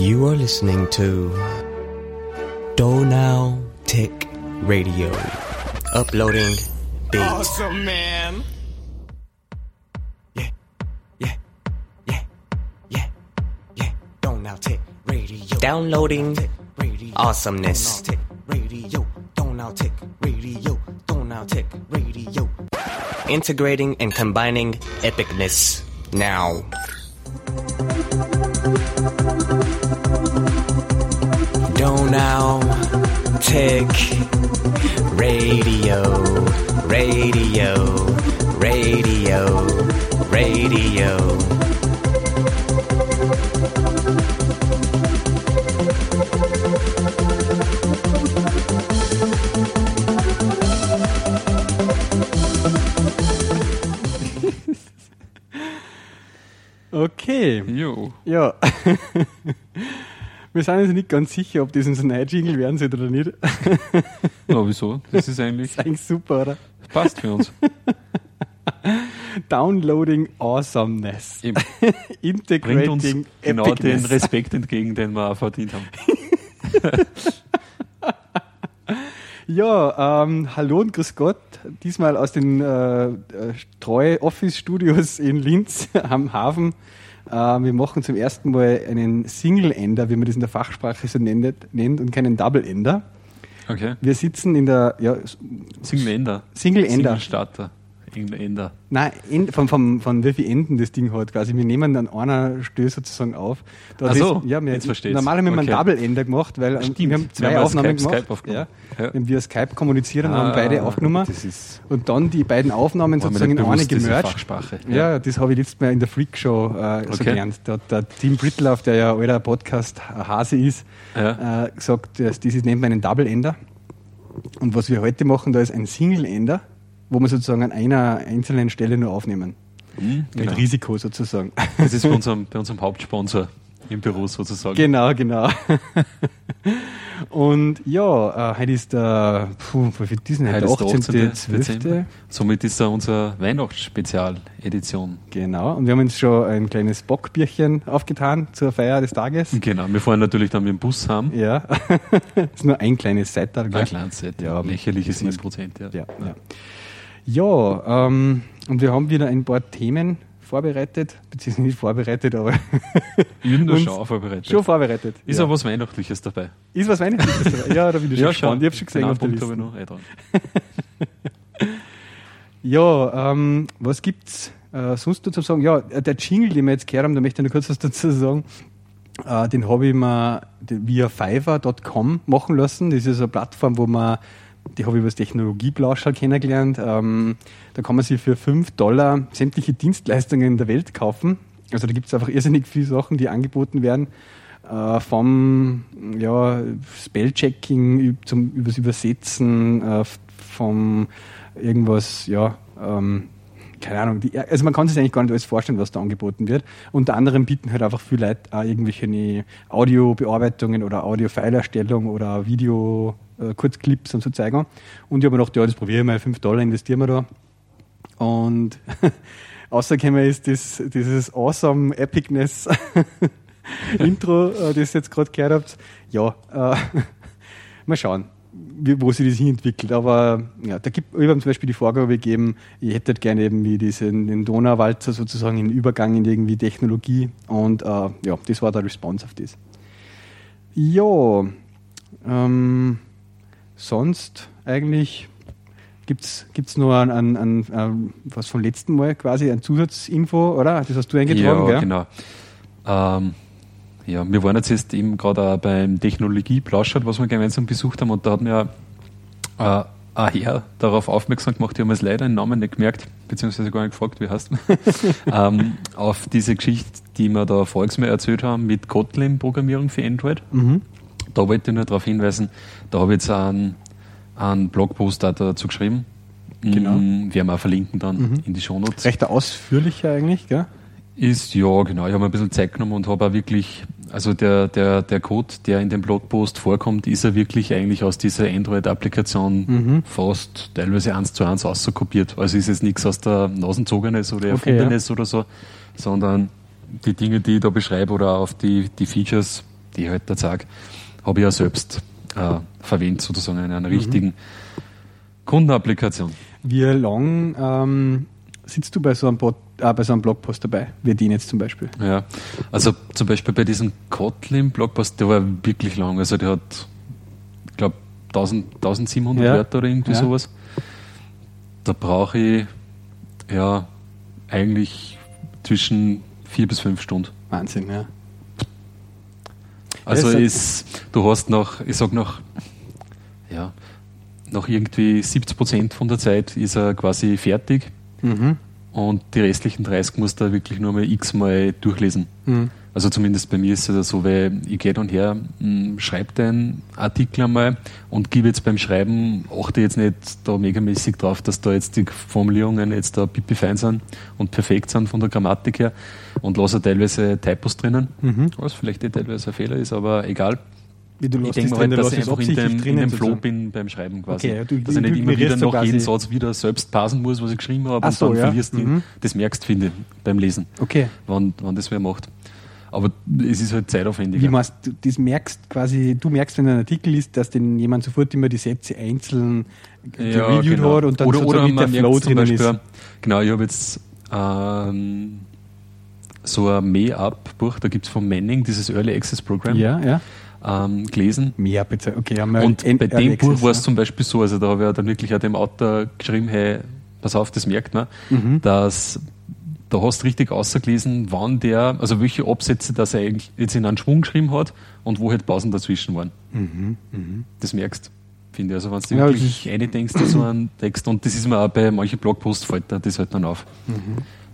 You are listening to Donau Tech Radio. Uploading beats. Awesome, man. Yeah, yeah, yeah, yeah, yeah. Donau Tech Radio. Downloading Radio. awesomeness. Donau Tech Radio. Donau Tech Radio. Donau Tech Radio. Integrating and combining epicness now. Donau Tick. Radio, Radio, Radio, Radio. Okay, Jo. ja. Wir sind uns nicht ganz sicher, ob das unser neuer Jingle werden sollte oder nicht. Ja, wieso? Das ist eigentlich, ist eigentlich super, oder? passt für uns. Downloading Awesomeness. Eben. Bringt uns Integrating genau den. Respekt entgegen, den wir auch verdient haben. Ja, ähm, hallo und grüß Gott. Diesmal aus den äh, äh, Treu Office Studios in Linz am Hafen. Äh, wir machen zum ersten Mal einen Single-Ender, wie man das in der Fachsprache so nennt, nennt und keinen Double-Ender. Okay. Wir sitzen in der ja, Single Ender. Single-Ender. Single Single Ender. Nein, End, von, von, von wie viel Enden das Ding hat. Quasi, wir nehmen an einer Stelle sozusagen auf. Da Ach so, ja, wir, jetzt versteh's. Normal haben wir Okay. einen Double-Ender gemacht, weil ähm, Stimmt. wir haben zwei Wir Aufnahmen Skype- gemacht. Skype aufgenommen. ja, Ja. Wenn wir Skype kommunizieren, haben beide Ah, aufgenommen. Das ist Und dann die beiden Aufnahmen sozusagen in eine gemerged. Fachsprache. Ja. das habe ich letztes Mal in der Freak Show äh, so Okay. gelernt. Da hat der Tim Brittlauf, der ja alter Podcast-Hase ist, Ja. äh, gesagt, das, das ist nennt man einen Double-Ender. Und was wir heute machen, da ist ein Single-Ender, wo wir sozusagen an einer einzelnen Stelle nur aufnehmen. Hm, Mit genau. Risiko sozusagen. Das ist bei unserem, bei unserem Hauptsponsor im Büro sozusagen. genau, genau. Und ja, äh, heute ist der, puh, wie viel ist denn heute? Heute ist der 18. 18. Dezember. 12. Somit ist er unsere Weihnachtsspezial-Edition. Genau. Und wir haben uns schon ein kleines Bockbierchen aufgetan zur Feier des Tages. Genau. Wir fahren natürlich dann mit dem Bus heim. Ja. das ist nur ein kleines Seiter. Ein kleines Set. Ja, Lächerliche ist man- 7 Prozent. Ja. Ja, ja. Ja ähm, und wir haben wieder ein paar Themen vorbereitet, beziehungsweise nicht vorbereitet, aber Irgendwo schon vorbereitet. schon vorbereitet. Ist ja. auch was Weihnachtliches dabei. Ist was Weihnachtliches dabei? Ja, da bin ich schon gespannt. Ich habe schon gesehen auf der Punkt habe Liste. ich noch eh. Ja, ähm, was gibt's äh, sonst dazu sagen? Ja, äh, der Jingle, den wir jetzt gehört haben, da möchte ich noch kurz was dazu sagen. Äh, den habe ich mir via fiverr.com machen lassen. Das ist eine Plattform, wo man, die habe ich über das Technologieplauschall kennengelernt. Ähm, da kann man sich für 5 Dollar sämtliche Dienstleistungen der Welt kaufen. Also da gibt es einfach irrsinnig viele Sachen, die angeboten werden. Äh, vom ja, Spellchecking zum übers Übersetzen, äh, vom irgendwas, ja, ähm, keine Ahnung, die, also man kann sich eigentlich gar nicht alles vorstellen, was da angeboten wird. Unter anderem bieten halt einfach viele Leute auch irgendwelche ne Audiobearbeitungen oder Audio-File-Erstellung oder Video, äh, und so zeigen. Und ich habe mir gedacht, ja, das probieren wir, 5 Dollar investieren wir da. Und außergekommen ist das, dieses awesome Epicness Intro, äh, das ihr jetzt gerade gehört habt. Ja, äh, mal schauen, wo sich das hin entwickelt. Aber ja, da gibt habe zum Beispiel die Vorgabe gegeben, ich hätte halt gerne eben wie diesen den Donauwalzer sozusagen in Übergang in irgendwie Technologie. Und äh, ja, das war der Response auf das. Ja, ähm, sonst eigentlich gibt es nur an, an, an, an was vom letzten Mal quasi, ein Zusatzinfo, oder? Das hast du eingetragen, ja, gell? genau. Ähm, ja, wir waren jetzt, jetzt eben gerade beim Technologie-Plauschert, was wir gemeinsam besucht haben, und da hat mir äh, ein Herr darauf aufmerksam gemacht, ich habe mir jetzt leider den Namen nicht gemerkt, beziehungsweise gar nicht gefragt, wie heißt ähm, auf diese Geschichte, die wir da voriges Mal erzählt haben, mit Kotlin-Programmierung für Android. Mhm. Da wollte ich nur darauf hinweisen, da habe ich jetzt einen, einen Blogpost dazu geschrieben. Genau. Mm, werden wir auch verlinken dann in die Shownotes. Recht ausführlicher eigentlich, gell? Ist, ja, genau. Ich habe mir ein bisschen Zeit genommen und habe auch wirklich, also der, der, der Code, der in dem Blogpost vorkommt, ist er wirklich eigentlich aus dieser Android-Applikation Mhm. fast teilweise eins zu eins auskopiert. Also ist es nichts aus der Nasenzogenes oder Okay, Erfundenes oder so, sondern die Dinge, die ich da beschreibe oder auf die, die Features die ich halt da sage, habe ich ja selbst äh, verwendet, sozusagen in einer richtigen Kundenapplikation. Wie lang ähm, sitzt du bei so, einem Pod, äh, bei so einem Blogpost dabei, wie den jetzt zum Beispiel? Ja, also zum Beispiel bei diesem Kotlin-Blogpost, der war wirklich lang. Also der hat, ich glaube, 1700 Ja. Wörter oder irgendwie Ja. sowas. Da brauche ich ja eigentlich zwischen vier bis fünf Stunden. Wahnsinn, ja. Also ist, du hast nach, ich sag nach, ja, nach irgendwie 70 Prozent von der Zeit ist er quasi fertig Mhm. Und die restlichen 30 musst du wirklich nur mal x-mal durchlesen. Mhm. Also zumindest bei mir ist es ja so, weil ich gehe dann her, schreibe den Artikel einmal und gebe jetzt beim Schreiben, achte jetzt nicht da megamäßig drauf, dass da jetzt die Formulierungen jetzt da pipifein sind und perfekt sind von der Grammatik her und lasse teilweise Typos drinnen, Mhm. was vielleicht eh teilweise ein Fehler ist, aber egal. Wie du Ich denke mal halt, drin, dass ich einfach in dem, in dem Flow bin beim Schreiben quasi. Okay, ja, du- dass ich nicht immer wieder nach jedem Satz wieder selbst passen muss, was ich geschrieben habe Ach und so, dann ja. verlierst du Mhm. Das merkst, finde ich, beim Lesen, Okay. wann, wann das wer macht. Aber es ist halt zeitaufwendig. Wie meinst du, das merkst quasi, du merkst, wenn ein Artikel ist, dass den jemand sofort immer die Sätze einzeln gereviewt hat und dann oder, oder mit der Flow drinnen Beispiel, ist. Genau, ich habe jetzt ähm, so ein May-Up-Buch, da gibt es von Manning, dieses Early Access Program, Ja, ja. Ähm, gelesen. Mehr bitte. Okay, Und bei dem Buch war es ja. zum Beispiel so, also da habe ich ja dann wirklich auch dem Autor geschrieben, hey, pass auf, das merkt man, Mhm. dass da hast du richtig ausgelesen, wann der, also welche Absätze das er eigentlich jetzt in einen Schwung geschrieben hat und wo halt Pausen dazwischen waren. Das merkst finde ich. Also wenn du Mhm, Ja, wirklich eindenkst in so einen Text und das ist mir auch bei manchen Blogposts fällt das halt dann auf.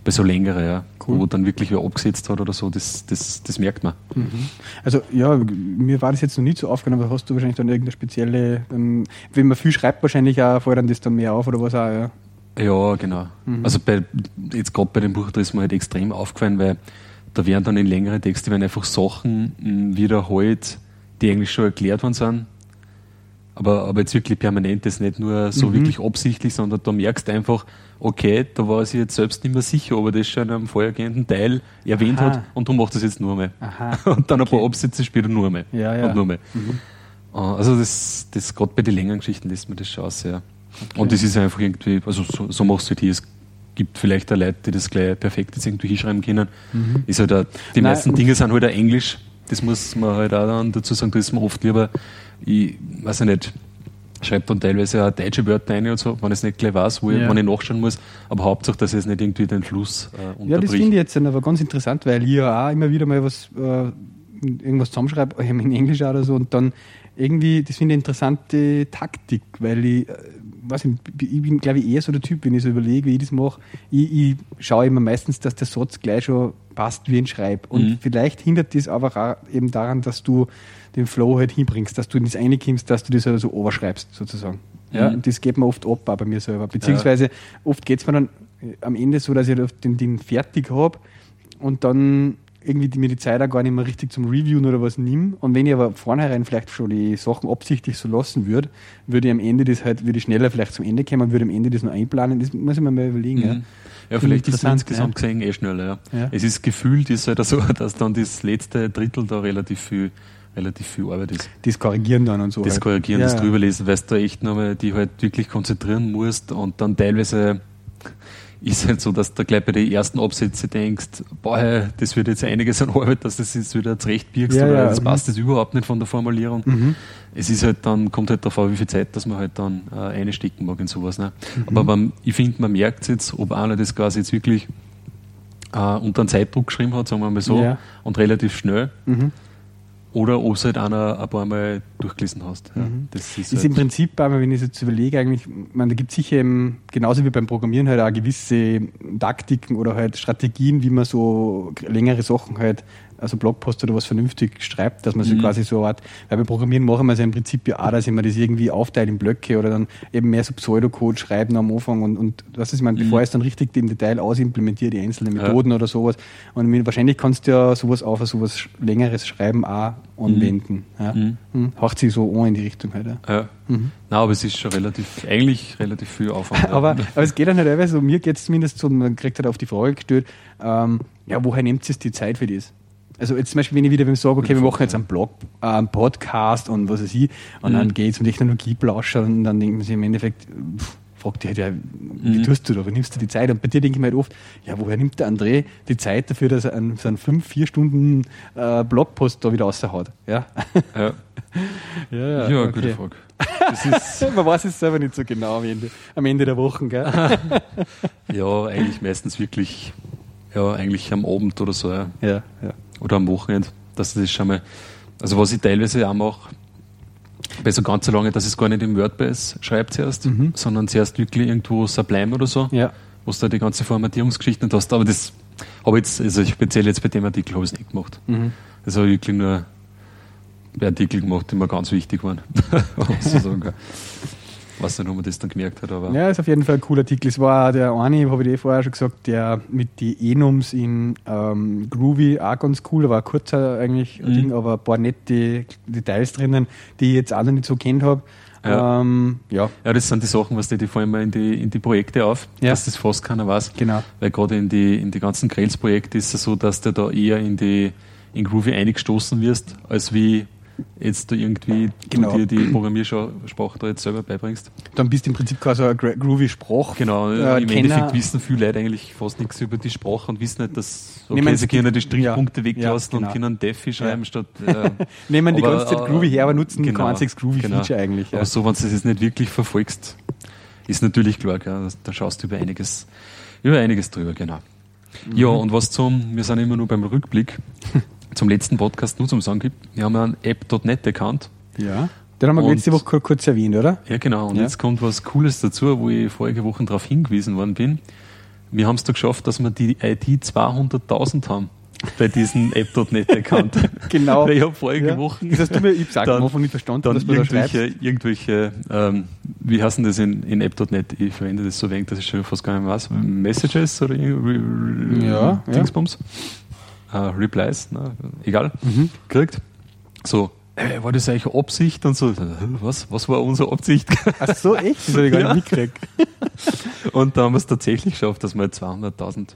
Bei so längeren, ja, Mhm. Cool. wo dann wirklich wer abgesetzt hat oder so, das, das, das merkt man. Also ja, mir war das jetzt noch nicht so aufgegangen, aber hast du wahrscheinlich dann irgendeine spezielle, ähm, wenn man viel schreibt, wahrscheinlich auch fällt dann das dann mehr auf oder was auch, ja. Ja, genau. Mhm. Also bei, jetzt gerade bei dem Buch, da ist mir halt extrem aufgefallen, weil da werden dann in längere Texte werden einfach Sachen wiederholt, die eigentlich schon erklärt worden sind. Aber, aber jetzt wirklich permanent, das nicht nur Mhm. so wirklich absichtlich, sondern da merkst du einfach, okay, da war sie jetzt selbst nicht mehr sicher, ob er das schon in einem vorhergehenden Teil erwähnt Aha. hat und du machst das jetzt nur. Aha. Und dann ein paar Okay. Absätze später nur einmal. Ja, ja. Und nur einmal. Äh, Also das, das gerade bei den längeren Geschichten lässt man das schon aus, ja. Und das ist einfach irgendwie, also so, so machst du die. Es gibt vielleicht auch Leute, die das gleich perfekt jetzt irgendwie hinschreiben können. Ist halt auch, die Nein, meisten Dinge sind halt auch Englisch. Das muss man halt auch dann dazu sagen, da ist mir oft lieber, ich weiß ja nicht, schreibe dann teilweise auch deutsche Wörter rein und so, wenn ich es nicht gleich weiß, wo ich, Ja. wenn ich nachschauen muss. Aber Hauptsache, dass es nicht irgendwie den Fluss äh, Ja, das unterbricht. finde ich jetzt dann aber ganz interessant, weil ich ja auch immer wieder mal was, äh, irgendwas zusammenschreibe, in Englisch oder so, und dann irgendwie, das finde ich eine interessante Taktik, weil ich, äh, weiß nicht, ich bin, glaube ich, eher so der Typ, wenn ich so überlege, wie ich das mache, ich, ich schaue immer meistens, dass der Satz gleich schon passt, wie ich ihn schreibe. Und Mhm. vielleicht hindert das aber auch eben daran, dass du den Flow halt hinbringst, dass du das reinkommst, dass du das halt so overschreibst, sozusagen. Ja, Mhm. und das geht mir oft ab, auch bei mir selber. Beziehungsweise oft geht es mir dann äh, am Ende so, dass ich halt den, den fertig habe und dann irgendwie die, mir die Zeit auch gar nicht mehr richtig zum Reviewen oder was nimm. Und wenn ich aber vornherein vielleicht schon die Sachen absichtlich so lassen würde, würde ich am Ende das halt, würde ich schneller vielleicht zum Ende kommen und würde am Ende das noch einplanen. Das muss ich mir mal überlegen. Ja. Mhm. Ja, vielleicht ist es insgesamt ja. gesehen eh schneller. Ja. Ja. Es ist gefühlt ist halt so, dass dann das letzte Drittel da relativ viel, relativ viel Arbeit ist. Das Korrigieren dann und so. Das halt. Korrigieren, ja, das Drüberlesen, weil du da echt nochmal die halt wirklich konzentrieren musst und dann teilweise ist halt so, dass du gleich bei den ersten Absätzen denkst, boah, das wird jetzt einiges an Arbeit, dass du das jetzt wieder zurechtbiegst Ja, oder ja, das mhm. passt jetzt überhaupt nicht von der Formulierung. Es ist halt dann, kommt halt darauf an, wie viel Zeit, dass man halt dann äh, einstecken mag in sowas. Ne? Mhm. Aber beim, ich finde, man merkt jetzt, ob einer das quasi jetzt wirklich äh, unter einen Zeitdruck geschrieben hat, sagen wir mal so, Ja. und relativ schnell. Mhm. Oder ob es halt einer ein paar Mal durchgelesen hast. Ja, Mhm. Das ist, Ist halt, im Prinzip, aber wenn ich es jetzt überlege, eigentlich, man, da gibt es sicher eben, genauso wie beim Programmieren halt auch gewisse Taktiken oder halt Strategien, wie man so längere Sachen halt, also Blogpost oder was vernünftig schreibt, dass man so Mhm. quasi so hat, weil beim Programmieren machen wir es ja im Prinzip ja auch, dass ich mir das irgendwie aufteile in Blöcke oder dann eben mehr so Pseudocode schreiben am Anfang und, und was ist, ich meine, bevor ich es dann richtig im Detail ausimplementiere, die einzelnen Mhm. Ja. Methoden oder sowas. Und wahrscheinlich kannst du ja sowas auf sowas sch- längeres Schreiben auch anwenden. Ja. Mhm. Mhm. Haucht sich so an in die Richtung halt. Ja. ja. Nein, aber es ist schon relativ, eigentlich relativ viel Aufwand. Aber, aber es geht dann halt teilweise, so, mir geht es zumindest so, man kriegt halt auf die Frage gestellt, ähm, ja, woher nimmt es die Zeit für das? Also jetzt zum Beispiel, wenn ich wieder sage, okay, wir machen jetzt einen Blog, einen Podcast und was weiß ich, und dann geht es um Technologieplauscher und dann denken sie im Endeffekt, pff, fragt die halt, ja, wie tust du da, wie nimmst du die Zeit? Und bei dir denke ich mir halt oft, ja, woher nimmt der André die Zeit dafür, dass er einen, so einen fünf, vier Stunden äh, Blogpost da wieder raushaut? Ja, Ja, ja, ja gute Frage. Das ist, Man weiß es selber nicht so genau am Ende, am Ende der Woche, gell? ja, eigentlich meistens wirklich, ja, eigentlich am Abend oder so, ja. ja, ja. Oder am Wochenende, dass das schon mal, also was ich teilweise auch mache, bei so ganz so lange, dass ich es gar nicht im WordPress schreibe zuerst, sondern zuerst wirklich irgendwo Sublime oder so, Ja. wo du da die ganze Formatierungsgeschichten hast, aber das habe ich jetzt, also speziell jetzt bei dem Artikel habe ich es nicht gemacht. Das habe ich wirklich nur bei Artikel gemacht, die mir ganz wichtig waren. sozusagen. weiß nicht, ob man das dann gemerkt hat, aber Ja, ist auf jeden Fall ein cooler Artikel. Es war der eine, habe ich dir vorher schon gesagt, der mit die Enums in ähm, Groovy auch ganz cool. Da war ein kurzer eigentlich Mhm. Ding, aber ein paar nette Details drinnen, die ich jetzt auch noch nicht so kennt habe. Ja. Ähm, ja, Ja, das sind die Sachen, was die, die fallen mal in die, in die Projekte auf, Ja. dass das fast keiner weiß. Genau. Weil gerade in die, in die ganzen Grails-Projekte ist es so, dass du da eher in die in Groovy eingestoßen wirst, als wie jetzt du irgendwie Genau. du dir die Programmiersprache da jetzt selber beibringst. dann bist du im Prinzip quasi ein Groovy Sprach. Genau, äh, im Kenner. Endeffekt wissen viele Leute eigentlich fast nichts über die Sprache und wissen nicht, dass okay, Nehmen sie die- können die Strichpunkte ja, weglassen ja, genau. und können Defi schreiben statt äh, Nehmen die aber, ganze Zeit äh, Groovy her, aber nutzen genau, kein einziges Groovy-Feature genau. eigentlich. Ja. Aber so, wenn du das jetzt nicht wirklich verfolgst, ist natürlich klar, gell, da schaust du über einiges, über einiges drüber, genau. Ja, Mhm. und was zum, wir sind immer nur beim Rückblick, zum letzten Podcast nur zum Sagen gibt, wir haben ja einen App.net-Account. ja. Den haben wir Und- letzte Woche kur- kurz erwähnt, oder? Ja, genau. Und Ja. jetzt kommt was Cooles dazu, wo ich vorige Woche darauf hingewiesen worden bin. Wir haben es da geschafft, dass wir die ID 200.000 haben bei diesem App.net-Account. Genau. Weil ich habe vorige Ja. Wochen Das hast du mir, ich auch dann- am Anfang nicht verstanden, dann dass man da schreibt. irgendwelche, irgendwelche ähm, wie heißen das in, in App.net? Ich verwende das so wenig, dass ich schon fast gar nicht mehr weiß. Messages oder irgendwie Ja, ja. Äh, Replies, na, egal. Mhm. Kriegt. So, äh, war das eigentlich Absicht? Und so, äh, was, was war unsere Absicht? Ach so, echt? Das habe ich gar Ja. nicht mitgekriegt. Und da haben wir es tatsächlich geschafft, dass wir 200.000,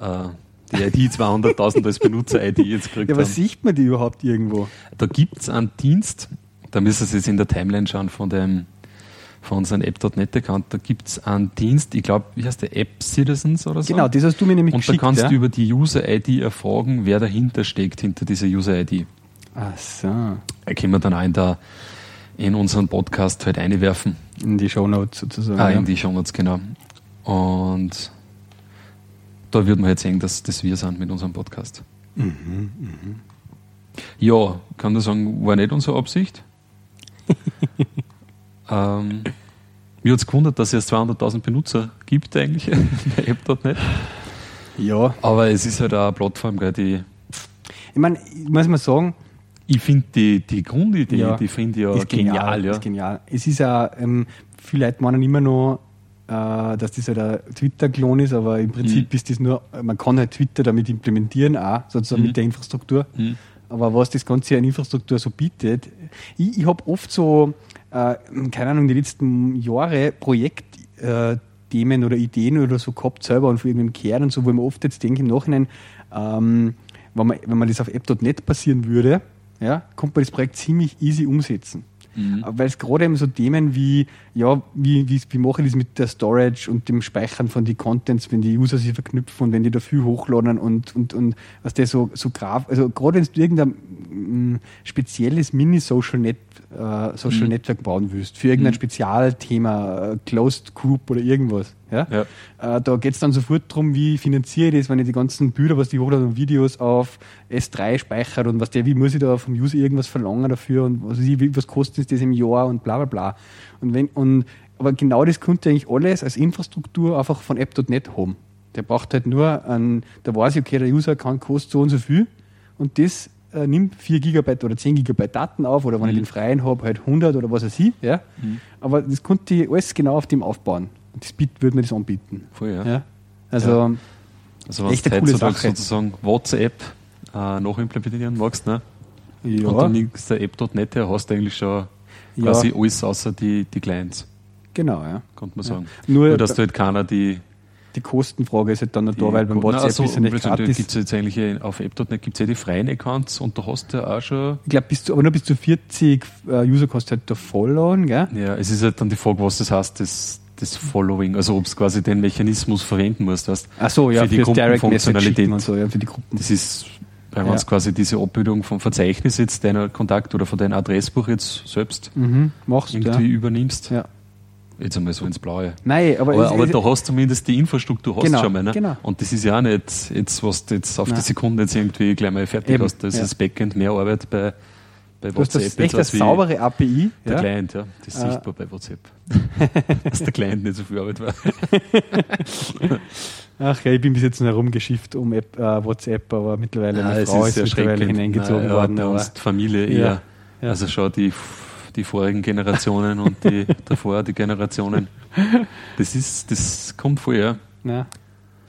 äh, die ID 200.000 als Benutzer-ID jetzt gekriegt Ja, aber haben. sieht man die überhaupt irgendwo? Da gibt es einen Dienst, da müssen Sie jetzt in der Timeline schauen von dem von unserem App.net-Account, da gibt es einen Dienst, ich glaube, wie heißt der, App Citizens oder so? Genau, das hast du mir nämlich Und da geschickt. kannst ja? du über die User-ID erfragen, wer dahinter steckt, hinter dieser User-ID. Ach so, Da können wir dann auch in, der, in unseren Podcast halt einwerfen. in die Shownotes sozusagen. Ah, ja. in die Shownotes, genau. Und da wird man jetzt sehen, dass das wir sind mit unserem Podcast. Mhm, Ja, kann ich sagen, war nicht unsere Absicht. ähm, mir hat es gewundert, dass es 200.000 Benutzer gibt eigentlich bei App.net. ja, Aber es ist halt auch eine Plattform, gell, die ich meine, muss man sagen, ich finde die, die Grundidee, Ja. die finde ich ja ist genial. ja. Ist genial. Es ist ja, ähm, viele Leute meinen immer noch, äh, dass das halt ein Twitter-Klon ist, aber im Prinzip Mhm. ist das nur, man kann halt Twitter damit implementieren, auch sozusagen Mhm. mit der Infrastruktur. Mhm. Aber was das Ganze an Infrastruktur so bietet, ich, ich habe oft so, äh, keine Ahnung, die letzten Jahre Projektthemen äh, oder Ideen oder so gehabt selber und von irgendeinem Kern und so, wo mir oft jetzt denke im Nachhinein, ähm, wenn, man, wenn man das auf app.net passieren würde, ja, konnte man das Projekt ziemlich easy umsetzen. Mhm. Weil es gerade eben so Themen wie, ja, wie, wie, wie mache ich das mit der Storage und dem Speichern von den Contents, wenn die User sich verknüpfen und wenn die da viel hochladen und, und, und was der so, so graf, also gerade wenn du irgendein mm, spezielles Mini-Social Net, äh, Social Mhm. Network bauen willst, für irgendein Mhm. Spezialthema, äh, Closed Group oder irgendwas, ja, Ja. äh, da geht es dann sofort darum, wie finanziere ich das, wenn ich die ganzen Bilder, was die hochladen und Videos auf S3 speichere und was der, wie muss ich da vom User irgendwas verlangen dafür und was, ich, was kostet das im Jahr und bla bla bla. Und wenn, und, aber genau das könnte eigentlich alles als Infrastruktur einfach von App.net haben. Der braucht halt nur einen, da weiß ich, okay, der User kann kostet so und so viel und das äh, nimmt 4 Gigabyte oder 10 Gigabyte Daten auf oder wenn ich Mhm. den freien habe, halt 100 oder was weiß ich. Ja? Aber das konnte ich alles genau auf dem aufbauen. Und das würde mir das anbieten. Voll, ja. Ja? Also, Also wenn Echt du eine coole Sache. sozusagen WhatsApp äh, nachimplementieren magst, ne? ja, und dann nimmst du App.net her, hast du eigentlich schon Ja. quasi alles außer die, die Clients, genau, ja. könnte man Ja. sagen. Nur- Nur, dass du halt keiner die, Die Kostenfrage ist halt dann noch da, weil beim WhatsApp also, ist ja nicht da gratis. gibt es jetzt eigentlich eh- auf app.net gibt es ja die freien Accounts und da hast du ja auch schon. Ich glaube, bis zu, aber nur bis zu 40 äh, User kannst du halt da followen, gell? Ja, es ist halt dann die Frage, was das heißt, das, das Following, also ob es quasi den Mechanismus verwenden musst, weißt Ach so, ja, für die Gruppenfunktionalität. so, ja, für die Gruppen. Das ist, wenn Ja. man quasi diese Abbildung vom Verzeichnis jetzt deiner Kontakt oder von deinem Adressbuch jetzt selbst Mhm, machst du, irgendwie ja. übernimmst. ja. Jetzt einmal so ins Blaue. Nein, aber, Aber, es- aber es- da hast du zumindest die Infrastruktur hast Genau, schon mal. Ne? genau. Und das ist ja auch nicht jetzt, was du jetzt auf Nein. die Sekunde jetzt irgendwie gleich mal fertig Eben, hast. Das ja. ist Backend mehr Arbeit bei, bei WhatsApp. das jetzt echt eine saubere API. Der Ja? Client, ja. Das ist Äh. sichtbar bei WhatsApp. Dass der Client nicht so viel Arbeit war. Ach ja, ich bin bis jetzt noch herumgeschifft um App, äh, WhatsApp, aber mittlerweile meine Frau ist mittlerweile hineingezogen Nein, worden. Ja, bei uns die Familie Ja, eher. ja. Also schon die, die vorigen Generationen und die davor die Generationen. Das ist, das kommt vorher. na,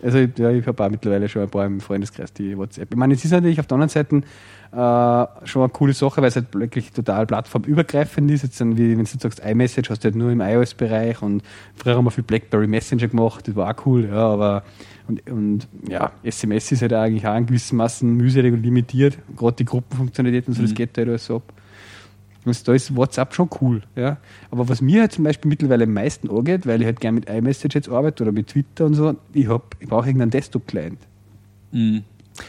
also ich- ja, ich habe auch mittlerweile schon ein paar im Freundeskreis, die WhatsApp. Ich meine, es ist natürlich auf der anderen Seite äh, schon eine coole Sache, weil es halt wirklich total plattformübergreifend ist. Jetzt dann, wie wenn du jetzt sagst, iMessage hast du halt nur im iOS-Bereich und früher haben wir viel BlackBerry Messenger gemacht, das war auch cool, ja, aber und, und ja, SMS ist halt eigentlich auch in gewissen Maßen mühselig und limitiert. Gerade die Gruppenfunktionalität und so, das geht halt alles ab. Da ist WhatsApp schon cool. Ja. Aber was mir halt zum Beispiel mittlerweile am meisten angeht, weil ich halt gerne mit iMessage jetzt arbeite oder mit Twitter und so, ich, hab, ich brauche irgendeinen Desktop-Client.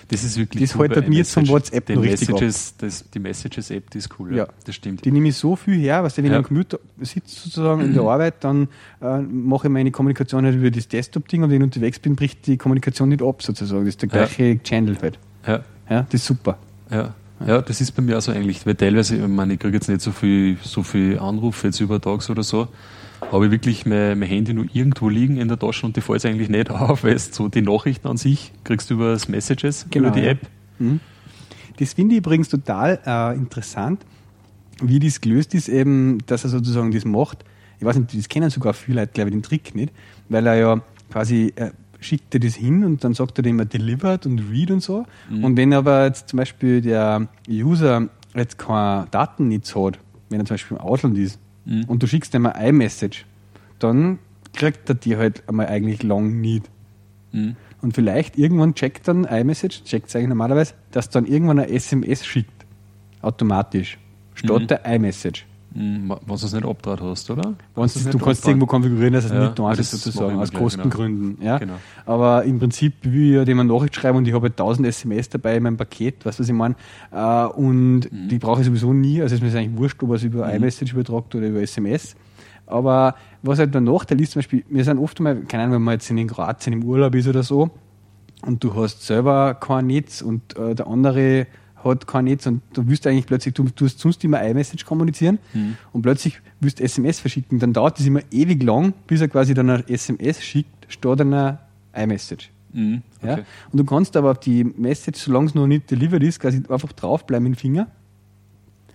Das ist wirklich Das cool haltet mir zum. WhatsApp Die richtig. Messages, das, Die Messages-App, die ist cool. Ja. Ja. Das stimmt. Die nehme ich so viel her, was wenn ich Ja. am Computer sitze sozusagen in der Arbeit, dann äh, mache ich meine Kommunikation halt über das Desktop-Ding und wenn ich unterwegs bin, bricht die Kommunikation nicht ab sozusagen. Das ist der Ja. gleiche Channel halt. Ja. Ja, das ist super. Ja. Ja, das ist bei mir auch so eigentlich, weil teilweise, ich meine, ich kriege jetzt nicht so viel, so viel Anrufe jetzt übertags oder so, habe ich wirklich mein, mein Handy nur irgendwo liegen in der Tasche und die fällt eigentlich nicht auf, weil so die Nachrichten an sich kriegst du über das Messages, Genau, über die ja. App. Das finde ich übrigens total äh, interessant, wie das gelöst ist, eben, dass er sozusagen das macht. Ich weiß nicht, das kennen sogar viele Leute, glaube ich, den Trick nicht, weil er ja quasi er schickt dir das hin und dann sagt er dem immer delivered und read und so. Und wenn aber jetzt zum Beispiel der User jetzt keine Datennetz hat, wenn er zum Beispiel im Ausland ist und du schickst ihm ein iMessage, dann kriegt er die halt einmal eigentlich lang nicht. Mhm. Und vielleicht irgendwann checkt dann iMessage, checkt es eigentlich normalerweise, dass dann irgendwann ein SMS schickt. Automatisch. Statt Mhm. der iMessage. Mhm, Wenn du es nicht abdraht hast, oder? Kannst du kannst abdraht? irgendwo konfigurieren, dass es Ja, nicht da ist, sozusagen, aus gleich, genau. Kostengründen. Ja. Genau. Aber im Prinzip will ich ja dem eine Nachricht schreiben und ich habe halt 1000 SMS dabei in meinem Paket, weißt du, was ich meine? Äh, und Mhm. die brauche ich sowieso nie, also es ist mir eigentlich wurscht, ob er es über iMessage übertragt oder über SMS. Aber was halt der Nachteil ist, zum Beispiel, wir sind oft mal, keine Ahnung, wenn man jetzt in Kroatien im Urlaub ist oder so, und du hast selber kein Netz und äh, der andere hat kein Netz und du willst eigentlich plötzlich, du tust sonst immer iMessage kommunizieren Mhm. und plötzlich willst du SMS verschicken, dann dauert das immer ewig lang, bis er quasi dann eine SMS schickt, statt einer iMessage. Mhm, Ja? okay. Und du kannst aber auf die Message, solange es noch nicht delivered ist, quasi einfach draufbleiben mit dem Finger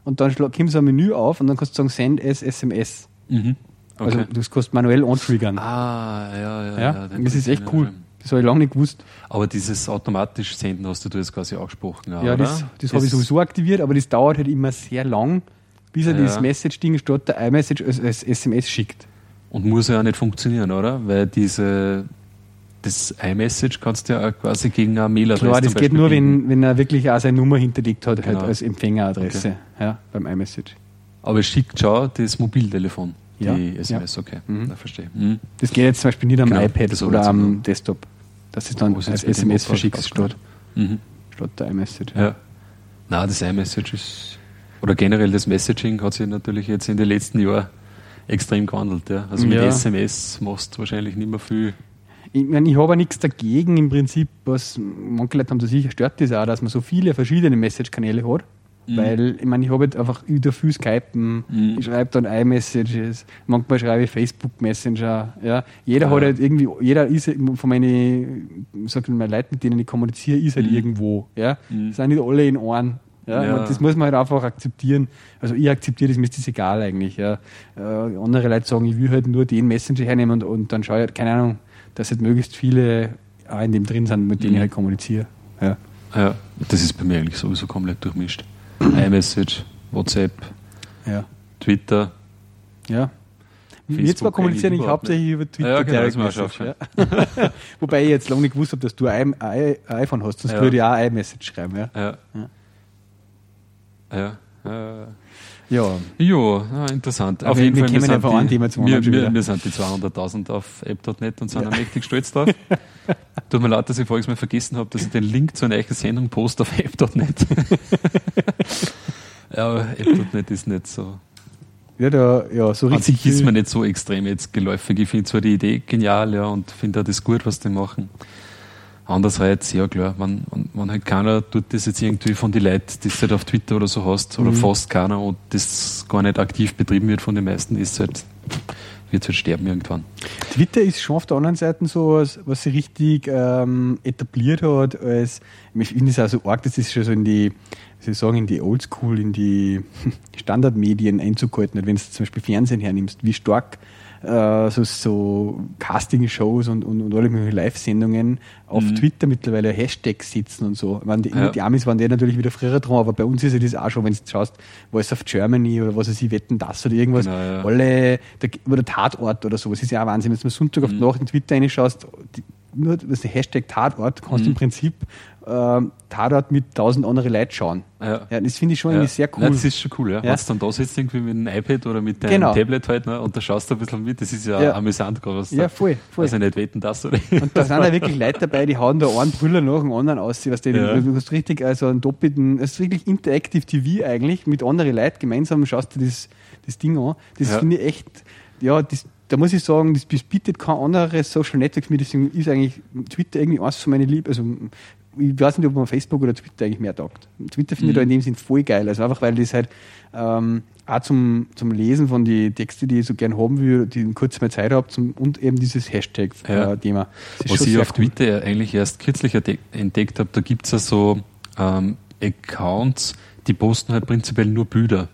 und dann kommt so ein Menü auf und dann kannst du sagen Send as SMS. Mhm. Okay. Also das kannst manuell antriggern. ah, ja, ja. ja? und das ist echt cool. schon. Das habe ich lange nicht gewusst. Aber dieses automatisch Senden hast du jetzt quasi angesprochen, Ja, oder? das, das habe ich sowieso aktiviert, aber das dauert halt immer sehr lang, bis er Ja. das Message-Ding statt der iMessage als, als SMS schickt. Und muss ja auch nicht funktionieren, oder? Weil diese, das iMessage kannst du ja auch quasi gegen eine Mailadresse Klar, das geht nur, wenn, wenn er wirklich auch seine Nummer hinterlegt hat, Genau. halt als Empfängeradresse ja, beim iMessage. Aber es schickt schon das Mobiltelefon, die Ja, SMS, okay. Mhm. Na, verstehe. Mhm. Das geht jetzt zum Beispiel nicht am Genau, iPad das oder am sogar. Desktop. Dass du es dann als SMS verschickst statt? Mhm. statt der iMessage. Ja. Na, das iMessage ist, oder generell das Messaging hat sich natürlich jetzt in den letzten Jahren extrem gewandelt. Ja. Also mit Ja. SMS machst du wahrscheinlich nicht mehr viel. Ich meine, ich habe nichts dagegen im Prinzip, was manche Leute haben das sicher stört das auch, dass man so viele verschiedene Message-Kanäle hat. Mhm. Weil, ich meine, ich habe jetzt einfach über viel Skypen, Mhm. ich schreibe dann iMessages, manchmal schreibe ich Facebook Messenger. Ja. Jeder Ja. hat halt irgendwie, jeder ist von meinen, sag ich mal, Leuten, mit denen ich kommuniziere, ist halt Mhm. irgendwo. Ja. Mhm. Sind nicht alle in Ohren. Ja, Ja. Das muss man halt einfach akzeptieren. Also ich akzeptiere das, mir ist das egal eigentlich. Ja. Äh, andere Leute sagen, ich will halt nur den Messenger hernehmen und, und dann schaue ich halt, keine Ahnung, dass halt möglichst viele auch in dem drin sind, mit denen Mhm. ich halt kommuniziere. Ja. Ja, das ist bei mir eigentlich sowieso komplett durchmischt. iMessage, WhatsApp, Ja. Twitter. ja. Wir zwar kommunizieren ich hauptsächlich über Twitter. Ja, genau, das Message, ja. Wobei ich jetzt lange nicht gewusst habe, dass du ein, iPhone hast, sonst Ja. würde ich auch iMessage schreiben. Ja. Ja. Ja. ja. ja. Jo, ja, interessant. Aber wir- wir kämen einfach ein Thema zum wir, wir, wir sind die 200.000 auf app.net und sind ja. mächtig stolz drauf. Tut mir leid, dass ich voriges Mal vergessen habe, dass ich den Link zu einer eigenen Sendung poste auf app.net. ja, aber app.net ist nicht so. Ja, da, ja, so An richtig. sich ist mir nicht so extrem jetzt geläufig. Ich finde zwar die Idee genial, ja, und finde auch das gut, was die machen. Andererseits, ja klar, wenn, wenn, halt keiner tut das jetzt irgendwie von den Leuten, die du halt auf Twitter oder so hast, oder Mhm. fast keiner und das gar nicht aktiv betrieben wird von den meisten, ist halt, wird halt sterben irgendwann. Twitter ist schon auf der anderen Seite so, was, was sie richtig ähm, etabliert hat, als, ich finde es auch so arg, das ist schon so in die, ich sagen, in die Oldschool, in die Standardmedien einzugehalten hat, wenn du zum Beispiel Fernsehen hernimmst, wie stark äh, so, so Casting-Shows und, und, und alle möglichen Live-Sendungen auf Twitter mittlerweile Hashtags sitzen und so. Meine, die, Mhm. Ja. die Amis waren die natürlich wieder früher dran, aber bei uns ist ja das auch schon, wenn du schaust, Voice of Germany oder was weiß ich, Wetten, das oder irgendwas, Genau, ja. alle, der, oder Tatort oder so, es ist ja auch Wahnsinn, wenn du mal Sonntag auf die Nacht in Twitter reinschaust, die, nur das Hashtag Tatort, kannst du im Prinzip ähm, Tatort mit tausend anderen Leuten schauen. Ja. Ja, das finde ich schon Ja. irgendwie sehr cool. Nein, das ist schon cool, ja. Ja. Wenn du dann da sitzt, irgendwie mit einem iPad oder mit deinem Genau. Tablet halt, ne, und da schaust du ein bisschen mit, das ist ja, amüsant gerade, was Ja, da- voll, voll. Also nicht wetten, das oder? Und da sind ja wirklich Leute dabei, die hauen da einen Brüller nach dem anderen aus. Was die, Ja. Du hast richtig, also einen doppelten, es ist wirklich Interactive TV eigentlich, mit anderen Leuten gemeinsam schaust du das, das Ding an. Das finde ich echt, ja, das, da muss ich sagen, das, das bietet kein anderes Social Network mir, deswegen ist eigentlich Twitter irgendwie eins von meinen Lieb, also ich weiß nicht, ob man Facebook oder Twitter eigentlich mehr taugt. Twitter finde ich da in dem Sinn voll geil, also einfach, weil das halt ähm, auch zum, zum Lesen von die Texte, die ich so gern haben will, die ich kurz mal Zeit habe und eben dieses Ja. Hashtag-Thema. Was ich auf Twitter eigentlich erst kürzlich entdeckt habe, da gibt es ja so ähm, Accounts, die posten halt prinzipiell nur Bilder.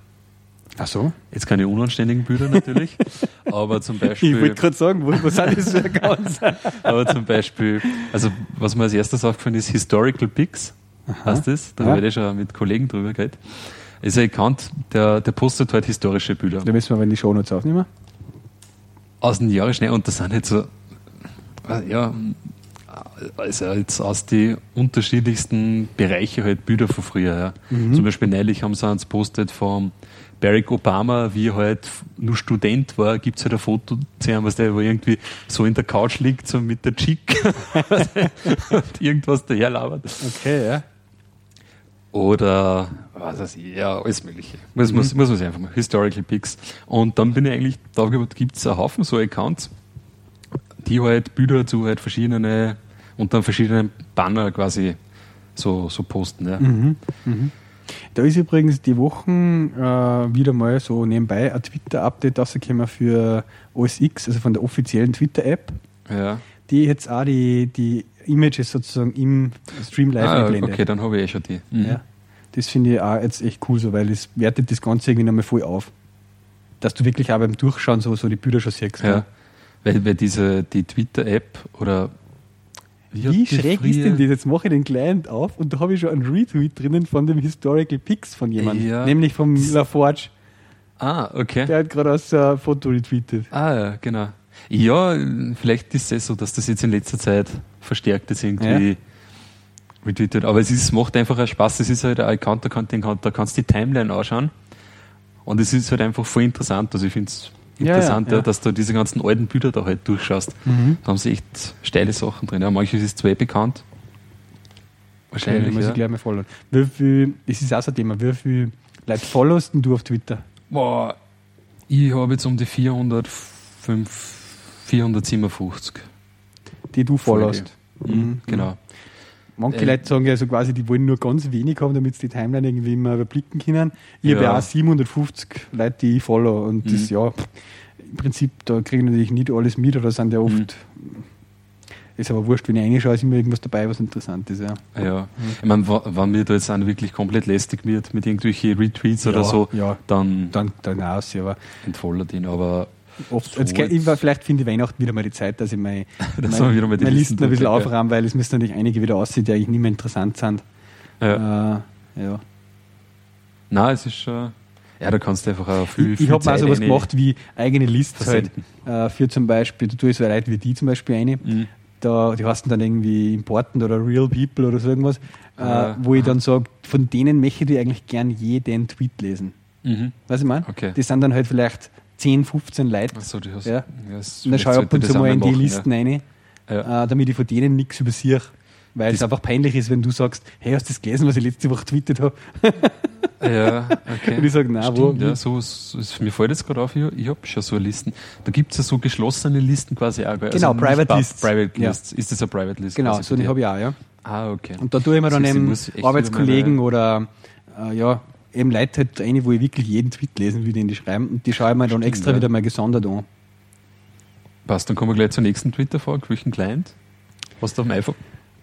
Ach so? Jetzt keine unanständigen Bilder natürlich, aber zum Ich wollte Beispiel, gerade sagen, wo, was sind das für Accounts? aber zum Beispiel, also was mir als erstes aufgefallen ist, Historical Pics, heißt das? Da Ja. werde ich schon mit Kollegen drüber geredet. Ist ein Account, der, der postet halt historische Bilder. da müssen wir aber in die Shownotes aufnehmen. aus den Jahren schnell und das sind halt so, äh, ja, also jetzt aus die unterschiedlichsten Bereiche halt Bilder von früher. Ja. Mhm. Zum Beispiel neulich haben sie uns postet vom Barack Obama, wie er halt nur Student war, gibt es halt ein Foto zu ihm, was der wo irgendwie so in der Couch liegt, so mit der Chick und irgendwas daherlabert. Okay, ja. Oder was weiß ich, ja, alles Mögliche. Muss, muss, muss man sich einfach mal. Historical Pics. Und dann bin ich eigentlich drauf gekommen, gibt es einen Haufen so Accounts, die halt Bilder zu halt verschiedene, unter verschiedenen Banner quasi so, so posten. Ja. Da ist übrigens die Wochen äh, wieder mal so nebenbei ein Twitter-Update rausgekommen für OS X, also von der offiziellen Twitter-App, Ja. die jetzt auch die, die Images sozusagen im Stream live Ah, einblendet. okay, dann habe ich eh schon die. Mhm. Ja. Das finde ich auch jetzt echt cool so, weil das wertet das Ganze irgendwie nochmal voll auf. Dass du wirklich auch beim Durchschauen so, so die Bilder schon siehst. Ja. Weil, weil diese, die Twitter-App oder Wie hat die schräg ist denn das? Jetzt mache ich den Client auf und da habe ich schon einen Retweet drinnen von dem Historical Pics von jemandem. Ja. Nämlich vom LaForge. Ah, okay. Der hat gerade aus ein Foto retweetet. Ah, ja, genau. Ja, vielleicht ist es so, dass das jetzt in letzter Zeit verstärkt ist irgendwie retweetet. Aber es ist, macht einfach einen Spaß. Es ist halt ein Account, da, kann, den kann, da kannst du die Timeline anschauen. Und es ist halt einfach voll interessant. Also ich finde es Ja, ja, interessant, ja, ja. dass du diese ganzen alten Bilder da halt durchschaust. Da haben sie echt steile Sachen drin. Ja, manches ist zwar eh bekannt. Okay, Wahrscheinlich. muss ja. ich gleich mal folgen. Wie viel, das ist auch so ein Thema, wie viel Leute followst du auf Twitter? Boah, ich habe jetzt um die 405, 457. Die du followst. Mhm, genau. Manche Äh, Leute sagen ja so quasi, die wollen nur ganz wenig haben, damit sie die Timeline irgendwie immer überblicken können. Ich habe Ja. ja auch 750 Leute, die ich follow. Und das, Mhm. ja, im Prinzip, da kriege ich natürlich nicht alles mit, oder sind ja oft. Mhm. Ist aber wurscht, wenn ich reinschaue, ist immer irgendwas dabei, was interessant ist. Ja. Ja, ich meine, wenn mir da jetzt einer wirklich komplett lästig wird mit irgendwelchen Retweets oder Ja, so, ja. dann Dann, dann aus, ja, aber entfolgt ihn. Aber oft, So jetzt, jetzt- vielleicht finde ich Weihnachten wieder mal die Zeit, dass ich meine, Dass meine, die meine Listen Listen ein bisschen aufräumen, weil es müssen natürlich einige wieder aussehen, die eigentlich nicht mehr interessant sind. ja. Äh, ja. Nein, es ist schon. Ja, da kannst du einfach auch viel, Ich, viel ich habe mal sowas gemacht wie eigene Lists halt, äh, für zum Beispiel, da tue ich so Leute wie die zum Beispiel eine, Mhm. da, die heißen dann irgendwie Important oder Real People oder so irgendwas, äh, Ah, wo ich dann sage, von denen möchte ich eigentlich gern jeden Tweet lesen. Mhm. Weißt du, ich meine? Okay. Das sind dann halt vielleicht 10, 15 Leute. Achso, du hast. Ja. Und dann schaue ich ab und zu mal in die machen, Listen rein, Ja. Ja. äh, damit ich von denen nichts übersehe. Weil es Das- einfach peinlich ist, wenn du sagst, hey, hast du das gelesen, was ich letzte Woche tweetet habe? Ja, okay. Und ich sag, nein, wo- ja, so, so ist, mir fällt jetzt gerade auf, ich, ich habe schon so Listen. Da gibt es ja so geschlossene Listen quasi auch. gell? Genau, nicht Private Lists. Private Ja. Lists. Ist das eine Private List? Genau, so dich? habe ich auch, ja. Ah, okay. Und da tue ich mir dann ich eben Arbeitskollegen meine- oder äh, ja, eben Leute halt eine, wo ich wirklich jeden Tweet lesen will, den die schreiben. Und die schaue ich mir dann Stimmt, extra ja. wieder mal gesondert an. Passt, dann kommen wir gleich zur nächsten Twitter-Frage. Welchen Client? Hast du auf dem iPhone?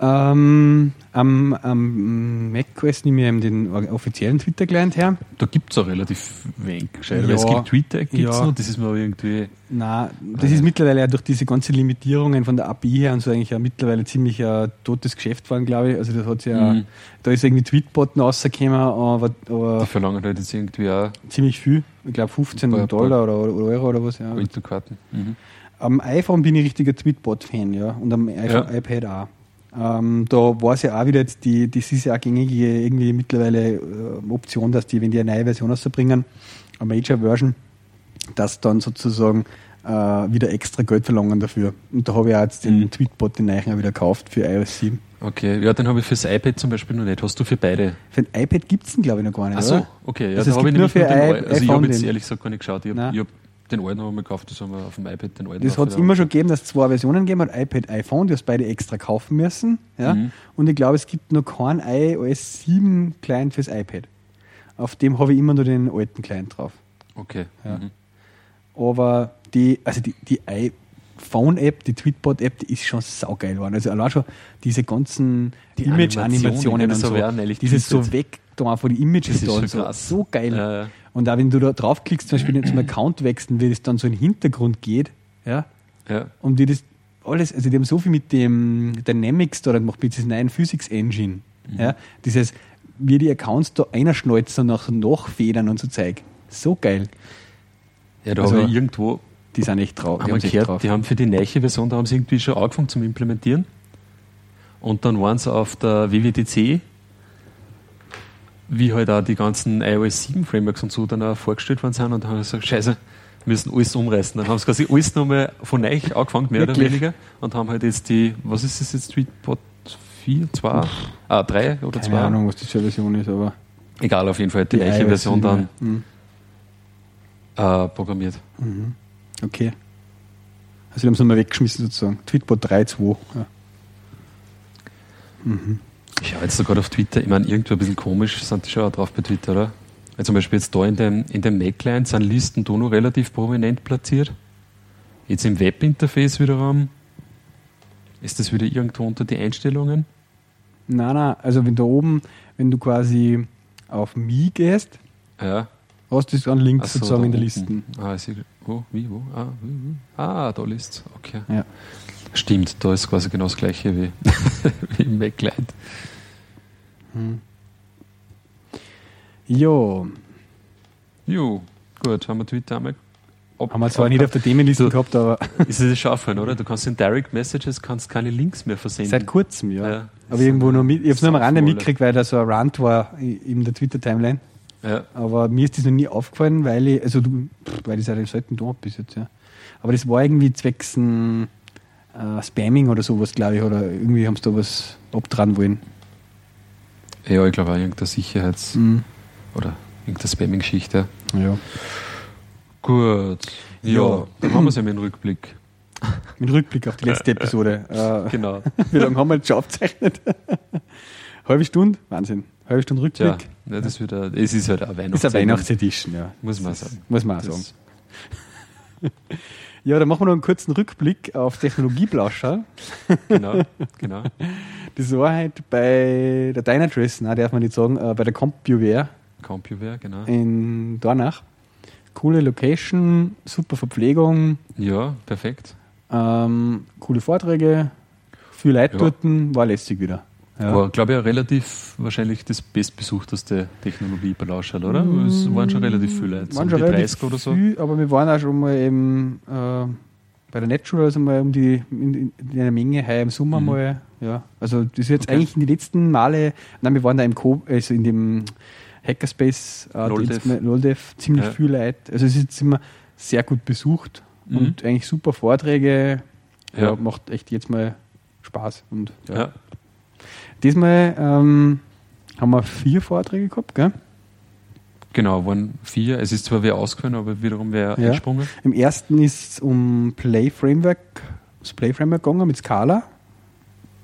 Ähm, am, am macOS nehme ich eben den offiziellen Twitter-Client her. Da gibt es auch relativ wenig gescheit. Ja. Es gibt Twitter, gibt es Ja. noch, das ist mir aber irgendwie. Na, das ist mittlerweile ja durch diese ganzen Limitierungen von der API her und so eigentlich ja mittlerweile ziemlich ein totes Geschäft geworden, glaube ich. Also das hat ja, Mhm. da ist irgendwie Tweetbot rausgekommen, aber, aber Die verlangen halt jetzt irgendwie auch ziemlich viel. Ich glaube 15 Ein paar- Dollar oder, oder Euro oder was. Ja. Mhm. Am iPhone bin ich richtiger Tweetbot-Fan, ja. Und am iPhone, Ja. iPad auch. Ähm, da war es ja auch wieder jetzt die, das ist ja auch gängige irgendwie mittlerweile äh, Option, dass die, wenn die eine neue Version rausbringen, eine Major-Version, dass dann sozusagen äh, wieder extra Geld verlangen dafür. Und da habe ich auch jetzt den Mhm. Tweetbot, den neuen, wieder gekauft für iOS 7. Okay, ja, den habe ich fürs iPad zum Beispiel noch nicht. Hast du für beide? Für ein iPad gibt es den, glaube ich, noch gar nicht. Ach so, okay. Ja, Also da habe ich nämlich nur für den Also ich habe jetzt ehrlich gesagt gar nicht geschaut. Ich habe hab den alten einmal gekauft, das haben wir auf dem iPad den alten. Das hat es immer schon gegeben, dass es zwei Versionen gegeben hat, iPad, iPhone, die hast beide extra kaufen müssen. Ja? Mhm. Und ich glaube, es gibt noch keinen iOS 7 Client fürs iPad. Auf dem habe ich immer nur den alten Client drauf. Okay. Ja. Mhm. Aber die, also die, die iPhone-App, die Tweetbot-App, die ist schon saugeil geworden. Also allein schon diese ganzen Die Image-Animationen Animationen, und so. neulich Dieses so weg da von den Images Das ist da so. So geil. Ja, ja. Und auch wenn du da draufklickst, zum Beispiel zum Account wechseln, wie das dann so in den Hintergrund geht, ja, Ja. und wie das alles, also die haben so viel mit dem Dynamics da gemacht, mit diesem neuen Physics Engine. Mhm. Ja, dieses, wie die Accounts da einschnalzen, nach, nachfedern und so Zeug. So geil. ja, da Also, habe ich irgendwo Die sind echt drauf. haben wir sich echt gehört, die haben für die neue Version, da haben sie irgendwie schon angefangen zum Implementieren. Und dann waren sie auf der WWDC, wie halt auch die ganzen iOS 7 Frameworks und so dann auch vorgestellt worden sind und dann haben sie gesagt, scheiße, wir müssen alles umreißen. Dann haben sie quasi alles nochmal von neu angefangen, mehr oder Wirklich? weniger, und haben halt jetzt die, was ist das jetzt, Tweetbot 4, 2, ah, 3 oder Keine 2? Ahnung, was eine Version ist, aber Egal, auf jeden Fall die, iOS Version 7, dann Mhm. äh, programmiert. Okay. Also die haben es nochmal weggeschmissen sozusagen. Tweetbot 3.2. Ja. Ich schaue jetzt gerade auf Twitter, ich meine, irgendwo ein bisschen komisch sind die schon auch drauf bei Twitter, oder? Weil zum Beispiel jetzt da in dem, in dem Mac-Client sind Listen da noch relativ prominent platziert. Jetzt im Webinterface wiederum ist das wieder irgendwo unter die Einstellungen. Nein, nein, also wenn da oben, wenn du quasi auf Me gehst, Ja. hast du es an links so, sozusagen in der. Liste. Ah, ich sehe, wo, wie, wo? Ah, wie, wie? ah da ist Okay. Ja. Stimmt, da ist quasi genau das gleiche wie, wie im Mac-Client. Jo, Jo, gut, haben wir Twitter einmal ab- haben wir zwar nicht auf der Themenliste gehabt, aber Ist es schon aufhören, oder? Du kannst in Direct Messages kannst keine Links mehr versenden. seit kurzem, ja. Ja. Aber irgendwo noch mit, ich habe es nur am Rande mitgekriegt, weil da so ein Rant war in der Twitter-Timeline. Ja. Aber mir ist das noch nie aufgefallen, weil ich, also du, weil ich halt selten da bis jetzt, ja. Aber das war irgendwie zwecks ein, äh, Spamming oder sowas, glaube ich, oder irgendwie haben sie da was abdran wollen. Ja, ich glaube auch irgendeine Sicherheits- Mhm. oder irgendeine Spamming-Geschichte. Ja. Gut. Ja, Ja. dann haben wir es ja mit dem Rückblick. Mit Rückblick auf die letzte Episode. Äh, Genau. wie lange haben wir jetzt schon aufgezeichnet? Halbe Stunde? Wahnsinn. Halbe Stunde Rückblick. ja, das wird ein, es ist halt eine ist Weihnachts Weihnachtsedition, ja. Muss man sagen. Muss man auch sagen. Ja, dann machen wir noch einen kurzen Rückblick auf Technologieblauscher. Genau, genau. Das war halt bei der Dynatrace, nein, darf man nicht sagen, äh, bei der CompuWare CompuWare, genau. in Dornach. Coole Location, super Verpflegung, Ja, perfekt. ähm, coole Vorträge, viel Leute Ja. dort, war lässig wieder. Ja. War, glaube ich, relativ wahrscheinlich das bestbesuchteste Technologie bei Lauschall, oder? Es waren schon relativ viele Leute, so waren um schon relativ 30 oder so. Viel, aber wir waren auch schon mal eben äh, bei der Natural, also mal um die in, in, in einer Menge heuer im Sommer Mhm. mal. Ja, also das ist jetzt Okay. eigentlich in die letzten Male, nein, wir waren da im Co also in dem Hackerspace äh, mal- LOLDev, ziemlich Ja. viel Leute. Also es ist jetzt immer sehr gut besucht Mhm. und eigentlich super Vorträge. Ja. Ja. macht echt jetzt mal Spaß. Und ja. Diesmal ähm, haben wir vier Vorträge gehabt, gell? Genau, waren vier. Es ist zwar wer ausgefallen, aber wiederum wer Ja. eingesprungen. Im ersten ist es um Play Framework, das Play Framework gegangen mit Scala.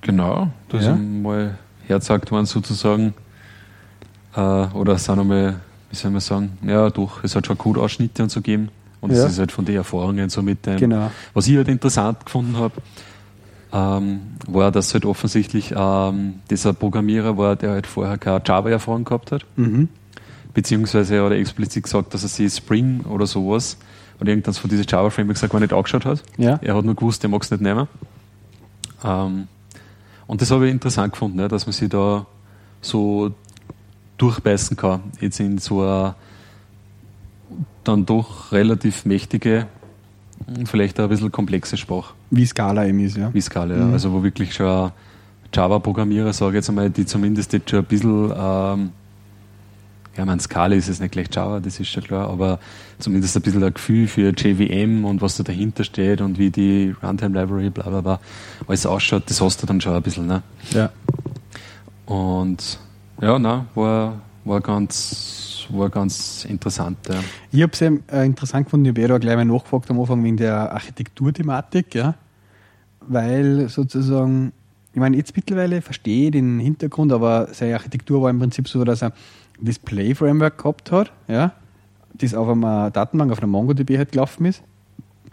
Genau, da Ja. ist einmal herzagt worden sozusagen. Äh, oder sind einmal, wie soll man sagen, ja doch, es hat schon Codeausschnitte und so gegeben. Und es Ja. ist halt von den Erfahrungen so mit dem. Genau. Was ich halt interessant gefunden habe, ähm, war, dass halt offensichtlich ähm, dieser Programmierer war, der halt vorher keine Java-Erfahrung gehabt hat. Mhm. Beziehungsweise er hat explizit gesagt, dass er sich Spring oder sowas oder irgendwas von diesen Java-Frameworks gar nicht angeschaut hat. Ja. Er hat nur gewusst, er mag es nicht nehmen. Ähm, und das habe ich interessant gefunden, ne, dass man sich da so durchbeißen kann. Jetzt in so eine dann doch relativ mächtige, vielleicht auch ein bisschen komplexe Sprache, Wie Scala eben ist, ja. wie Scala. ja. Also wo wirklich schon Java-Programmierer, sage ich jetzt einmal, die zumindest jetzt schon ein bisschen ähm, ja, man Scala ist es nicht gleich Java, das ist schon klar, aber zumindest ein bisschen ein Gefühl für JVM und was da dahinter steht und wie die Runtime Library, bla bla bla, alles ausschaut, das hast du dann schon ein bisschen. Ne? ja. Und ja, na, war, war ganz, war ganz interessant. Ja. Ich habe es äh, interessant gefunden, ich habe eh da gleich mal nachgefragt am Anfang wegen der Architekturthematik, ja. Weil sozusagen, ich meine, jetzt mittlerweile verstehe ich den Hintergrund, aber seine Architektur war im Prinzip so, dass er das Play-Framework gehabt hat, ja, das auf einer Datenbank, auf einer MongoDB halt gelaufen ist,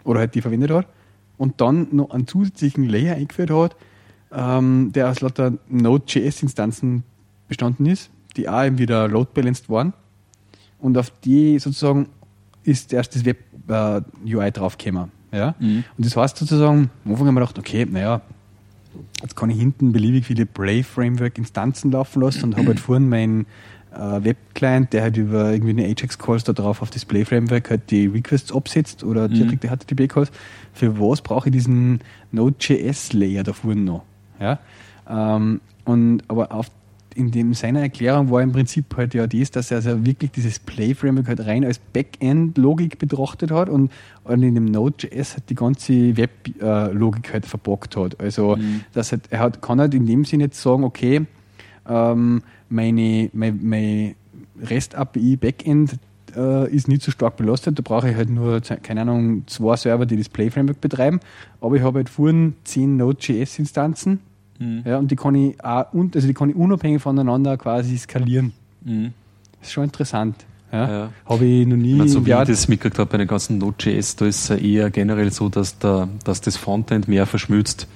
oder halt die verwendet hat, und dann noch einen zusätzlichen Layer eingeführt hat, ähm, der aus lauter Node.js-Instanzen bestanden ist, die auch eben wieder load-balanced waren. Und auf die sozusagen ist erst das Web-UI draufgekommen. Ja? Mhm. Und das heißt sozusagen, am Anfang haben wir gedacht, okay, naja, jetzt kann ich hinten beliebig viele Brave-Framework-Instanzen laufen lassen und habe halt vorhin meinen äh, Web-Client, der halt über irgendwie eine Ajax-Calls da drauf auf das Play-Framework halt die Requests absetzt oder direkt die HTTP-Calls. Für was brauche ich diesen Node.js-Layer da vorne noch? Ja? Ähm, und, aber auf in dem seiner Erklärung war im Prinzip halt ja das, dass er also wirklich dieses Play-Framework halt rein als Backend-Logik betrachtet hat und, und in dem Node.js halt die ganze Web-Logik halt verbockt hat. Also das halt, er hat, kann halt in dem Sinne jetzt sagen, okay, ähm, meine, mein, mein REST-API Backend äh, ist nicht so stark belastet. Da brauche ich halt nur, keine Ahnung, zwei Server, die das Play-Framework betreiben. Aber ich habe halt vorhin zehn Node.js-Instanzen. Ja, und die kann ich auch, und, also die kann ich unabhängig voneinander quasi skalieren. Mhm. Das ist schon interessant. Ja. Ja. Habe ich noch nie Ich meine, so wie Jahr- ich das mitgekriegt habe bei den ganzen Node.js, da ist es eher generell so, dass, der, dass das Frontend mehr verschmilzt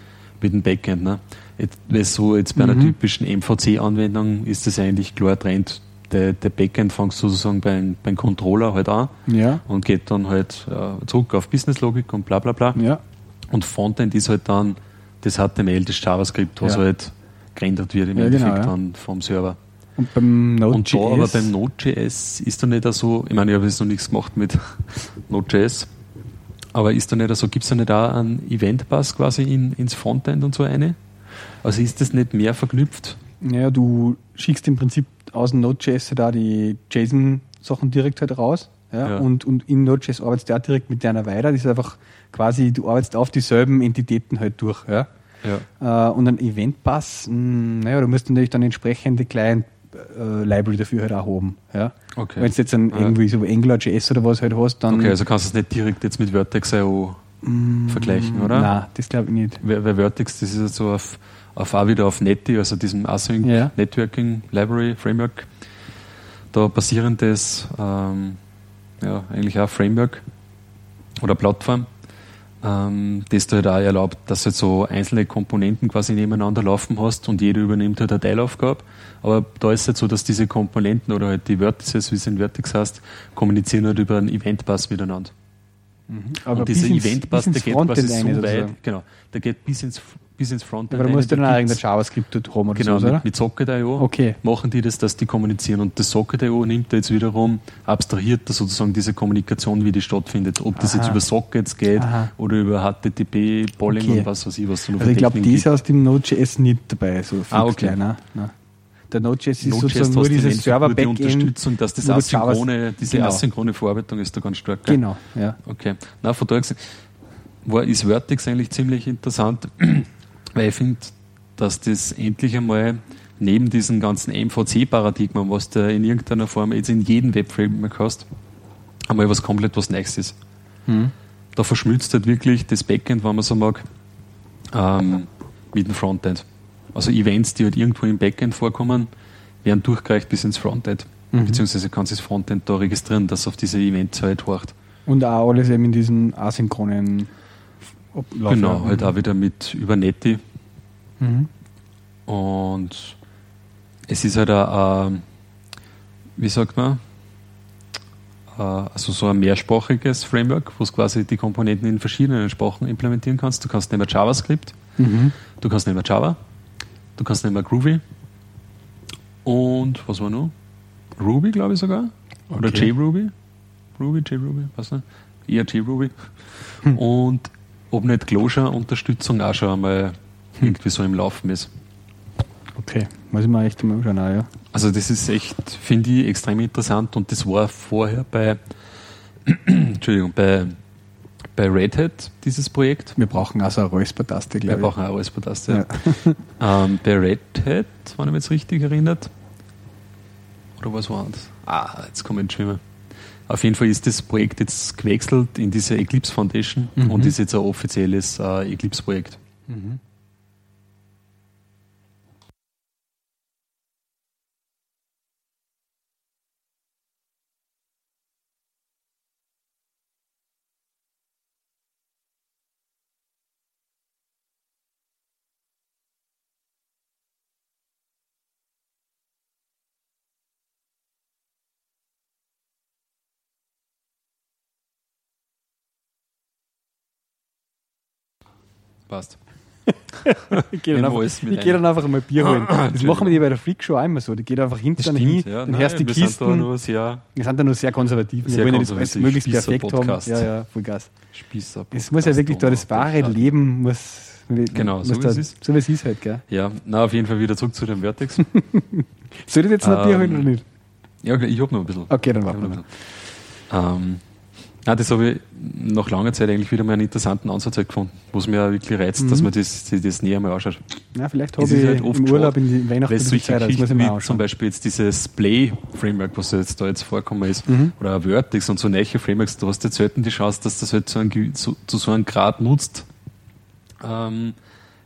mit dem Backend. Ne? Jetzt, weil so jetzt bei einer Mhm. typischen MVC-Anwendung ist das eigentlich klar Trend. Der, der Backend fängt sozusagen beim, beim Controller halt an Ja, und geht dann halt äh, zurück auf Business-Logik und bla bla bla. ja, Und Frontend ist halt dann das HTML, das JavaScript, was Ja. halt gerendert wird im Ja, Endeffekt genau, dann vom Server. und beim Und da aber Node.js. beim Node.js ist da nicht so, ich meine, ich habe jetzt noch nichts gemacht mit Node.js, aber ist da nicht so, gibt es da nicht auch einen Event-Pass quasi in, ins Frontend und so eine? Also ist das nicht mehr verknüpft? Naja, du schickst im Prinzip aus dem Node.js da die JSON-Sachen direkt halt raus. Ja, Ja. Und, und in Node.js arbeitest du auch direkt mit deiner weiter. Das ist einfach quasi, du arbeitest auf dieselben Entitäten halt durch. Ja. Ja. Äh, und ein Event-Pass, mh, naja, du musst natürlich dann entsprechende Client-Library dafür halt auch haben. Ja. Okay. Wenn du jetzt ein, irgendwie so AngularJS oder was halt hast, dann. Okay, also kannst du es nicht direkt jetzt mit Vertex.io vergleichen, oder? Nein, das glaube ich nicht. Weil, weil Vertex, das ist jetzt so auf, auf auch wieder auf Netty, also diesem Async. Networking Library Framework, da basierendes, ähm, ja, eigentlich auch Framework oder Plattform, ähm, das dir halt auch erlaubt, dass du halt so einzelne Komponenten quasi nebeneinander laufen hast und jeder übernimmt halt eine Teilaufgabe. Aber da ist es halt so, dass diese Komponenten oder halt die Vertices, wie es in Vertex heißt, kommunizieren halt über einen Event-Pass miteinander. Aber und dieser ins der geht quasi so weit, genau, der geht bis ins, bis ins Frontend. Aber musst du Da dann auch gibt's- irgendein JavaScript dort haben oder Genau, so, oder? mit, mit Socket.io Okay. machen die das, dass die kommunizieren. Und das Socket.io nimmt da jetzt wiederum, abstrahiert da sozusagen diese Kommunikation, wie die stattfindet. Ob das Aha. jetzt über Sockets geht Aha. oder über HTTP, Polling Okay. und was weiß ich, was da noch Also ich glaube, die ist aus dem Node.js nicht dabei, so Ah, okay. kleiner. Nein. Der Node.js ist Node.js sozusagen nur Endeffekt nur die Server-Backend. Unterstützung, dass das asynchrone, diese Genau. asynchrone Verarbeitung ist da ganz stark. gell? Genau, ja. Okay. Na, von daher gesehen, war, ist Vertex eigentlich ziemlich interessant, weil ich finde, dass das endlich einmal neben diesen ganzen MVC-Paradigmen, was du in irgendeiner Form jetzt in jedem Web-Framework hast, einmal was komplett was Neues ist. Hm. Da verschmilzt halt wirklich das Backend, wenn man so mag, ähm, mit dem Frontend. Also Events, die halt irgendwo im Backend vorkommen, werden durchgereicht bis ins Frontend. Mhm. Beziehungsweise kannst du das Frontend da registrieren, dass auf diese Events halt horcht. Und auch alles eben in diesen asynchronen Ablauf. Genau, halt auch wieder mit über Netty. Mhm. Und es ist halt auch, ähm, wie sagt man, äh, also so ein mehrsprachiges Framework, wo du quasi die Komponenten in verschiedenen Sprachen implementieren kannst. Du kannst nehmen JavaScript, Mhm. du kannst nehmen Java, du kannst nehmen Groovy und was war noch? Ruby, glaube ich sogar. Oder Okay. JRuby. Ruby, JRuby, was nicht? Eher JRuby. Hm. Und ob nicht Closure-Unterstützung auch schon einmal Hm. irgendwie so im Laufen ist. Okay, muss ich mir echt mal anschauen, auch, ja. Also das ist echt, finde ich, extrem interessant und das war vorher bei, Entschuldigung, bei, bei Red Hat dieses Projekt. Wir brauchen auch so eine Räuspertaste, Wir glaube ich. brauchen auch alles bei das. Ja. ähm, bei Red Hat, wenn ich mich jetzt richtig erinnert, oder was war das? Ah, jetzt komme ich ins Schwimmen. Auf jeden Fall ist das Projekt jetzt gewechselt in diese Eclipse Foundation Mhm. und ist jetzt ein offizielles äh, Eclipse-Projekt. Passt. Ich gehe dann, geh dann einfach mal Bier holen. Das machen wir bei der Freakshow immer so. Die geht einfach hinten dann hin, ja. dann hörst die wir sind da Kisten. nur sehr wir sind da nur sehr konservativ. Sehr wir wollen das möglichst perfekt haben. Ja, ja, voll Gas. Spießer. Es muss ja wirklich da das wahre Leben muss. Genau, muss so wie da, es ist. So wie es ist halt, gell? Ja, na auf jeden Fall wieder zurück zu dem Vertex. Soll ich jetzt noch ein Bier Ähm, holen oder nicht? ja, okay, ich habe noch ein bisschen. Okay, dann hab warten wir ein noch. bisschen. Na, das habe ich nach langer Zeit eigentlich wieder mal einen interessanten Ansatz halt gefunden, wo es mir auch wirklich reizt, dass man das, sich das näher mal anschaut. Ja, vielleicht habe ich halt oft im Urlaub in Weihnachten die Zeit, das muss ich auch zum. Beispiel jetzt dieses Play-Framework, was jetzt da jetzt vorkommen ist, Mhm. oder auch Vertex und so neue Frameworks, du hast jetzt selten die Chance, dass das halt so ein, ge- so, zu so einem Grad nutzt, ähm,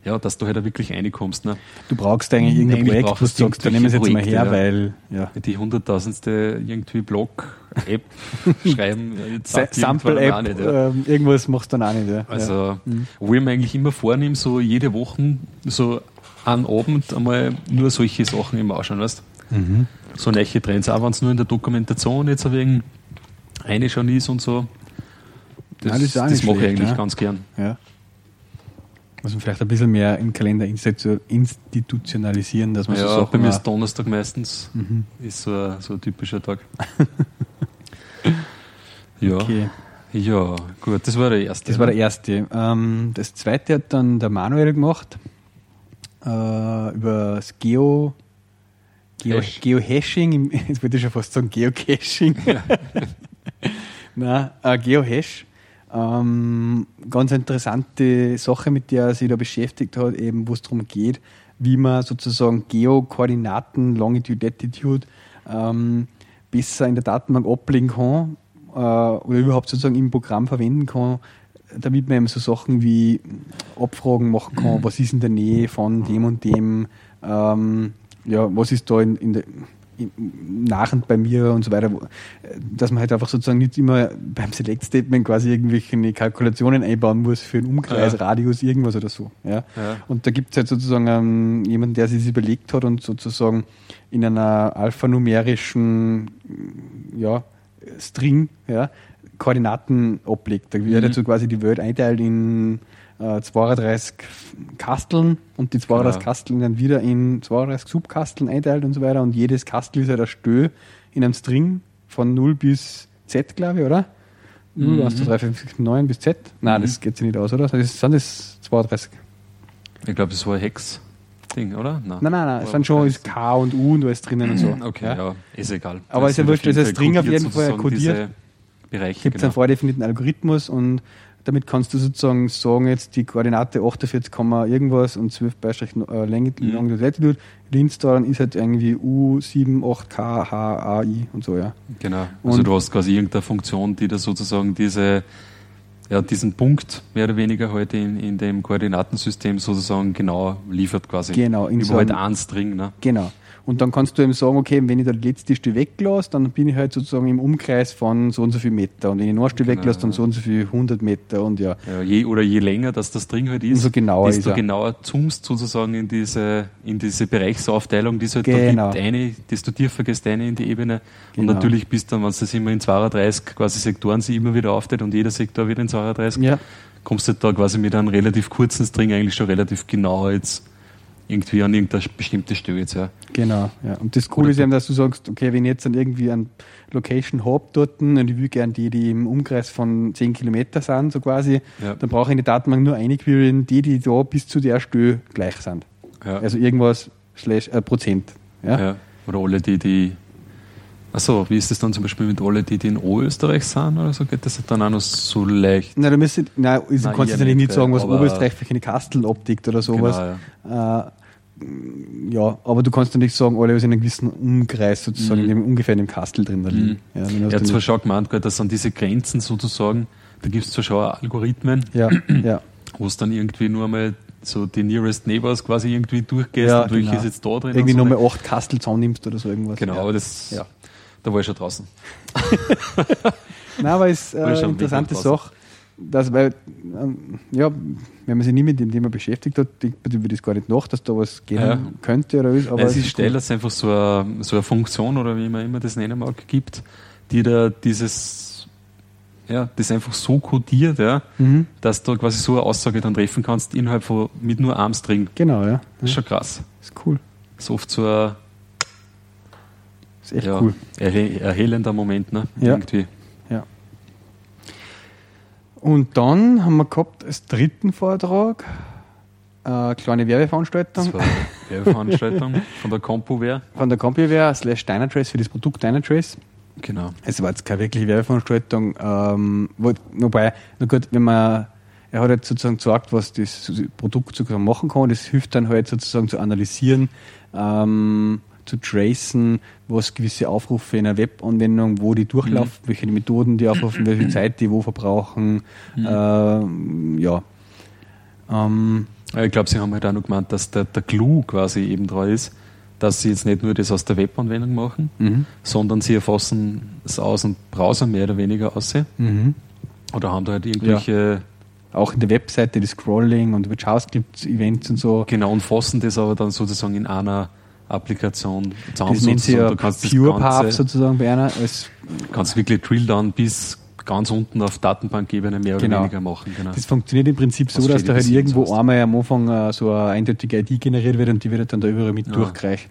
ja, dass du halt auch wirklich reinkommst. Ne? Du brauchst eigentlich irgendein Eigentlich Projekt, wo du sagst, da nehmen wir es jetzt mal her, weil ja. Die hunderttausendste irgendwie Blog-App schreiben, irgendwann Sample-App, ja. ähm, irgendwas machst du dann auch nicht. Ja. Also, wo ich mir eigentlich immer vornehme, so jede Woche, so an Abend einmal nur solche Sachen immer anschauen, weißt Mhm. So neue Trends, auch wenn es nur in der Dokumentation jetzt eine schon ist und so. Das, Nein, das das mache ich eigentlich ne? ganz gern. Ja. Muss man vielleicht ein bisschen mehr im Kalender institu- institutionalisieren, dass man so Ja, Sachen bei mir ist Donnerstag meistens, Mhm. ist so ein, so ein typischer Tag. ja. Okay, ja, gut, das war der erste. das war ne? der erste. Ähm, das zweite hat dann der Manuel gemacht äh, über das Geo, Geo, Hash. Geohashing, im- jetzt wollte ich schon fast sagen Geocaching. Nein, äh, Geohash. Ähm, ganz interessante Sache, mit der er sich da beschäftigt hat, eben wo es darum geht, wie man sozusagen Geokoordinaten, Longitude, Latitude ähm, besser in der Datenbank ablegen kann äh, oder überhaupt sozusagen im Programm verwenden kann, damit man eben so Sachen wie Abfragen machen kann, was ist in der Nähe von dem und dem, ähm, ja, was ist da in, in der in, nachend bei mir und so weiter, dass man halt einfach sozusagen nicht immer beim Select-Statement quasi irgendwelche Kalkulationen einbauen muss für einen Umkreis, Ja. Radius, irgendwas oder so. Ja. Ja. Und da gibt es halt sozusagen ähm, jemanden, der sich das überlegt hat und sozusagen in einer alphanumerischen ja, String ja, Koordinaten ablegt. Da wird Mhm. dazu quasi die Welt einteilt in äh, 32 Kasteln und die 32 Genau. Kasteln dann wieder in 32 Subkasteln einteilt und so weiter und jedes Kastel ist halt ein Stö in einem String von 0 bis Z, glaube ich, oder? 0, Mhm. 1, 2, 3, 4, 5, 6, 9 bis Z? Nein, das geht sich nicht aus, oder? Das sind das 32. Ich glaube, das war ein Hex-Ding, oder? Nein, nein, nein, es sind schon ist K und U und alles drinnen und so. Okay, ja, ist egal. Aber ist ja wurscht, das ist ein String auf jeden Fall kodiert. Bereiche, gibt es einen genau. vordefinierten Algorithmus und damit kannst du sozusagen sagen, jetzt die Koordinate 48, Komma irgendwas und 12 Beistrich äh, Länge, Mhm. Longitude, Latitude. Daran ist halt irgendwie U78K, H, A, I und so, ja. Genau. Also Und- du hast quasi irgendeine Funktion, die da sozusagen diese, ja, diesen Punkt mehr oder weniger halt in, in dem Koordinatensystem sozusagen genau liefert quasi. Genau, in Über so halt einen String, ne? Genau. Und dann kannst du eben sagen, okay, wenn ich da letzte Stelle weglasse, dann bin ich halt sozusagen im Umkreis von so und so viel Meter. Und wenn ich noch eine Stelle Genau, weglasse, dann so und so viel 100 Meter und ja. Ja, je, oder je länger das das String halt ist, Umso genauer desto ist er. genauer zoomst sozusagen in diese, in diese Bereichsaufteilung, die es halt Genau. da gibt, eine, desto tiefer gehst du eine in die Ebene. Und Genau. natürlich bist dann, wenn du das immer in 32 quasi Sektoren sich immer wieder aufteilt und jeder Sektor wird in 32, Ja, kommst du da quasi mit einem relativ kurzen String eigentlich schon relativ genau jetzt irgendwie an irgendeine bestimmte Stelle jetzt, ja. genau. Ja. Und das Coole ist eben, dass du sagst, okay, wenn ich jetzt dann irgendwie ein Location habe dort und ich will gern die, die im Umkreis von 10 Kilometer sind, so quasi, Ja. dann brauche ich in die Datenbank nur einquirieren, die, die da bis zu der Stelle gleich sind. Ja. Also irgendwas slash äh, Prozent. Ja? ja. Oder alle die, die Achso, wie ist das dann zum Beispiel mit alle, die, die in Oberösterreich sind oder so? Geht das dann auch noch so leicht? Nein, du müsstest, nein, du Nein, kannst eigentlich nicht nicht, sagen, was Oberösterreich für eine Kastel abdeckt oder sowas. Genau, ja. Äh, ja, aber du kannst natürlich sagen, alle was in einem gewissen Umkreis sozusagen, in dem, ungefähr in dem Kastel drin da liegen. Ja, Mhm. Er du hat zwar nicht- schon gemeint, gell, das sind diese Grenzen sozusagen, da gibt es zwar schon auch Algorithmen, ja, ja, wo es dann irgendwie nur mal so die Nearest Neighbors quasi irgendwie durchgehst Ja, und welche genau. ist jetzt da drin. irgendwie so. nochmal acht Kastel zusammennimmst oder so irgendwas. Genau, ja. aber das, Ja. Da war ich schon draußen. Nein, aber es ist War äh, eine interessante. Sache, dass, weil, ähm, ja, wenn man sich nie mit dem Thema beschäftigt hat, denkt man über das gar nicht nach, dass da was gehen Ja. könnte oder ist. Aber es ist schnell, dass es einfach so eine, so eine Funktion oder wie man immer das nennen mag, gibt, die da dieses, ja, das einfach so kodiert, ja, Mhm. dass du quasi so eine Aussage dann treffen kannst innerhalb von mit nur einem String. Genau, ja. Das ist schon krass. Ist cool. Das ist oft so ein Ist echt ja, cool. erhe erhellender Moment, ne? Ja. Irgendwie. Ja. Und dann haben wir gehabt als dritten Vortrag eine kleine Werbeveranstaltung Das war eine Werbeveranstaltung von der CompuWare. von der CompuWare slash Dynatrace für das Produkt Dynatrace. Genau. Es war jetzt keine wirkliche Werbeveranstaltung, ähm, wo, wobei, na gut, wenn man, er hat jetzt sozusagen gesagt, was das Produkt sozusagen machen kann, das hilft dann halt sozusagen zu analysieren, ähm, zu tracen, was gewisse Aufrufe in einer Webanwendung, wo die durchlaufen, welche Methoden die aufrufen, welche Zeit die wo verbrauchen, ähm, ja. Ähm, Ja, Ich glaube, Sie haben halt auch noch gemeint, dass der, der Clou quasi eben dran ist, dass Sie jetzt nicht nur das aus der Webanwendung machen, mhm. sondern Sie erfassen es aus dem Browser mehr oder weniger aus. Mhm. Oder haben da halt irgendwelche, Auch in der Webseite, das Scrolling und über JavaScript-Events und so. genau, und fassen das aber dann sozusagen in einer Applikation zusammen. Das nennt sozusagen. ja du kannst das Pure Path sozusagen bei einer. Als, kannst wirklich Drill down bis ganz unten auf Datenbankebene mehr Genau. oder weniger machen. Genau. Das funktioniert im Prinzip so, dass da halt irgendwo einmal am Anfang äh, so eine eindeutige ID generiert wird und die wird dann da überall mit Ja. durchgereicht.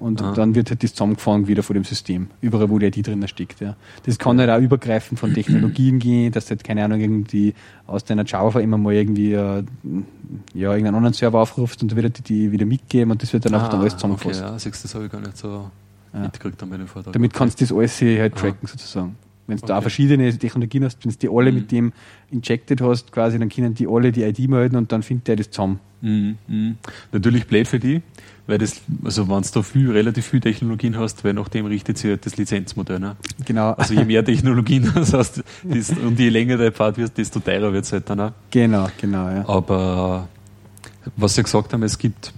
Und Ah. dann wird halt das zusammengefangen wieder vor dem System, überall wo die ID drin steckt. Ja. Das kann halt auch übergreifend von Technologien gehen, dass du halt, keine Ahnung, irgendwie aus deiner Java immer mal irgendwie äh, ja, irgendeinen anderen Server aufrufst und da wird die, die wieder mitgeben und das wird dann einfach dann alles zusammengefasst. Ah, Okay, ja, siehst du, das habe ich gar nicht so Ja. mitgekriegt an meinem Vortrag. Damit kannst du das alles halt Ah. tracken sozusagen. Wenn du da Okay. auch verschiedene Technologien hast, wenn du die alle Mhm. mit dem injected hast, quasi, dann können die alle die ID melden und dann findet der das zusammen. Mhm. Natürlich blöd für die, weil das, also wenn du da viel, relativ viel Technologien hast, weil nach dem richtet sich halt das Lizenzmodell. Ne? Genau. Also je mehr Technologien du hast das, und je länger der Pfad wird, desto teurer wird es halt dann auch. genau, genau, ja. Aber was Sie gesagt haben, es gibt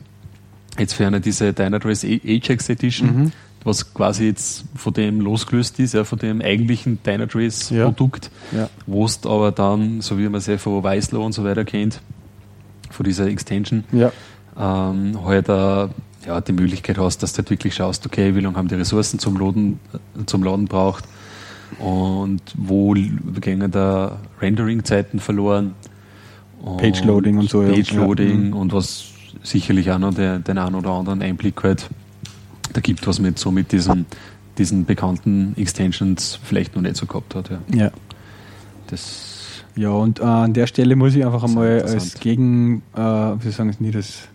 jetzt für eine diese Dynatrace Ajax Edition, Mhm. was quasi jetzt von dem losgelöst ist, ja, von dem eigentlichen Dynatrace Ja. Produkt, ja. wo es aber dann, so wie man es ja von Weisler und so weiter kennt, von dieser Extension, Ja, ähm, halt äh, ja, die Möglichkeit hast, dass du halt wirklich schaust, okay, wie lange haben die Ressourcen zum Laden, äh, zum Laden braucht, und wo gingen da Rendering-Zeiten verloren. Page-Loading und so. Page-Loading Ja. und was sicherlich auch noch der, den einen oder anderen Einblick halt da gibt, was man jetzt so mit diesen, diesen bekannten Extensions vielleicht noch nicht so gehabt hat. Ja. Ja. Das, Ja, und äh, an der Stelle muss ich einfach Das einmal als Gegen, äh, wie sagen es nicht, als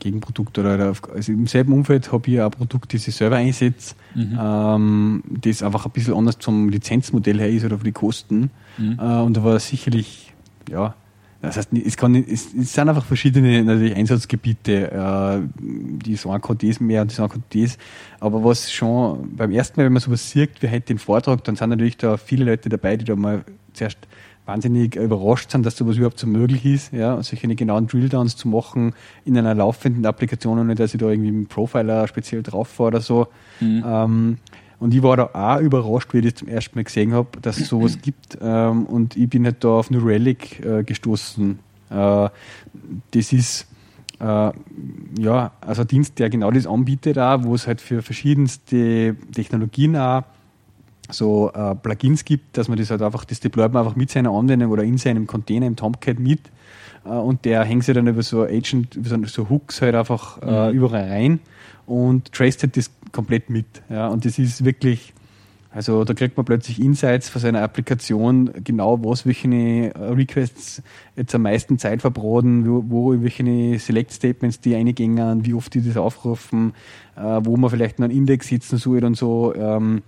Gegenprodukt oder also im selben Umfeld habe ich ein Produkt, das ich selber einsetze, Mhm. ähm, das einfach ein bisschen anders zum Lizenzmodell her ist oder für die Kosten. Mhm. Äh, und da war sicherlich, ja, das heißt, es, kann, es, es sind einfach verschiedene natürlich Einsatzgebiete. Äh, die sagen kann das mehr und die sagen kann das. Aber was schon beim ersten Mal, wenn man sowas sieht, wie heute den Vortrag, dann sind natürlich da viele Leute dabei, die da mal zuerst wahnsinnig überrascht sind, dass sowas überhaupt so möglich ist, ja, solche genauen Drilldowns zu machen in einer laufenden Applikation, ohne dass ich da irgendwie mit dem Profiler speziell drauf fahre oder so. Ähm, und ich war da auch überrascht, wie ich das zum ersten Mal gesehen habe, dass es sowas gibt. Ähm, und ich bin halt da auf New Relic äh, gestoßen. Äh, das ist äh, ja, also ein Dienst, der genau das anbietet, auch, wo es halt für verschiedenste Technologien auch so äh, Plugins gibt, dass man das halt einfach, das deployt man einfach mit seiner Anwendung oder in seinem Container im Tomcat mit äh, und der hängt sich dann über so Agent, über so, so Hooks halt einfach äh, überall rein und traced halt das komplett mit. Ja, und das ist wirklich, also da kriegt man plötzlich Insights von seiner Applikation, genau was, welche äh, Requests jetzt am meisten Zeit verbraten, wo, wo welche Select-Statements die eingängen, wie oft die das aufrufen, äh, wo man vielleicht noch einen Index sitzen soll und so. Ähm,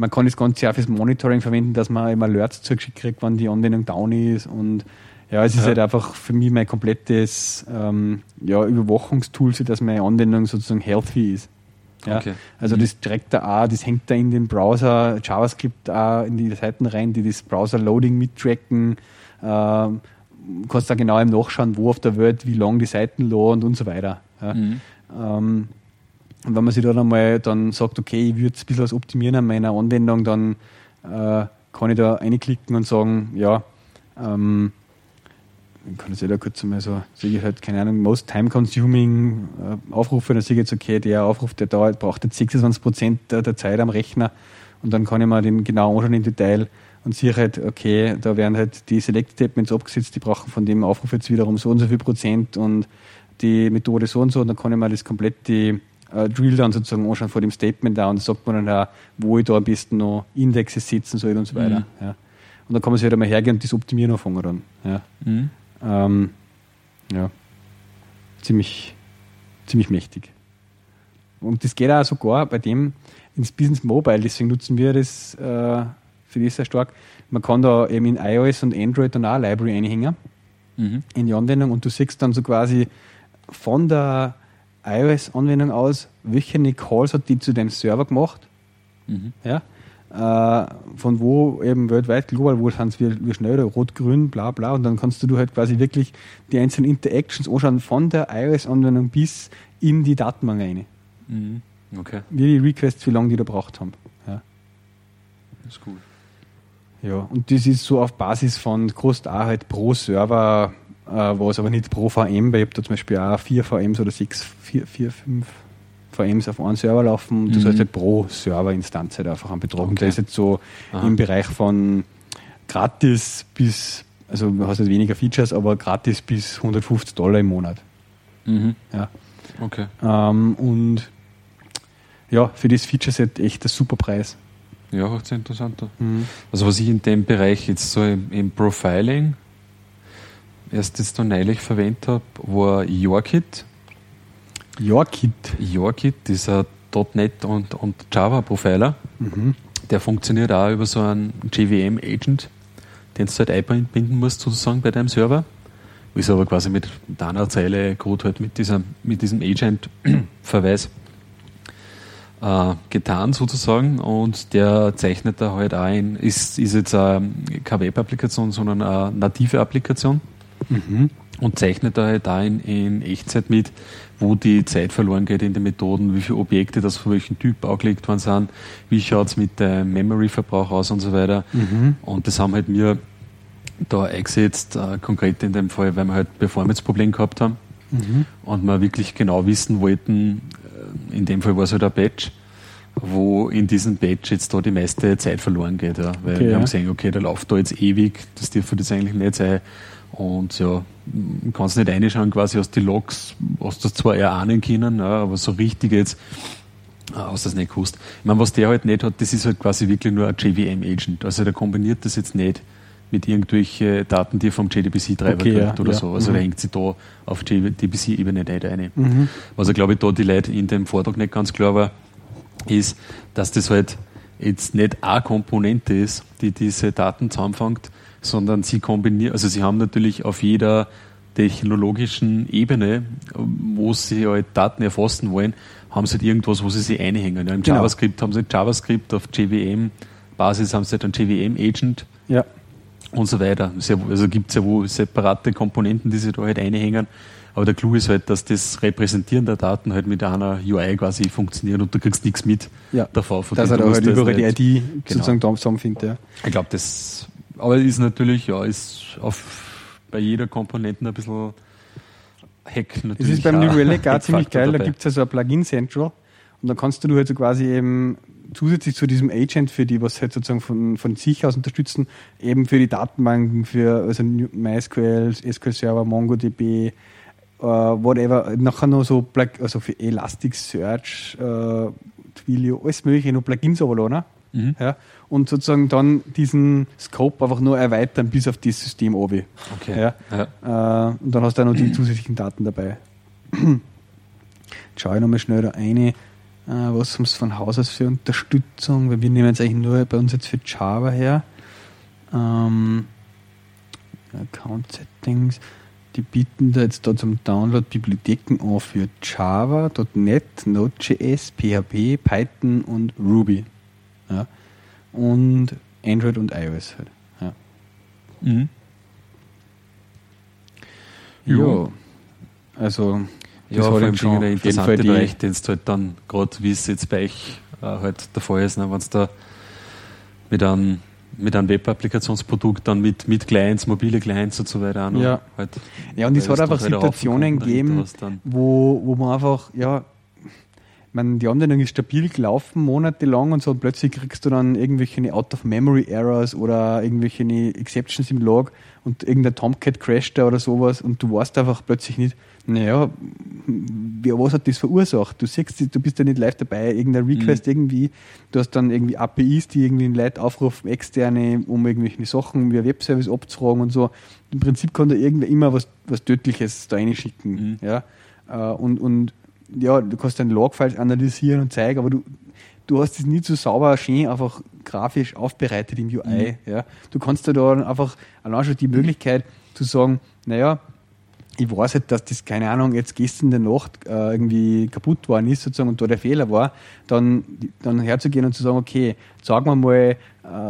man kann das Ganze auch fürs Monitoring verwenden, dass man immer Alerts zugeschickt kriegt, wann die Anwendung down ist und ja, es ist Ja. halt einfach für mich mein komplettes ähm, ja, Überwachungstool, so dass meine Anwendung sozusagen healthy ist. Ja, Okay. Also Mhm. das trägt da auch, das hängt da in den Browser, JavaScript auch in die Seiten rein, die das Browser-Loading mittracken. Ähm, kannst da genau im Nachschauen, wo auf der Welt, wie lang die Seiten laden und so weiter. Ja. Mhm. Ähm, und wenn man sich da dann mal dann sagt, okay, ich würde ein bisschen was optimieren an meiner Anwendung, dann äh, kann ich da reinklicken und sagen, ja, ähm, ich kann jetzt da kurz mal so, sehe ich halt, keine Ahnung, most time consuming äh, Aufrufe, dann sehe ich jetzt, okay, der Aufruf, der dauert, braucht jetzt 26 Prozent der, der Zeit am Rechner. Und dann kann ich mir den genau anschauen im Detail und sehe halt, okay, da werden halt die Select-Statements abgesetzt, die brauchen von dem Aufruf jetzt wiederum so und so viel Prozent und die Methode so und so. Und dann kann ich mir das komplette äh, Drill dann sozusagen anschauen vor dem Statement da und sagt man dann auch, wo ich da am besten noch Indexe setzen soll und so weiter. Ja. Und dann kann man sich halt einmal hergehen und das Optimieren anfangen dann. Ja. Mhm. Ähm, ja, ziemlich, ziemlich mächtig. Und das geht auch sogar bei dem ins Business Mobile, deswegen nutzen wir das äh, für das sehr stark. Man kann da eben in iOS und Android dann auch eine Library einhängen Mhm. in die Anwendung und du siehst dann so quasi von der iOS-Anwendung aus, welche Calls hat die zu deinem Server gemacht Mhm. ja? Äh, von wo eben weltweit, global, wo sind wie, wie schnell, oder rot, grün, bla bla. Und dann kannst du halt quasi wirklich die einzelnen Interactions anschauen von der iOS-Anwendung bis in die Datenbank rein. Mhm. Okay, Wie die Requests, wie lange die da braucht haben. Ja. das ist gut. ja. Und das ist so auf Basis von kostet auch halt pro Server, was aber nicht pro VM, weil ich habe da zum Beispiel auch vier VMs oder sechs, vier, vier fünf VMs auf einem Server laufen und das Mhm. heißt halt pro Serverinstanz halt einfach einen Betrag. Und Okay. der ist jetzt so Aha. im Bereich von gratis bis, also du hast halt weniger Features, aber gratis bis 150 Dollar im Monat. Mhm. Ja. Okay. Ähm, und ja, für das Feature-Set echt ein super Preis. Ja, hört sich interessant an. Also was ich in dem Bereich jetzt so im, im Profiling erst jetzt noch neulich verwendet habe, war YourKit. YourKit. YourKit ist ein .NET und, und Java Profiler. Mhm. Der funktioniert auch über so einen JVM-Agent, den du halt einbinden musst sozusagen bei deinem Server. Ist aber quasi mit deiner Zeile Code halt mit, dieser, mit diesem Agent-Verweis äh, getan sozusagen und der zeichnet da halt ein, ist, ist jetzt keine Web-Applikation, sondern eine native Applikation Mhm. und zeichnet da halt in, in Echtzeit mit, wo die Zeit verloren geht in den Methoden, wie viele Objekte das von welchem Typ angelegt worden sind, wie schaut es mit dem Memory-Verbrauch aus und so weiter. Mhm. Und das haben halt wir da eingesetzt, äh, konkret in dem Fall, weil wir halt Performance-Problem gehabt haben Mhm. und wir wirklich genau wissen wollten, äh, in dem Fall war es halt ein Patch, wo in diesem Batch jetzt da die meiste Zeit verloren geht. Ja. Weil Okay, wir haben gesehen, okay, der läuft da jetzt ewig, das dürfte das eigentlich nicht sein. Und ja, man kann es nicht reinschauen, quasi aus die Logs, hast du das zwar erahnen können, ja, aber so richtig jetzt hast du das nicht gewusst. Ich meine, was der halt nicht hat, das ist halt quasi wirklich nur ein JVM-Agent. Also der kombiniert das jetzt nicht mit irgendwelchen Daten, die er vom JDBC-Treiber Okay, kriegt ja, oder ja. so. Also Mhm. der hängt sich da auf JDBC-Ebene nicht ein. Mhm. Was er, glaube ich, da die Leute in dem Vortrag nicht ganz klar war, ist, dass das halt jetzt nicht eine Komponente ist, die diese Daten zusammenfängt, sondern sie kombinieren, also sie haben natürlich auf jeder technologischen Ebene, wo sie halt Daten erfassen wollen, haben sie halt irgendwas, wo sie sich einhängen. Ja, Im Genau. JavaScript haben sie halt JavaScript, auf JVM-Basis haben sie halt einen JVM-Agent Ja. und so weiter. Also gibt es ja wo separate Komponenten, die sich da halt einhängen. Aber der Clou ist halt, dass das Repräsentieren der Daten halt mit einer UI quasi funktioniert und du kriegst nichts mit Ja. davon. von Dass er da halt überall die nicht- ID Genau. sozusagen zusammenfindet. Ja. Ich glaube, das, aber ist natürlich, ja, ist auf, bei jeder Komponente ein bisschen Hack Das natürlich. ist beim New Relic auch ziemlich geil. Da dabei. gibt es ja so ein Plugin Central und da kannst du halt so quasi eben zusätzlich zu diesem Agent, für die, was halt sozusagen von, von sich aus unterstützen, eben für die Datenbanken, für also MySQL, SQL Server, MongoDB, äh, whatever, nachher noch so Plug, also für Elasticsearch, äh, Twilio, alles mögliche, noch Plugins runterladen. Mhm. Ja, und sozusagen dann diesen Scope einfach nur erweitern bis auf das System oben. Okay. Ja. Ja. Äh, und dann hast du auch noch die zusätzlichen Daten dabei. Jetzt schaue ich nochmal schnell da eine, äh, was haben sie von Haus aus für Unterstützung, weil wir nehmen jetzt eigentlich nur bei uns jetzt für Java her. Ähm, Account Settings, die bieten da jetzt da zum Download Bibliotheken an für Java, .NET, Node.js, PHP, Python und Ruby. Ja. Und Android und iOS halt. Ja. Mhm. Ja. Also, das vor hat schon jeden interessanter die, Bereich, den es halt dann, gerade wie es jetzt bei euch äh, halt der Fall ist, ne, wenn es da mit einem, mit einem Web-Applikationsprodukt dann mit, mit Clients, mobile Clients und so weiter auch Ja. halt, Ja, und es hat einfach halt Situationen gegeben, wo, wo man einfach, ja, meine, die Anwendung ist stabil gelaufen, monatelang und so, und plötzlich kriegst du dann irgendwelche Out-of-Memory-Errors oder irgendwelche Exceptions im Log und irgendein Tomcat crasht da oder sowas und du weißt einfach plötzlich nicht, naja, wer, was hat das verursacht? Du siehst, du bist ja nicht live dabei, irgendein Request irgendwie, du hast dann irgendwie APIs, die irgendwie Leute aufrufen, externe, um irgendwelche Sachen via Webservice abzufragen und so. Im Prinzip kann da irgendwer immer was, was Tödliches da reinschicken. Mhm. Ja? Äh, Und, und ja, du kannst deine Logfiles analysieren und zeigen, aber du, du hast es nie so sauber, schön, einfach grafisch aufbereitet im UI. Ja? Du kannst da dann einfach allein schon die Möglichkeit zu sagen, naja, ich weiß halt, dass das, keine Ahnung, jetzt gestern in der Nacht äh, irgendwie kaputt worden ist sozusagen und da der Fehler war, dann, dann herzugehen und zu sagen, okay, sagen wir mal äh,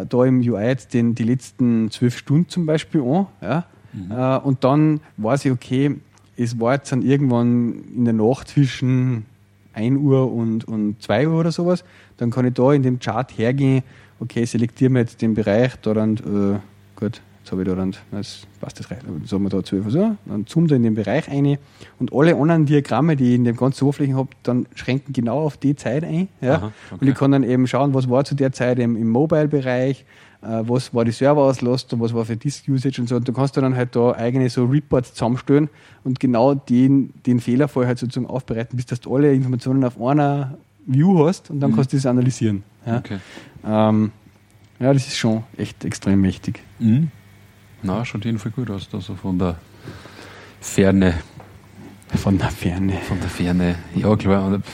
da im UI jetzt den, die letzten zwölf Stunden zum Beispiel an, ja, äh, und dann weiß ich, okay, es war jetzt dann irgendwann in der Nacht zwischen 1 Uhr und, und 2 Uhr oder sowas, dann kann ich da in dem Chart hergehen, okay, selektieren wir jetzt den Bereich, da dann, äh, gut, jetzt habe ich da dann, das passt das rein, jetzt haben wir da 12 Uhr so, dann zoomt er in den Bereich ein und alle anderen Diagramme, die ich in den ganzen Oberflächen habe, dann schränken genau auf die Zeit ein. Ja? Aha, okay. Und ich kann dann eben schauen, was war zu der Zeit im, im Mobile-Bereich, was war die Serverauslastung, was war für Disk-Usage und so. Und du kannst dann halt da eigene so Reports zusammenstellen und genau den, den Fehlerfall halt sozusagen aufbereiten, bis dass du alle Informationen auf einer View hast und dann kannst du das analysieren. Ja? Okay. Ähm, ja, das ist schon echt extrem mächtig. Mhm. Na, schaut jeden Fall gut aus, also von der Ferne. Von der Ferne. Von der Ferne. Ja, klar. und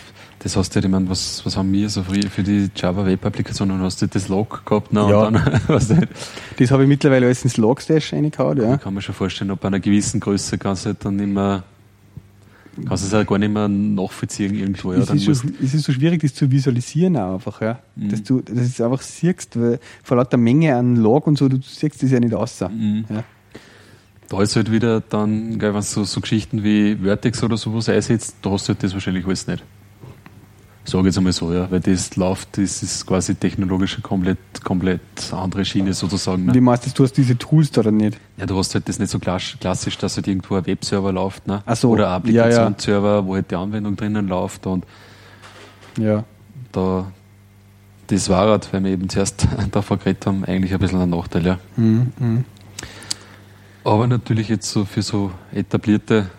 Das hast du, ich meine, was, was haben wir so früher für die Java Web-Applikationen? Hast du das Log gehabt? Na, Ja. und dann, weißt du, Das habe ich mittlerweile alles ins Logstash reingehauen. Ja. Ich kann mir schon vorstellen, ab einer gewissen Größe kannst du halt dann mehr, kannst du es halt gar nicht mehr nachvollziehen irgendwo. Ja, es, ist so, es ist so schwierig, das zu visualisieren auch einfach, ja. Mhm. Dass du du es einfach siehst, weil vor lauter Menge an Log und so, du siehst das ja nicht aus. Mhm. Ja. da ist halt wieder dann, gell, wenn du so, so Geschichten wie Vertex oder sowas einsetzt, da hast du halt das wahrscheinlich alles nicht. Sage jetzt einmal so, ja, weil das läuft, das ist quasi technologisch eine komplett, komplett andere Schiene sozusagen. Ne? meinst du, du hast diese Tools da oder nicht? Ja, du hast halt das nicht so klassisch, dass halt irgendwo ein Webserver läuft, ne? Ach so, oder ein ja, ja. Applikationsserver, wo halt die Anwendung drinnen läuft und Ja. da das war halt, weil wir eben zuerst davor geredet haben, eigentlich ein bisschen ein Nachteil, ja. Mhm. Aber natürlich jetzt so für so etablierte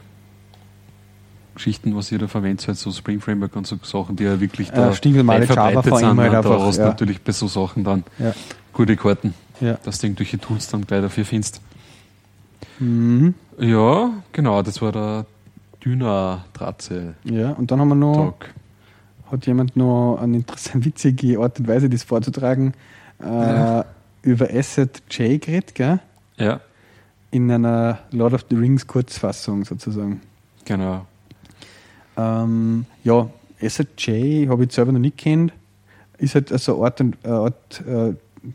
Geschichten, was ihr da verwendet, halt so Spring Framework und so Sachen, die ja wirklich da Ja, verbreitet Java sind, halt einfach, hast du ja. natürlich bei so Sachen dann Ja. gute Karten, Ja. dass du irgendwelche Tools dann gleich dafür findest. Mhm. Ja, genau, das war der Düner Draze ja, und dann haben wir noch, Talk. hat jemand noch eine interessante, witzige Art und Weise, das vorzutragen, äh, über Asset J geredet, gell? Ja, in einer Lord of the Rings Kurzfassung sozusagen. genau. Ähm, ja, Asset J habe ich selber noch nicht kennt. Ist halt also eine Art, und- eine Art äh,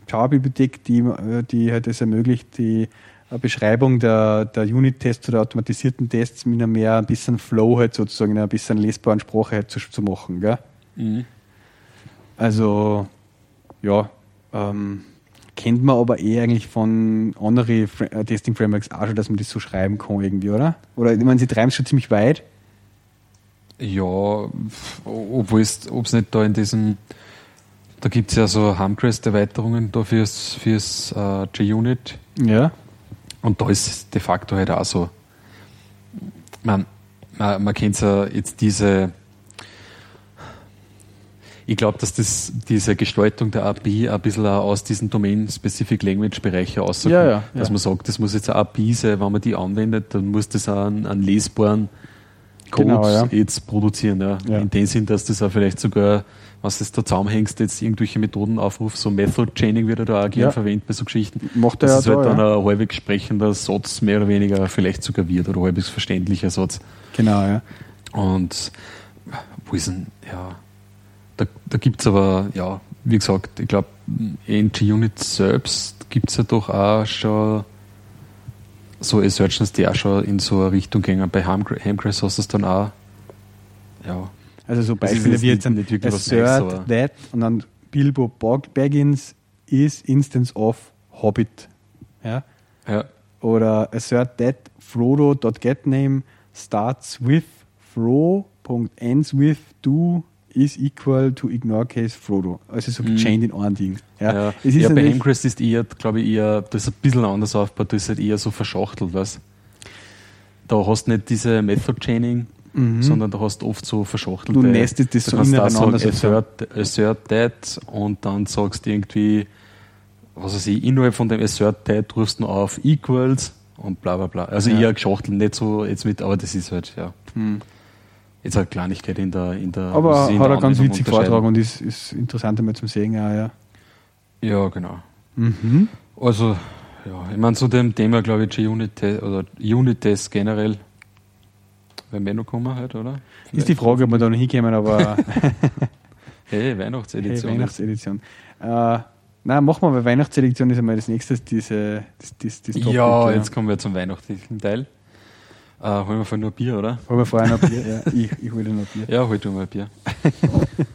Java-Bibliothek, die, äh, die halt es ermöglicht, die äh, Beschreibung der, der Unit-Tests oder automatisierten Tests mit einer mehr ein bisschen Flow halt sozusagen, in einer bisschen lesbaren Sprache halt zu, zu machen. Gell? Mhm. Also, ja, ähm, kennt man aber eh eigentlich von anderen Fra äh, Testing-Frameworks auch schon, dass man das so schreiben kann irgendwie, oder? Oder, ich meine, sie treiben es schon ziemlich weit. Ja, ob es nicht da in diesem, da gibt es ja so Hamcrest-Erweiterungen da fürs, fürs äh, JUnit Ja. und da ist es de facto halt auch so. Man, man, man kennt ja jetzt diese, ich glaube, dass das, diese Gestaltung der API ein bisschen aus diesen Domain-Specific Language-Bereichen rauskommt. Ja, ja, Dass ja. man sagt, das muss jetzt eine API sein, wenn man die anwendet, dann muss das auch einen, einen lesbaren Code Genau, ja. jetzt produzieren. Ja. Ja. In dem Sinn, dass das auch vielleicht sogar, was das da zusammenhängst, jetzt irgendwelche Methoden aufruft, so Method Chaining wird er da auch gerne Ja. verwendet bei so Geschichten. Macht er ja es halt da, dann ein halbwegs sprechender Satz mehr oder weniger vielleicht sogar wird oder halbwegs verständlicher Satz. Genau, ja. Und wo ist denn, ja, da, da gibt es aber, ja, wie gesagt, ich glaube, in G-Unit selbst gibt es ja doch auch schon so Assertions, die auch schon in so eine Richtung gehen. Bei Hamcrest hast du es dann auch, ja, Also so Beispiele wie jetzt nicht- wirklich was Assert aber- that und dann Bilbo Baggins is instance of Hobbit. Ja? ja, Oder assert that Frodo.getName starts with Fro.ends with do is equal to ignore case Frodo. Also so gechained in ein Ding. Ja, Mhm. ja. Es ist ja bei Hamcrest ist eher, glaube ich, eher, das ist ein bisschen anders aufgebaut, das ist halt eher so verschachtelt, was. Da hast du nicht diese Method Chaining, sondern da hast du oft so verschachtelte. Mhm. Du nestest das da so du ineinander sozusagen. assert, assert that und dann sagst du irgendwie, was weiß ich, innerhalb von dem assert that rufst du noch auf equals und bla bla bla. Also Ja. eher geschachtelt, nicht so jetzt mit, aber das ist halt, ja. Jetzt eine Kleinigkeit in der, in der. Aber in hat er ganz witzig. Vortrag und ist, ist interessant einmal zum Sehen. Ja, ja. Ja, genau. Mhm. Also, ja, ich meine, zu dem Thema, glaube ich, Unit-Test oder Unit-Test generell, werden wir noch kommen halt, oder? Ist die Frage, ob wir da noch hinkommen, aber Hey, hey, Weihnachtsedition. Weihnachtsedition. Äh, nein, machen wir, weil Weihnachtsedition ist einmal das nächste, diese, das, das, das ja, jetzt kommen wir zum weihnachtlichen Teil. Äh, holen wir vorhin nur Bier, oder? Holen wir vorher noch Bier. Ja, ich, ich hole noch Bier. Ja, hol du mal Bier.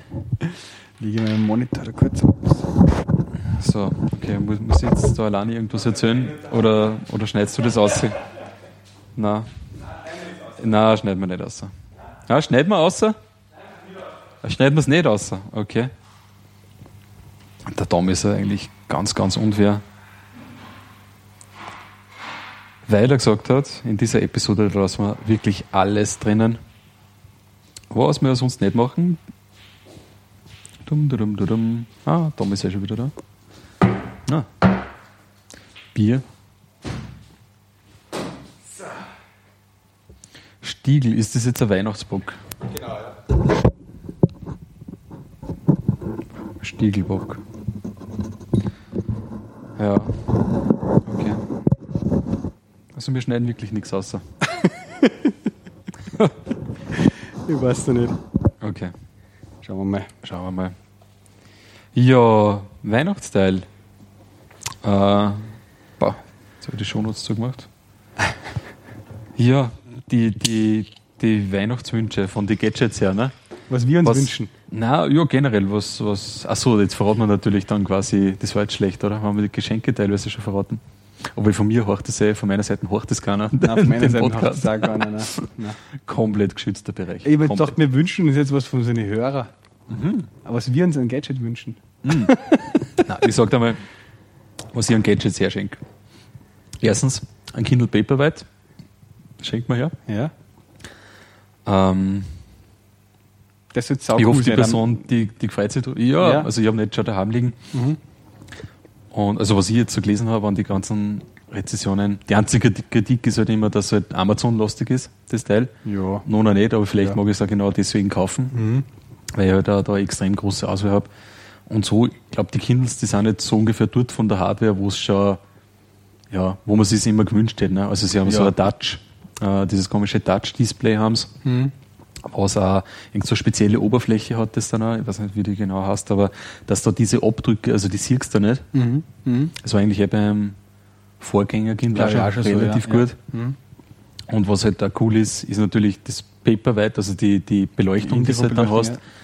Liege meinen Monitor da kurz ab. So, okay, muss, muss ich jetzt da alleine irgendwas erzählen? Oder, oder schneidest du das aus? Nein. Nein, schneiden wir nicht aus. Ja, schneiden wir aus? Schneiden wir es nicht aus? Okay. Der Tom ist ja eigentlich ganz, ganz unfair. Weil er gesagt hat, in dieser Episode lassen wir wirklich alles drinnen. Was wir sonst nicht machen. Dum, dum, dum, dum. Ah, Tom ist ja schon wieder da. Ah. Bier. Stiegel, ist das jetzt ein Weihnachtsbock? Genau, ja. Stiegelbock. Ja. Also wir schneiden wirklich nichts außer. Ich weiß noch nicht. Okay. Schauen wir mal. Schauen wir mal. Ja, Weihnachtsteil. Äh, boah, jetzt habe ich die Shownotes zugemacht. Ja, die, die, die Weihnachtswünsche von den Gadgets her, ne? Was wir uns Was, wünschen. Na, ja, generell, was, was. Achso, jetzt verraten wir natürlich dann quasi, das war jetzt schlecht, oder? Haben wir die Geschenke teilweise schon verraten? Obwohl von mir horcht es eh, von meiner Seite horcht es keiner. Nein, von meiner Seite Podcast. es auch. Nein. Nein. Komplett geschützter Bereich. Ich gedacht, wir wünschen uns jetzt was von unseren Hörern. Aber was wir uns ein Gadget wünschen. Nein, ich sag dir mal, was ich an Gadgets herschenke. Erstens, ein Kindle Paperwhite. Schenkt man her. Ja. Ähm, Das wird sau ich hoffe, die Person, die, die gefreut sich. Ja, Ja. also ich habe nicht schon daheim liegen. Und also was ich jetzt so gelesen habe, an die ganzen Rezessionen, die einzige Kritik ist halt immer, dass es halt Amazon-lastig ist, das Teil. Ja. Noch noch nicht, aber vielleicht Ja. mag ich es auch genau deswegen kaufen, weil ich halt da, da extrem große Auswahl habe. Und so, ich glaube, die Kindles, die sind jetzt so ungefähr dort von der Hardware, wo es schon, ja, wo man sich immer gewünscht hätte. Ne? Also sie haben so Ja. ein Touch, äh, dieses komische Touch-Display haben sie was auch irgend so eine spezielle Oberfläche hat das dann auch, ich weiß nicht, wie die genau heißt, aber dass da diese Abdrücke, also die siehst du nicht. Mhm. Mhm. Das war eigentlich eh beim Vorgängerkind Glaub auch ich schon auch schon so, relativ ja. gut. Und was halt da cool ist, ist natürlich das Paperwhite, also die, die Beleuchtung, die du halt dann hast. Infrarotbeleuchtung,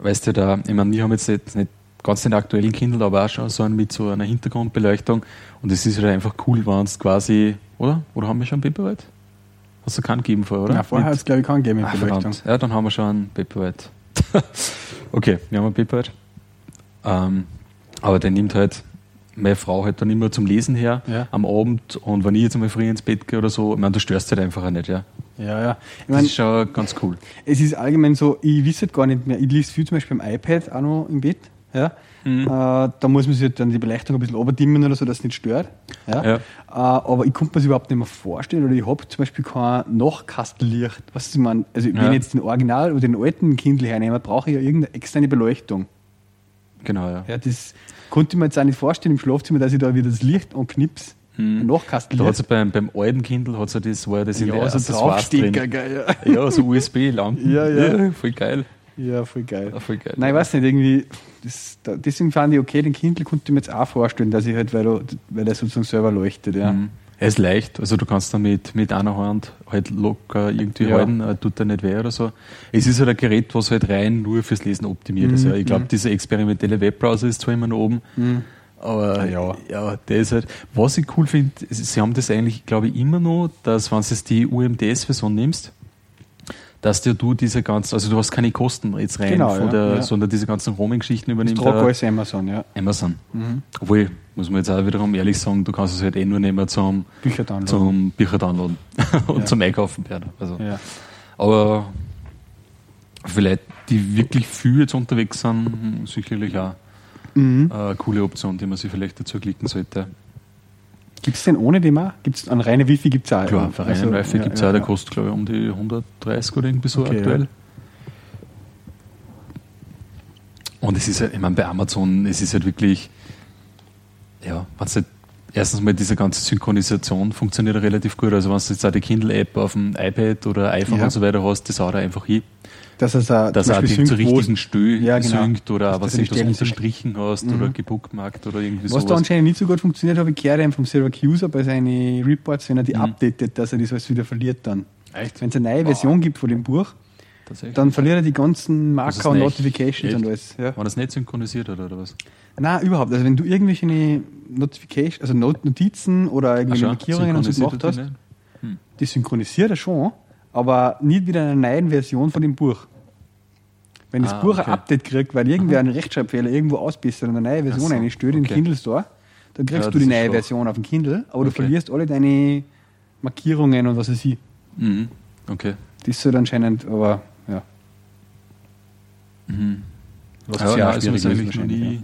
Weißt du, da, ich meine, wir haben jetzt nicht, nicht ganz den aktuellen Kindle, aber auch schon so einen mit so einer Hintergrundbeleuchtung. Und es ist halt einfach cool, wenn es quasi, oder? Oder haben wir schon Paperwhite? Hast du keinen gegeben vorher, oder? Ja, vorher hat es, glaube ich, keinen gegeben mit Ah, Beleuchtung. verdammt. Ja, dann haben wir schon einen Paperwhite. okay, wir haben einen Paperwhite. Ähm, aber der nimmt halt meine Frau halt dann immer zum Lesen her Ja. am Abend und wenn ich jetzt mal früh ins Bett gehe oder so, ich meine, du störst halt einfach auch nicht, ja. Ja, ja. Ich Das mein, ist schon ganz cool. es ist allgemein so, ich weiß halt gar nicht mehr, ich lese viel zum Beispiel beim iPad auch noch im Bett. Ja. Mhm. Äh, da muss man sich halt dann die Beleuchtung ein bisschen oberdimmen oder so, dass es nicht stört. Ja. Ja. Äh, aber ich konnte mir das überhaupt nicht mehr vorstellen oder ich habe zum Beispiel kein Nachkastenlicht. Was ich meine, also wenn Ja. ich jetzt den Original oder den alten Kindle hernehme, brauche ich ja irgendeine externe Beleuchtung. Genau, ja. Ja, das konnte ich mir jetzt auch nicht vorstellen im Schlafzimmer, dass ich da wieder das Licht anknipse. Ein Da hat's ja beim, beim alten Kindle hat's ja das, war ja das in der ja, so Accessoires Draufstecker, drin. gell, Ja, so USB-Lampen. Ja, ja. Voll geil. Ja. voll geil. Ja, voll geil. Nein, ich weiß nicht, irgendwie, das, da, deswegen fand ich, okay, den Kindle konnte ich mir jetzt auch vorstellen, dass ich halt, weil, er- weil er sozusagen selber leuchtet, ja. Mhm. Er ist leicht, also du kannst dann mit, mit einer Hand halt locker irgendwie Ja. halten, äh, tut er nicht weh oder so. Es ist halt ein Gerät, was halt rein nur fürs Lesen optimiert ist. Mhm, Ja. Ich glaube, dieser experimentelle Webbrowser ist zwar immer noch oben, aber Ah, ja. ja, der ist halt. Was ich cool finde, ist, sie haben das eigentlich, glaube ich, immer noch, dass wenn du jetzt die UMTS-Version nimmst, dass dir du diese ganzen, also du hast keine Kosten jetzt rein, Genau, von ja, der, ja. sondern diese ganzen Roaming-Geschichten Ich übernimmt trage alles Amazon, ja. Amazon. Obwohl, muss man jetzt auch wiederum ehrlich sagen, du kannst es halt eh nur nehmen zum, Bücher downloaden. zum Bücher downloaden und Ja. zum Einkaufen werden. Also. Aber vielleicht die wirklich viel jetzt unterwegs sind, sicherlich auch Mhm. eine coole Option, die man sich vielleicht dazu klicken sollte. Gibt es den ohne dem auch? Gibt es an reine Wifi gibt es auch? Klar, reinen Also, Wi-Fi ja, gibt es ja, auch, der ja. kostet glaube ich um die 130 oder irgendwie so Okay, aktuell. Und es ist halt, ich meine, bei Amazon, es ist halt wirklich, ja, wenn's halt, erstens mal diese ganze Synchronisation funktioniert relativ gut. Also wenn du jetzt auch die Kindle-App auf dem iPad oder iPhone und so weiter hast, das haut einfach hin. Dass es auch, Dass er die zu richtigen Stö Ja, genau. synkt oder Dass was du so- unterstrichen hast oder gebookmarkt oder irgendwie Was da sowas. anscheinend nicht so gut funktioniert, habe ich gehört eben vom Syracuse bei seinen Reports, wenn er die Mhm. updatet, dass er das alles wieder verliert dann. Echt? Wenn es eine neue Version gibt von dem Buch, dann verliert er die ganzen Das Marker und Notifications echt? und alles. Ja. Wenn er es nicht synchronisiert hat oder was? Nein, überhaupt. Also wenn du irgendwelche Notifications, also Not Notizen oder irgendwelche Markierungen und so gemacht hat hast, er nicht? die synchronisiert er schon, aber nicht wieder in einer neuen Version von dem Buch. Wenn das Ah, Buch okay. ein Update kriegt, weil irgendwer einen Rechtschreibfehler irgendwo ausbessert und eine neue Version so, einstellt in den okay. Kindle Store, dann kriegst Ja, du die neue schwach. Version auf dem Kindle, aber du Okay. verlierst alle deine Markierungen und was weiß ich. Mhm. Okay. Das ist halt anscheinend, aber ja. Was Ja, also schwierig ist wahrscheinlich, nie, ja.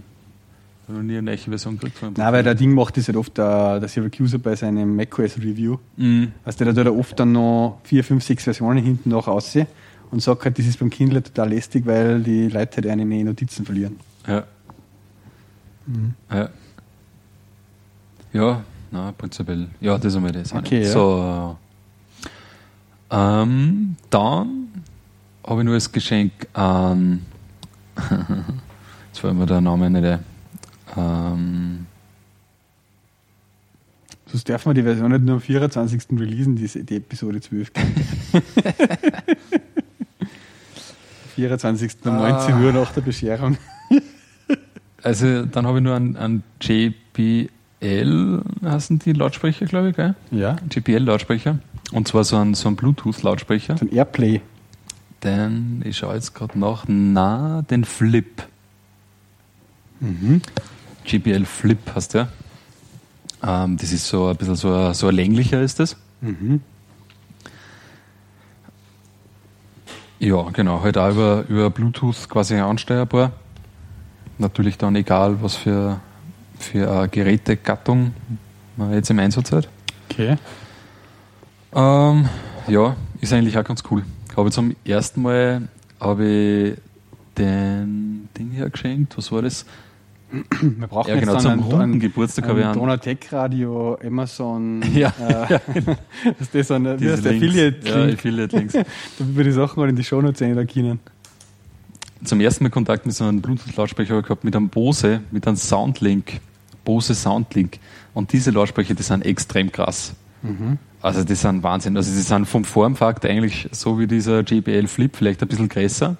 Noch nie eine neue Version gekriegt. von Nein, weil der Ding macht das halt oft, der, der Syracuse bei seinem macOS Review. Mhm. Also der tut er oft dann noch vier, fünf, sechs Versionen hinten noch aussehen und sagt halt, das ist beim Kindle total lästig, weil die Leute halt eine Notizen verlieren. Ja. Ja. Ja, na, prinzipiell. Ja, das einmal das. Okay, ja. So. Ähm, dann habe ich nur als Geschenk an. Jetzt fällt mir der Name nicht ein. Ähm, Sonst darf man die Version nicht nur am 24. releasen, die, die Episode 12. 24. um Ah. 19 Uhr nach der Bescherung. also, dann habe ich nur an, an JBL, heißen die Lautsprecher, glaube ich, gell? Ja. JBL-Lautsprecher. Und zwar so ein, so ein Bluetooth-Lautsprecher. So ein Airplay. Den, ich schaue jetzt gerade nach, na, den Flip. JBL Flip heißt der. Ähm, das ist so ein bisschen so ein, so ein länglicher ist das. Ja, genau, halt auch über, über Bluetooth quasi ansteuerbar. Natürlich dann egal, was für, für eine Gerätegattung man jetzt im Einsatz hat. Okay. Ähm, ja, ist eigentlich auch ganz cool. Habe ich zum ersten Mal habe ich den Ding hier geschenkt. Was war das? Wir brauchen Ja, jetzt genau, dann zum einen, einen, Geburtstag habe ich einen. Donatec Radio, Amazon. Ja, äh, ist das so eine, wie heißt der Links. Affiliate? Ja, Affiliate Links. Damit wir die Sachen mal in die Shownotes da können. zum ersten Mal Kontakt mit so einem Bluetooth-Lautsprecher gehabt, mit einem Bose, mit einem Soundlink. Bose Soundlink. Und diese Lautsprecher, die sind extrem krass. Also die sind Wahnsinn. Also die sind vom Formfaktor eigentlich so wie dieser JBL Flip, vielleicht ein bisschen größer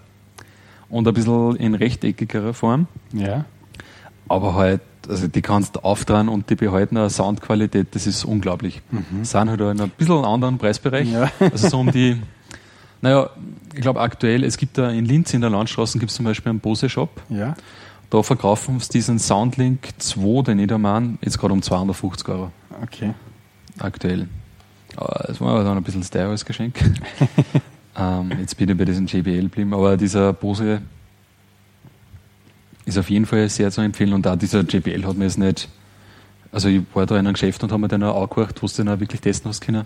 und ein bisschen in rechteckigerer Form. Ja. Aber halt, also die kannst du auftragen und die behalten eine Soundqualität, das ist unglaublich. Sind halt auch in einem bisschen anderen Preisbereich. Ja. Also so um die, naja, ich glaube aktuell, es gibt da in Linz in der Landstraße gibt es zum Beispiel einen Bose-Shop. Ja. Da verkaufen sie diesen Soundlink 2, den ich da meine, jetzt gerade um 250 Euro Okay. aktuell. Aber Das war dann ein bisschen das teures Geschenk. ähm, jetzt bin ich bei diesem JBL geblieben, aber dieser Bose ist auf jeden Fall sehr zu empfehlen und auch dieser JBL hat mir jetzt nicht, also ich war da in einem Geschäft und habe mir den auch angehört, wo du den auch wirklich testen hast können.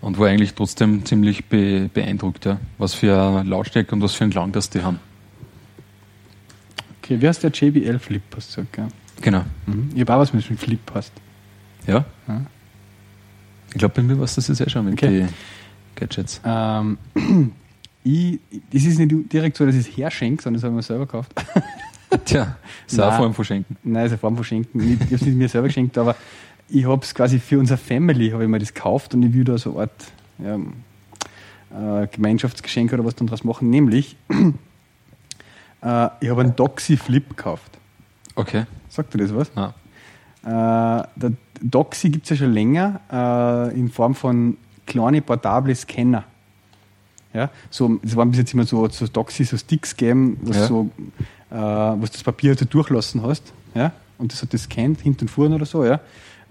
Und war eigentlich trotzdem ziemlich be beeindruckt, ja, was für eine Lautstärke und was für einen Klang das die haben. Okay, wie heißt der JBL Flip, hast du gesagt? Genau. Mhm. Ich habe auch was mit dem Flip hast. Ja? Ja. Ich glaube, bei mir war es das jetzt eh schon mit Okay. den Gadgets. Ähm, ich, das ist nicht direkt so, dass ich es herschenke, sondern das habe ich mir selber gekauft. Tja, ist auch Nein. eine Form von Schenken. Nein, ist eine Form von Schenken. Ich habe es nicht mir selber geschenkt, aber ich habe es quasi für unsere Family, habe ich mir das gekauft und ich will da so eine Art ja, äh, Gemeinschaftsgeschenk oder was dann draus machen. Nämlich, äh, ich habe einen Doxy Flip gekauft. Okay. Sagt dir das was? Ah. Äh, der Doxy gibt es ja schon länger äh, in Form von kleine portable Scanner. Ja, so, es waren bis jetzt immer so, so Doxy, so Sticks gegeben, was Ja. so, äh, was das Papier halt so durchlassen hast. Ja, und das hat das scannt, hinten und vorne oder so, ja.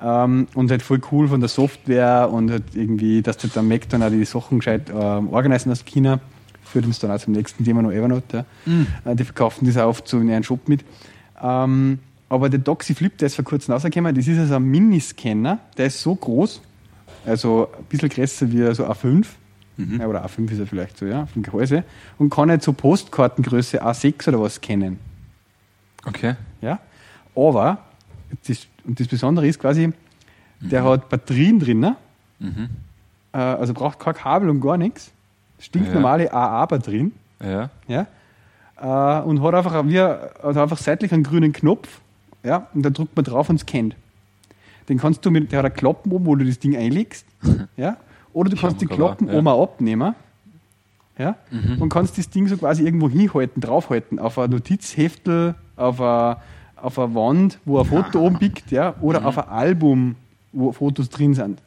Ähm, und halt voll cool von der Software und halt irgendwie, dass du dann Mac dann auch die Sachen gescheit ähm, organisieren aus China. Führt uns dann auch zum nächsten Thema noch Evernote. Ja. Äh, die verkaufen das auch oft so in einen Shop mit. Ähm, aber der Doxy Flip, der ist vor kurzem rausgekommen, das ist also ein Miniscanner, der ist so groß, also ein bisschen größer wie so A5, ja, oder A5 ist er vielleicht so, ja, vom Gehäuse, und kann halt so Postkartengröße A6 oder was scannen. Okay. Ja? Aber, das, und das Besondere ist quasi, der hat Batterien drin, ne? äh, also braucht kein Kabel und gar nichts, stinknormale AA-Batterien, Ja. ja, äh, und hat einfach, wie, hat einfach seitlich einen grünen Knopf, ja, und da drückt man drauf und scannt. Den kannst du mit, der hat einen Kloppen oben, wo du das Ding einlegst, ja, oder du kannst die gerade, ja. abnehmen, ja, und kannst das Ding so quasi irgendwo hinhalten, draufhalten, auf ein Notizheftel, auf eine, auf eine Wand, wo ein Foto oben biegt, ja, oder auf ein Album, wo Fotos drin sind.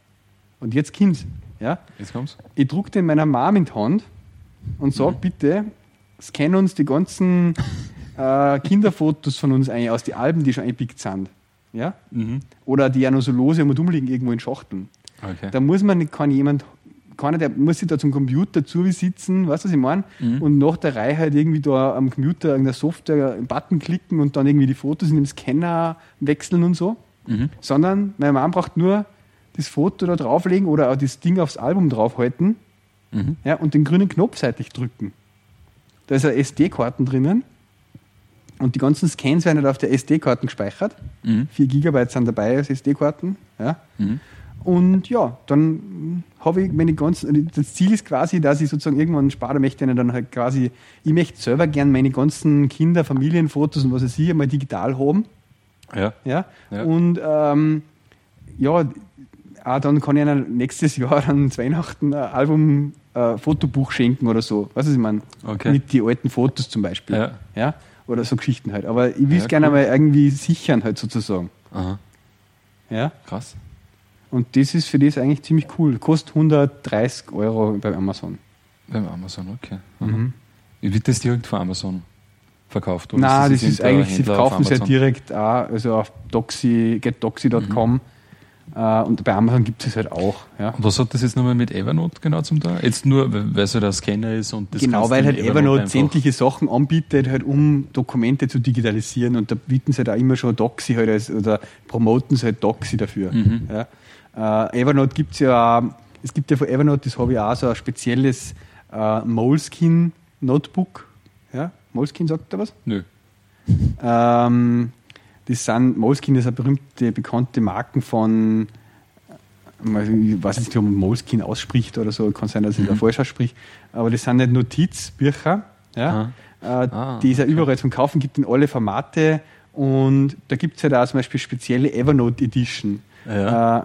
Und jetzt kommt's, ja, Jetzt kommt's. ich druck den meiner Mom in die Hand und sag bitte, scan uns die ganzen äh, Kinderfotos von uns ein, aus den Alben, die schon eingepickt sind. Ja? Oder die ja noch so lose und umliegen irgendwo in Schachteln. Okay. Da muss man nicht, kann jemand, keiner, der muss sich da zum Computer zusitzen, weißt du, was ich meine? Und nach der Reihe halt irgendwie da am Computer irgendeine Software, einen Button klicken und dann irgendwie die Fotos in dem Scanner wechseln und so. Sondern meine Mom braucht nur das Foto da drauflegen oder auch das Ding aufs Album draufhalten ja, und den grünen Knopf seitlich drücken. Da ist eine SD-Karten drinnen und die ganzen Scans werden halt auf der SD-Karten gespeichert. 4 Gigabyte sind dabei als SD-Karten. Ja. Und ja, dann habe ich meine ganzen, das Ziel ist quasi, dass ich sozusagen irgendwann sparen möchte, dann halt quasi, ich möchte selber gern meine ganzen Kinder, Familienfotos und was weiß ich einmal digital haben. Ja. Ja. Ja. Und ähm, ja, auch dann kann ich ihnen nächstes Jahr dann zu Weihnachten ein Album, äh, Fotobuch schenken oder so. Weißt du, was ich meine? Okay. Mit die alten Fotos zum Beispiel. Ja. ja? Oder so Geschichten halt. Aber ich will es Ja, gerne cool. mal irgendwie sichern halt sozusagen. Aha. Ja. Krass. Und das ist für das eigentlich ziemlich cool. Kostet 130 Euro bei Amazon. Beim Amazon, okay. Mhm. Wird das direkt von Amazon verkauft? Oder Nein, das ist irgendein eigentlich, sie Händler auf verkaufen es ja direkt auch, also auf Doxy, getdoxy.com äh, und bei Amazon gibt es halt auch. Ja. Und was hat das jetzt nochmal mit Evernote genau zum tun? Jetzt nur, weil es halt ein Scanner ist und das genau, weil halt Evernote einfach- sämtliche Sachen anbietet, halt um Dokumente zu digitalisieren und da bieten sie halt auch immer schon Doxy halt als, oder promoten sie halt Doxy dafür. Mhm. Ja. Äh, Evernote gibt es ja, es gibt ja von Evernote, das habe ich auch, so ein spezielles äh, Moleskine Notebook. Ja? Moleskine sagt da was? Nö. Ähm, das sind, Moleskine ist eine berühmte, bekannte Marken von, äh, ich weiß nicht, ob man Moleskine ausspricht oder so, kann sein, dass ich da falsch ausspricht, aber das sind nicht Notizbücher, ja, äh, Ah, die es ja überall zum Kaufen gibt in alle Formate und da gibt es halt auch zum Beispiel spezielle Evernote Edition. Ja. Äh,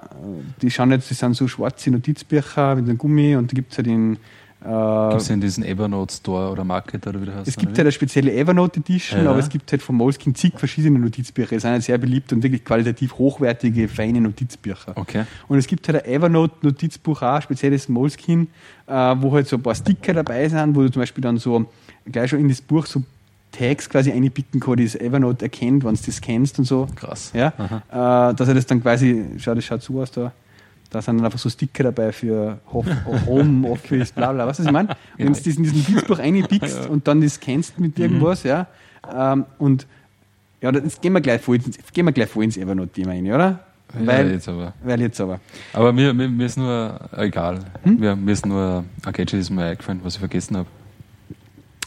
die schauen jetzt, das sind so schwarze Notizbücher mit einem Gummi und da gibt es halt in äh, Gibt es in diesen Evernote Store oder Market oder wie der heißt? es gibt halt eine spezielle Evernote Edition, Ja. aber es gibt halt von Moleskine zig verschiedene Notizbücher. Es sind halt sehr beliebt und wirklich qualitativ hochwertige, feine Notizbücher. Okay. Und es gibt halt ein Evernote Notizbuch auch, spezielles Moleskine, äh, wo halt so ein paar Sticker dabei sind, wo du zum Beispiel dann so gleich schon in das Buch so Tags quasi kannst, die das Evernote erkennt, wenn du das kennst und so. Krass. Ja, äh, dass er das dann quasi, schau, das schaut so aus da, da sind dann einfach so Sticker dabei für Home, Office, bla bla, was ich meine? Wenn du das in diesen Notizbuch einpickst und dann das kennst mit irgendwas, ja, ähm, und ja, jetzt gehen wir gleich voll, gehen wir gleich voll ins Evernote-Thema rein, oder? Ja, Weil, jetzt aber. weil jetzt aber. Aber mir, mir, mir ist nur, egal, Hm? mir, mir ist nur ein Gadget ist mir eingefallen, was ich vergessen habe.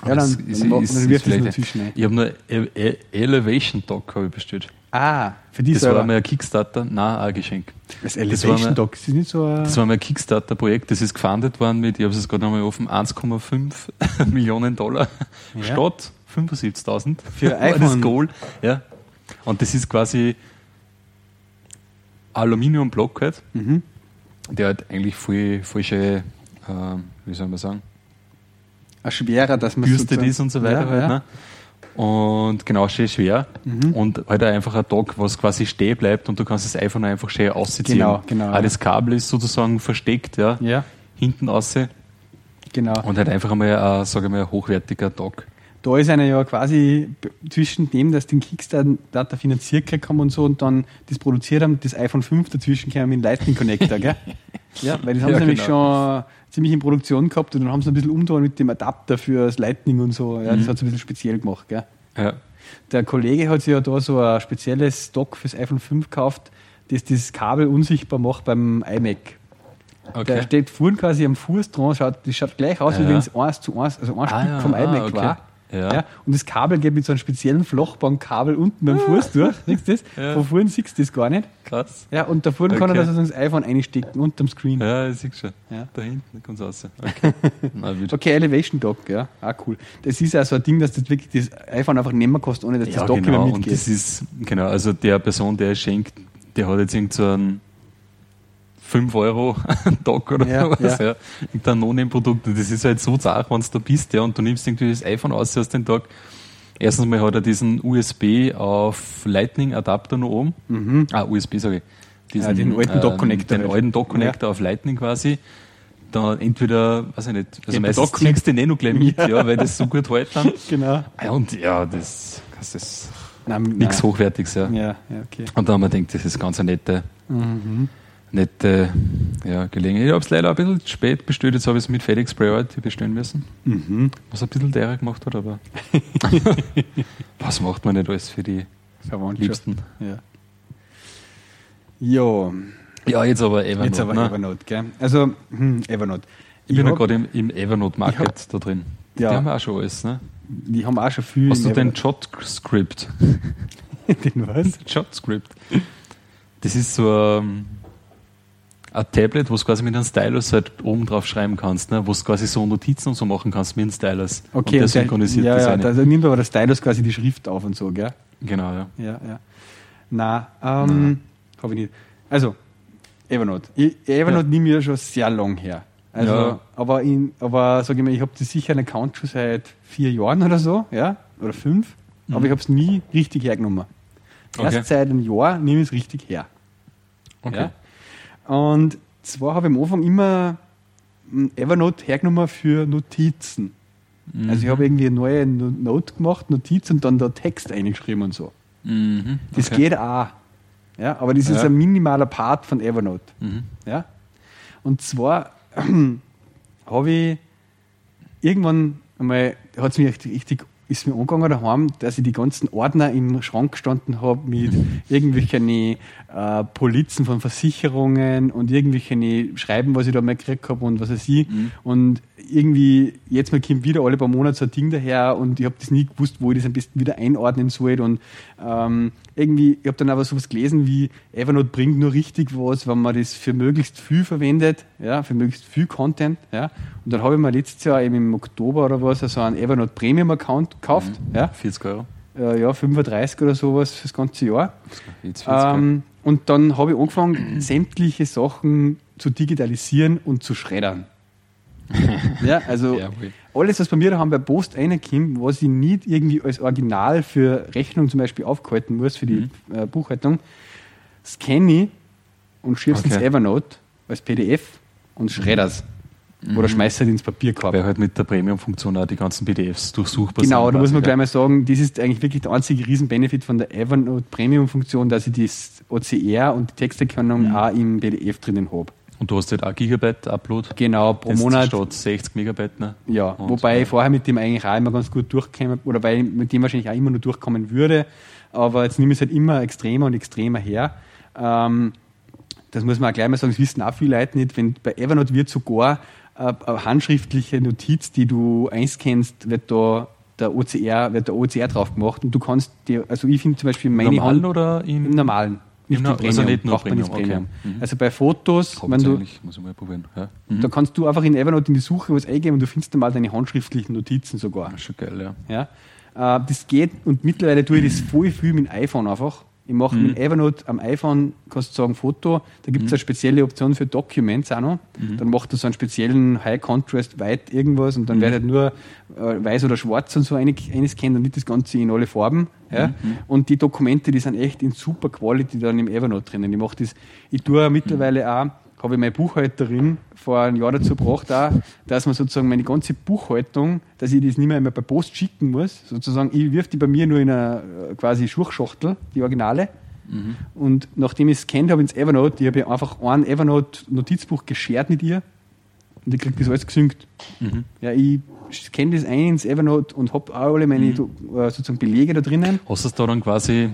Ja, dann- dann mach- dann das nur zwischen ein. Ich habe nur E- E- Elevation Dock habe ich bestellt. Ah, für die Das war selber. mir ein Kickstarter, nein, ein Geschenk. das das war Elevation Dock, das ist nicht so ein, Das war mein Kickstarter-Projekt, das ist gefundet worden mit, ich habe es gerade nochmal offen, 1,5 Millionen Dollar Ja. statt 75.000 Für war iPhone. das Goal. Ja. Und das ist quasi Aluminiumblock halt, Mhm. der halt eigentlich voll, voll schön, ähm, wie soll man sagen, schwerer, dass man bürstet ist und so weiter. Ja, halt, ja. Ne? Und genau, schön schwer. Mhm. Und halt einfach ein Tag, was quasi stehen bleibt und du kannst das iPhone einfach schön ausziehen. Genau, genau, Auch ja. das Kabel ist sozusagen versteckt, ja. Ja, Hinten außen. genau. Und halt einfach einmal, ein, sage ich mal, ein hochwertiger Tag. Da ist einer ja quasi zwischen dem, dass den Kickstarter finanziert gekriegt haben und so und dann das produziert haben, das iPhone 5 dazwischen kam mit dem Lightning Connector, gell? Ja, weil das haben Ja, sie nämlich genau. schon ziemlich in Produktion gehabt und dann haben sie ein bisschen umgetan mit dem Adapter für das Lightning und so. Ja, Mhm. das hat es ein bisschen speziell gemacht, gell? Ja. Der Kollege hat sich ja da so ein spezielles Stock fürs iPhone 5 gekauft, das das Kabel unsichtbar macht beim iMac. Okay. Der steht vorne quasi am Fuß dran, schaut, das schaut gleich aus, wie Ja. wenn es eins zu eins, also ein Ah, Stück vom ah, iMac okay. war. Ja. Und das Kabel geht mit so einem speziellen Flachbandkabel unten beim Fuß durch. Siehst du das? Ja. Von vorne siehst du das gar nicht. Krass. Ja, und da vorne kann er Okay. das also ins iPhone einstecken, unterm Screen. Ja, ich sehe schon. Ja. Da hinten kommt es raus. Okay. Wird. Okay, Elevation Dock, ja, auch cool. Das ist ja so ein Ding, dass das wirklich das iPhone einfach nehmen kannst, ohne dass Ja, das Dock genau. immer Und mitgeht. das ist, genau, also der Person, der es schenkt, der hat jetzt irgend so einen 5 Euro Tag oder Ja, was, ja. ja. Irgendein No-Name-Produkt. Das ist halt so zart, wenn du da bist, ja, und du nimmst irgendwie das iPhone aus aus dem Tag. Erstens mal hat er diesen USB auf Lightning-Adapter noch oben. Ah, USB, sage ich. Diesen, Mhm. Ja, den alten Dock-Connector Den halt. alten Dock-Connector auf Lightning quasi. Dann entweder, weiß ich nicht, also der meistens ziehst du den eh noch gleich mit, Ja. ja. weil das so gut hält dann. Genau. Ja, und ja, das, das ist nichts. Hochwertiges, ja. Ja, ja, okay. Und da haben wir gedacht, das ist ganz eine nette, Mhm. Nette ja, Gelegenheit. Ich habe es leider ein bisschen spät bestellt, jetzt habe ich es mit FedEx Priority bestellen müssen. Mhm. Was ein bisschen teurer gemacht hat, aber was macht man nicht alles für die. Liebsten? Ja. Ja, Ja, jetzt aber Evernote. jetzt aber ne? Evernote, gell? Also, hm, Evernote. Ich bin ja gerade im, im Evernote Market da drin. Ja. Die haben auch schon alles. Ne? Die haben auch schon viel. Hast du den. Jot-Script? den was? Jot-Script. Das ist so ein, ein Tablet, wo du quasi mit einem Stylus halt oben drauf schreiben kannst, ne? wo du quasi so Notizen und so machen kannst mit einem Stylus. Okay, und der und synchronisiert ja, das ja, eine. da nimmt aber der Stylus quasi die Schrift auf und so, gell? Genau, ja. Ja, ja. Na, ähm, habe ich nicht. Also, Evernote. Ich, Evernote Ja. nehme ich ja schon sehr lang her. Also, Ja. aber, in, aber sag ich mal, ich habe sicher einen Account schon seit vier Jahren oder so, ja, oder fünf, aber ich habe es nie richtig hergenommen. Mhm. Okay. Erst seit einem Jahr nehme ich es richtig her. Okay. Ja? Und zwar habe ich am Anfang immer ein Evernote hergenommen für Notizen. Also ich habe irgendwie eine neue No- Note gemacht, Notiz und dann da Text eingeschrieben und so. Mhm. Das okay. geht auch. Ja, aber das ist Ja. ein minimaler Part von Evernote. Mhm. Ja? Und zwar habe ich irgendwann einmal, hat es mich echt richtig, ist mir angegangen daheim, dass ich die ganzen Ordner im Schrank gestanden habe mit irgendwelchen äh, Polizen von Versicherungen und irgendwelchen Schreiben, was ich da mal gekriegt habe und was weiß ich. Und irgendwie, jetzt mal kommt wieder alle paar Monate so ein Ding daher und ich habe das nie gewusst, wo ich das am besten wieder einordnen soll. Und ähm, irgendwie, ich habe dann aber sowas gelesen wie Evernote bringt nur richtig was, wenn man das für möglichst viel verwendet, ja, für möglichst viel Content. Ja. Und dann habe ich mir letztes Jahr eben im Oktober oder was so einen Evernote Premium Account gekauft. Ja. 40 Euro. Äh, ja, 35 oder sowas fürs ganze Jahr. Jetzt 40 Euro. Ähm, und dann habe ich angefangen, sämtliche Sachen zu digitalisieren und zu schreddern. ja, also Jawohl. alles, was bei mir daheim bei Post reinkommt, was ich nicht irgendwie als Original für Rechnung zum Beispiel aufgehalten muss, für die äh, Buchhaltung, scanne ich und schieb's ins Okay. Evernote als PDF und schredder's. Oder schmeiße es ins Papierkorb. Weil halt mit der Premium-Funktion auch die ganzen PDFs durchsuchbar Genau, sind. da muss man quasi, gleich mal sagen, das ist eigentlich wirklich der einzige Riesenbenefit von der Evernote Premium-Funktion, dass ich das OCR und die Texterkennung Mhm. auch im PDF drinnen habe. Und du hast halt auch Gigabyte Upload. Genau, pro Monat. statt 60 Megabyte, ne? Ja, Und, wobei ja. ich vorher mit dem eigentlich auch immer ganz gut durchkäme, oder weil ich mit dem wahrscheinlich auch immer nur durchkommen würde. Aber jetzt nehme ich es halt immer extremer und extremer her. Ähm, das muss man auch gleich mal sagen, das wissen auch viele Leute nicht. Wenn bei Evernote wird sogar eine handschriftliche Notiz, die du einscannst, wird da der OCR, wird der OCR drauf gemacht und du kannst dir, also ich finde zum Beispiel meine Normalen Hand oder im, im normalen, nicht Im im No- Premium, also nicht nur man nicht Premium, Premium. okay. Mhm. Also bei Fotos, wenn du, muss ich mal probieren. Ja. Mhm. da kannst du einfach in Evernote in die Suche was eingeben und du findest dann mal deine handschriftlichen Notizen sogar. Das ist schon geil, ja. Ja? Äh, das geht und mittlerweile tue ich das voll viel mit dem iPhone einfach. Ich mache Mhm. mit Evernote am iPhone, kannst du sagen, Foto, da gibt es eine spezielle Option für Documents auch noch. Mhm. Dann macht er so einen speziellen High Contrast White irgendwas und dann Mhm. wird halt nur äh, weiß oder schwarz und so eingescannt und nicht das Ganze in alle Farben. Ja? Mhm. Und die Dokumente, die sind echt in super Quality dann im Evernote drinnen. Ich mache das, ich tue mittlerweile auch, habe ich meine Buchhalterin vor einem Jahr dazu gebracht, auch, dass man sozusagen meine ganze Buchhaltung, dass ich das nicht mehr immer bei Post schicken muss. Sozusagen, ich wirf die bei mir nur in eine äh, quasi Schuchschachtel, die Originale. Und nachdem ich es kennt habe ins Evernote, ich habe einfach ein Evernote-Notizbuch geschert mit ihr und ich kriege das alles gesynkt. Ja, ich scanne das ein ins Evernote und habe auch alle meine Do- äh, sozusagen Belege da drinnen. Hast du es da dann quasi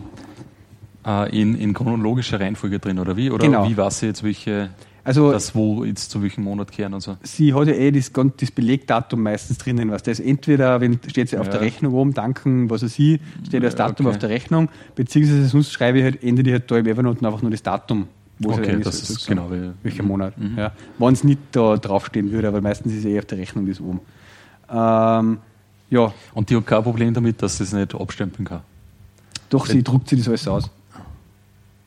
äh, in, in chronologischer Reihenfolge drin, oder wie? Oder Genau. wie weiß ich jetzt, welche, Also das wo jetzt zu welchem Monat kehren und so? sie hat ja eh das, das Belegdatum meistens drinnen. Was das entweder, wenn steht sie auf Ja. der Rechnung oben, danken, was weiß ich, steht das Datum okay. auf der Rechnung, beziehungsweise sonst schreibe ich halt, ändere ich halt da im Evernote einfach nur das Datum. wo sie Okay, eigentlich das ist genau, Welcher Monat. Ja. Wenn es nicht da draufstehen würde, aber meistens ist es eh auf der Rechnung das oben. Ähm, ja, Und die hat kein Problem damit, dass sie es nicht abstempeln kann. doch, sie druckt sich das alles aus.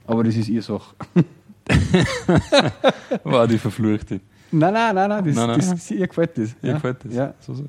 Aber das ist ihr Sache. War die verfluchte. Nein, nein, nein, nein, das, Nein, nein. Das, ihr gefällt das. Ihr ja. gefällt das? Ja. So, so.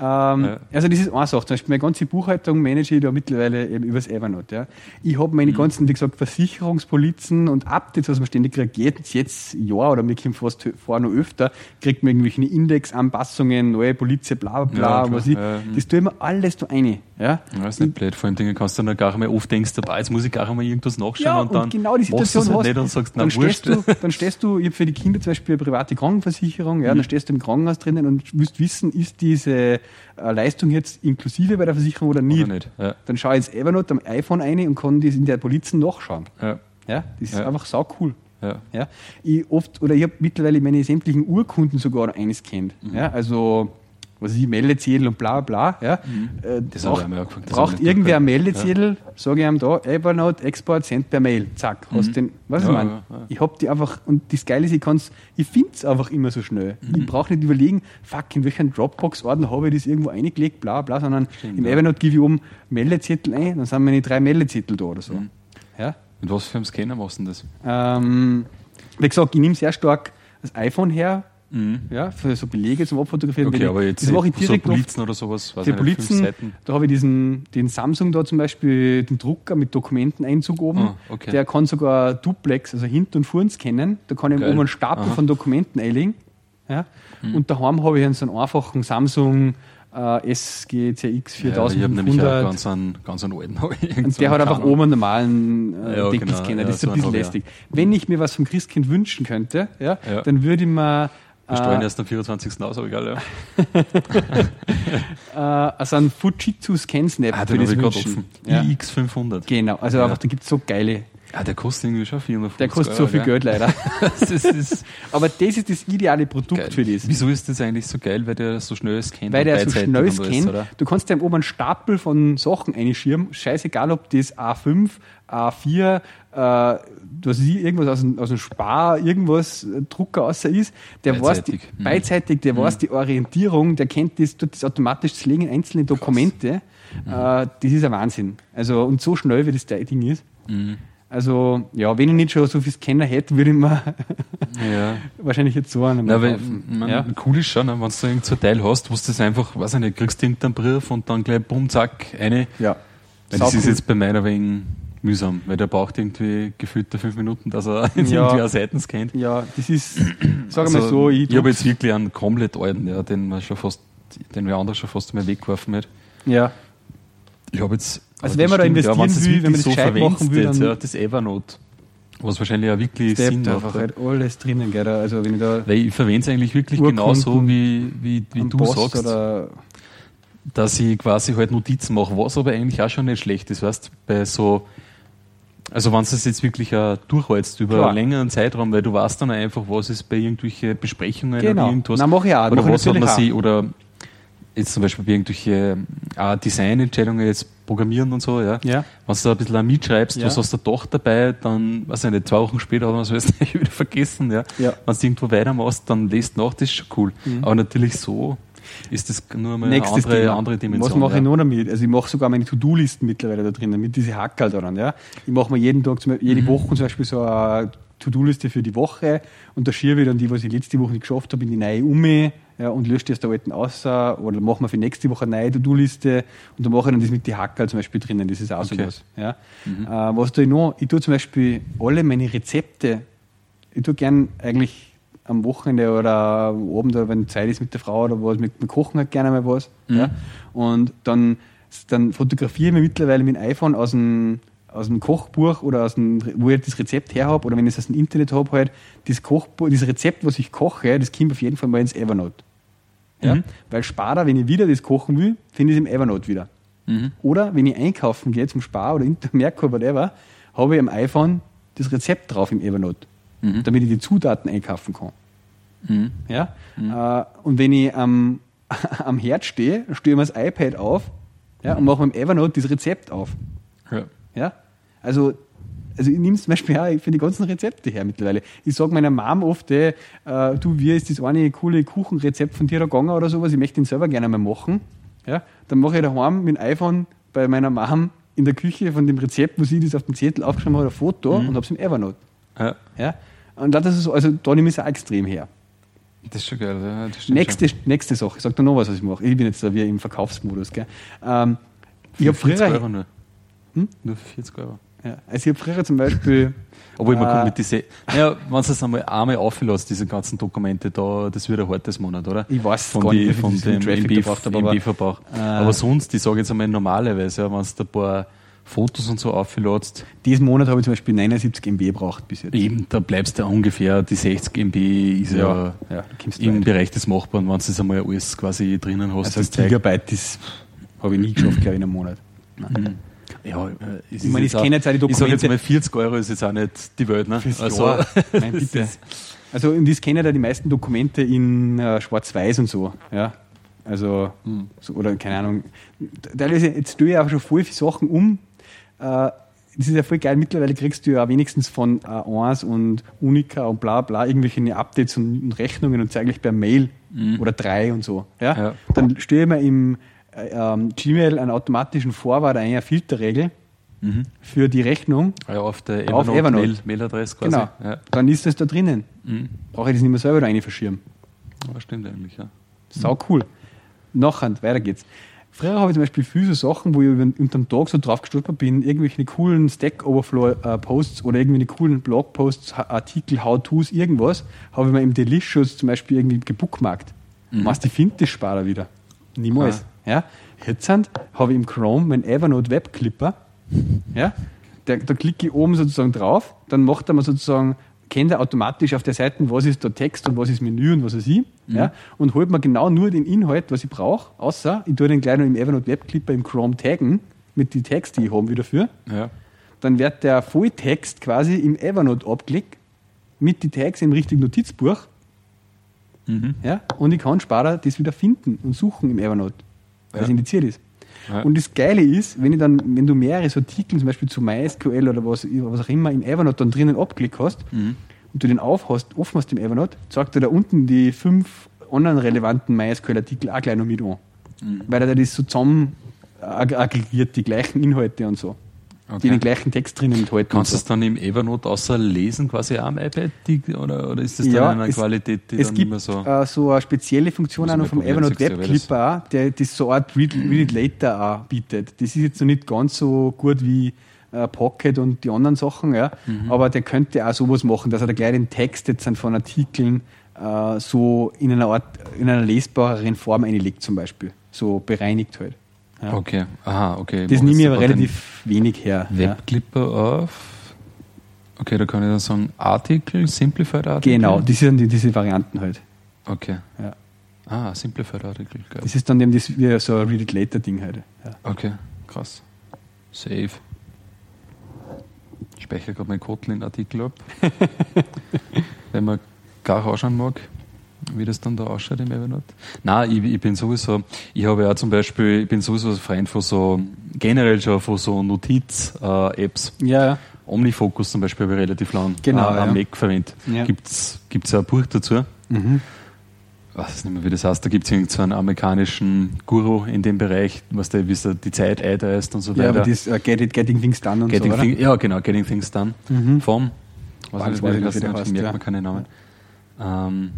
Ähm, Ja. Also das ist eine Sache. Zum Beispiel meine ganze Buchhaltung manage ich da mittlerweile eben übers Evernote. Ja. Ich habe Mhm. meine ganzen, wie gesagt, Versicherungspolizen und Updates, was man ständig kriegt, jetzt, jetzt Jahr oder mir kommt fast vor noch öfter, kriegt man irgendwelche Indexanpassungen, neue Polize, bla bla bla, Ja, was ich, mhm. das tue ich mir alles da rein. Ja. Ja, ist nicht blöd. Vor allem Dingen kannst du dann gar nicht mehr oft denkst, dabei, jetzt muss ich gar mal irgendwas nachschauen Ja, und dann genau die Situation halt hast nicht und sagst, na dann wurscht. stehst, du, dann stehst du, ich habe für die Kinder zum Beispiel eine private Krankenversicherung, ja, dann stehst du im Krankenhaus drinnen und willst wissen, ist diese Leistung jetzt inklusive bei der Versicherung oder nicht. Oder nicht. Ja. Dann schaue ich ins Evernote am iPhone ein und kann das in der Polizen nachschauen. Ja. Ja, das ist Ja. einfach sau cool. Ja. Ja, ich oft, oder ich habe mittlerweile meine sämtlichen Urkunden sogar eines kennt. Mhm. Ja, also, was weiß ich, Meldezettel und bla bla. Ja. Äh, Mhm. Das braucht, ich angefangen, das braucht ich nicht irgendwer durchgehalten. Meldezettel, sage ich ihm da, Evernote, Export, send per Mail. Zack, hast den, was ich Mhm. Ja, meine? ja, ja. Ich hab die einfach, und das Geile ist, ich kann's, ich finde es einfach immer so schnell. Mhm. Ich brauche nicht überlegen, fuck, in welchen Dropbox-Ordner habe ich das irgendwo eingelegt, bla bla, sondern im ja. Evernote gebe ich oben Meldezettel ein, dann sind meine drei Meldezettel da oder so. Mhm. Ja. Mit was für einem Scanner machst du denn das? Ähm, wie gesagt, ich nehme sehr stark das iPhone her, Mhm. ja, für so Belege zum Abfotografieren. Okay, aber jetzt das mache ich so direkt oft Polizen oder sowas, weiß Polizen. Seiten. Da habe ich diesen, den Samsung da zum Beispiel, den Drucker mit Dokumenteneinzug oben. Ah, okay. Der kann sogar Duplex, also hinten und vorn scannen. Da kann ich Geil. oben einen Stapel Aha. Von Dokumenten einlegen. Ja? Und daheim habe ich einen so einen einfachen Samsung äh, SGCX Ja, ich habe nämlich auch 4500. ganz einen, ganz einen alten. und der hat einfach oben einen normalen äh, Ja, Deckelscanner. genau, ja, das ist so ein einen bisschen lästig. Wenn ich mir was vom Christkind wünschen könnte, ja, Ja. dann würde ich mir Wir steuern äh, erst am 24. aus, aber egal, ja. äh, also einen Fujitsu ScanSnap Ah, für den habe ich gerade offen. Ja. iX500. Genau, also Ja. einfach, da gibt es so geile. Ah, der kostet irgendwie schon 450 Der kostet so Euro, viel gell? Geld leider. Das ist, ist Aber das ist das ideale Produkt geil. für das. Wieso ist das eigentlich so geil? Weil der so schnell scannt. Weil der so schnell scannt. Du kannst dem oben einen Stapel von Sachen einschirmen. Scheißegal, ob das A5, A4, äh, was ich, irgendwas aus dem, aus dem Spar, irgendwas äh, Drucker außer ist. Der weiß die, Beidseitig. Mhm. beidseitig, der weiß die Orientierung, der kennt das, tut das automatisch das Legen in einzelne Dokumente. Mhm. Äh, das ist ein Wahnsinn. Also, und so schnell, wie das Ding ist. Mhm. Also, ja, wenn ich nicht schon so viel Scanner hätte, würde ich mir Ja. wahrscheinlich jetzt so einen Na, weil, man, ja. cool ist schon, ne, wenn du irgend so ein Teil hast, wo du das einfach, weiß ich nicht, kriegst irgendeinen Brief und dann gleich bumm, zack, eine. ja. Das ist cool. jetzt bei meiner wegen mühsam, weil der braucht irgendwie gefühlte fünf Minuten, dass er jetzt Ja. irgendwie eine Seiten scannt. Ja, das ist, sagen wir mal Also, so, ich druck's- habe jetzt wirklich einen komplett alten, ja, den man schon fast, den wir anders schon fast mal weggeworfen hat. ja, Ich habe jetzt. Also wenn man da investieren wenn's will, wenn man das gescheit machen will, dann- ja, das Evernote, was wahrscheinlich auch wirklich der Sinn macht. einfach ja. halt alles drinnen, gell? Also wenn ich da Weil ich verwende es eigentlich wirklich Urkunden genau so, wie, wie, wie du Post sagst, dass ich quasi halt Notizen mache, was aber eigentlich auch schon nicht schlecht ist, weißt bei so, also wenn du es jetzt wirklich auch durchhältst über Klar. einen längeren Zeitraum, weil du weißt dann einfach, was ist bei irgendwelchen Besprechungen Genau. oder irgendwas. Nein, mach ich auch. Oder Mach was hat man sich, oder jetzt zum Beispiel bei irgendwelche äh, Designentscheidungen jetzt programmieren und so, ja. Ja. Wenn du da ein bisschen auch mitschreibst, Ja. was hast du doch dabei, dann, weiß ich nicht, zwei Wochen später hat man es wieder vergessen, ja. Ja. Wenn du irgendwo weitermachst, dann lest nach, das ist schon cool. Mhm. Aber natürlich so ist das nur mal eine Nächstes andere, Thema. andere Dimension. Was mache ja. ich noch damit? Also ich mache sogar meine To-Do-Listen mittlerweile da drinnen, mit diese Hackerl dran. Ja? Ich mache mir jeden Tag, jede Mhm. Woche zum Beispiel so eine To-Do-Liste für die Woche und da schiebe ich dann die, was ich letzte Woche nicht geschafft habe, in die neue um ja, und lösche die aus der alten aus oder machen wir für nächste Woche eine neue To-Do-Liste und da mache ich dann das mit die Hackerl zum Beispiel drinnen, das ist auch Okay. Mhm. sowas. Ja? Äh, was tue ich noch? Ich tue zum Beispiel alle meine Rezepte, ich tue gern eigentlich am Wochenende oder am Abend, oder wenn Zeit ist mit der Frau oder was, wir, wir kochen halt gerne mal was. Ja? Und dann, dann fotografiere ich mir mittlerweile mit dem iPhone aus dem, aus dem Kochbuch oder aus dem, wo ich das Rezept her habe oder wenn ich es aus dem Internet habe, halt, das Kochbuch, das Rezept, was ich koche, das kommt auf jeden Fall mal ins Evernote. Ja? Mhm. Weil später, wenn ich wieder das kochen will, finde ich es im Evernote wieder. Mhm. Oder wenn ich einkaufen gehe zum Spar oder Intermerkur, whatever, habe ich am iPhone das Rezept drauf im Evernote, Mhm. damit ich die Zutaten einkaufen kann. Mhm. Ja? Äh, und wenn ich am, am Herd stehe, stehe ich mir das iPad auf ja, und mache mit dem Evernote das Rezept auf. Ja. Ja? Also, also ich nehme zum Beispiel auch für die ganzen Rezepte her mittlerweile. Ich sage meiner Mom oft, äh, du, wie ist das eine coole Kuchenrezept von dir da gegangen oder sowas, ich möchte den selber gerne mal machen. Ja? Dann mache ich daheim mit dem iPhone bei meiner Mom in der Küche von dem Rezept, wo sie das auf dem Zettel aufgeschrieben hat, ein Foto und habe es im Evernote. ja. Ja? Und das ist so, also da nehme ich es auch extrem her. Das ist schon geil. Ja, das Nächste, nächste Sache, ich sag dir noch was, was ich mache. Ich bin jetzt da wie im Verkaufsmodus. Gell? Ähm, ich schon. habe Für 40 früher, Euro nur. Hm? Nur für 40 Euro. ja, also ich hab früher zum Beispiel Obwohl man Äh, kommt mit diese, naja, wenn du es einmal, einmal auflässt, diese ganzen Dokumente, da, das wird ein hartes Monat, oder? Ich weiß von gar die, nicht, von dem Traffic MB, braucht, aber- MB-Verbrauch. Äh, aber sonst, ich sage jetzt einmal normalerweise, ja, wenn du ein paar Fotos und so auflädst, diesen Monat habe ich zum Beispiel 79 MB gebraucht bis jetzt. eben, da bleibst du ungefähr, die 60 MB ist ja, Ja, ja, im weit. Bereich des Machbaren, wenn du das einmal alles quasi drinnen hast. Also das. Gigabyte, habe ich nie geschafft, glaube ich, in einem Monat. Ja, äh, es Ich meine, ich kenne jetzt auch die Ich sage jetzt Dokumente- mal, 40 Euro ist jetzt auch nicht die Welt, ne? Also. Nein, bitte. ist- Also, und das kennen ja die meisten Dokumente in äh, Schwarz-Weiß und so. Ja? Also, Hm. so, oder keine Ahnung. Teilweise, jetzt tue ich auch schon voll viele Sachen um. Äh, das ist ja voll geil. Mittlerweile kriegst du ja wenigstens von A1 und Unica und bla bla irgendwelche Updates und, Rechnungen und zeige ich per Mail oder drei und so. Ja? Ja. Dann stehe ich mir im äh, ähm, Gmail einen automatischen Vorwart ein, eine Filterregel für die Rechnung. Ja, auf der Auf Evernote, Evernote. Mail, Mailadresse quasi. Genau. Ja. Dann ist das da drinnen. Mhm. Brauche ich das nicht mehr selber da rein verschirmen. ja, stimmt eigentlich, ja. Sau cool. Nachher, weiter geht's. Früher habe ich zum Beispiel viele Sachen, wo ich unter dem Tag so drauf gestolpert bin, irgendwelche coolen Stack Overflow-Posts oder irgendwelche coolen Blogposts, Artikel, How-Tos, irgendwas, habe ich mir im Delicious zum Beispiel irgendwie gebookmarkt. Mhm. Was die findet das Sparer wieder. Niemals. Ja? Jetzt sind- habe ich im Chrome meinen Evernote Web Clipper. Ja? Der, da klicke ich oben sozusagen drauf, dann macht er mir sozusagen, kennt er automatisch auf der Seite, was ist da Text und was ist Menü und was weiß ich. Ja? Und holt mir genau nur den Inhalt, was ich brauche, außer ich tue den gleich noch im Evernote Web Clipper im Chrome taggen, mit den Tags, die ich habe wieder für. Ja. Dann wird der Volltext quasi im Evernote abgelegt, mit den Tags im richtigen Notizbuch. Mhm. Ja? Und ich kann später das wieder finden und suchen im Evernote, weil es Ja. indiziert ist. Ja. Und das Geile ist, wenn ich dann, wenn du mehrere so Artikel, zum Beispiel zu MySQL oder was, was auch immer, im Evernote dann drinnen abgelegt hast Mhm. und du den aufhast, offen hast im Evernote, sagt er da unten die fünf anderen relevanten MySQL-Artikel auch gleich noch mit an. Mhm. Weil er da das so zusammen ag- aggregiert, die gleichen Inhalte und so. Die den gleichen Text drinnen enthalten. Kannst du es dann im Evernote außer lesen quasi auch am iPad die, oder, oder ist das dann Ja, in einer es- Qualität, die es dann gibt immer so. äh, so eine spezielle Funktion auch noch vom Evernote Web Clipper auch, der das so eine Art Read, Read It Later auch bietet. Das ist jetzt noch nicht ganz so gut wie äh, Pocket und die anderen Sachen, ja. Mhm. aber der könnte auch sowas machen, dass er da gleich den Text jetzt von Artikeln äh, so in einer Art, in einer lesbareren Form einlegt zum Beispiel. So bereinigt halt. Ja. Okay, aha, okay. Das nehme ich aber relativ wenig her. Ja. Webclipper auf. Okay, da kann ich dann sagen Artikel, Simplified Artikel. Genau, das sind die, diese Varianten halt. Okay. Ja. Ah, Simplified Artikel, geil. Das ist dann eben das, wie so ein Read It Later Ding halt. Ja. Okay, krass. Save. Ich speichere gerade meinen Kotlin-Artikel ab. Wenn man gar ausschauen mag, wie das dann da ausschaut im Evernote. Nein, ich, ich bin sowieso, ich habe ja zum Beispiel, ich bin sowieso ein Freund von so, generell schon von so Notiz-Apps. Ja, ja. Omnifocus zum Beispiel habe ich relativ lang Genau, äh, ja. am Mac verwendet. Ja. Gibt's ja ein Buch dazu. Mhm. Ich weiß nicht mehr, wie das heißt. Da gibt es so einen amerikanischen Guru in dem Bereich, was der, wie es die Zeit einteilt und so Ja, aber weiter. das uh, get it, Getting Things Done und Getting so? Thing, ja, genau, Getting Things Done. Mhm. Vom, was Weiß weiß ich ich, wie der nicht, heißt, merkt ja. man keine Namen. Ähm,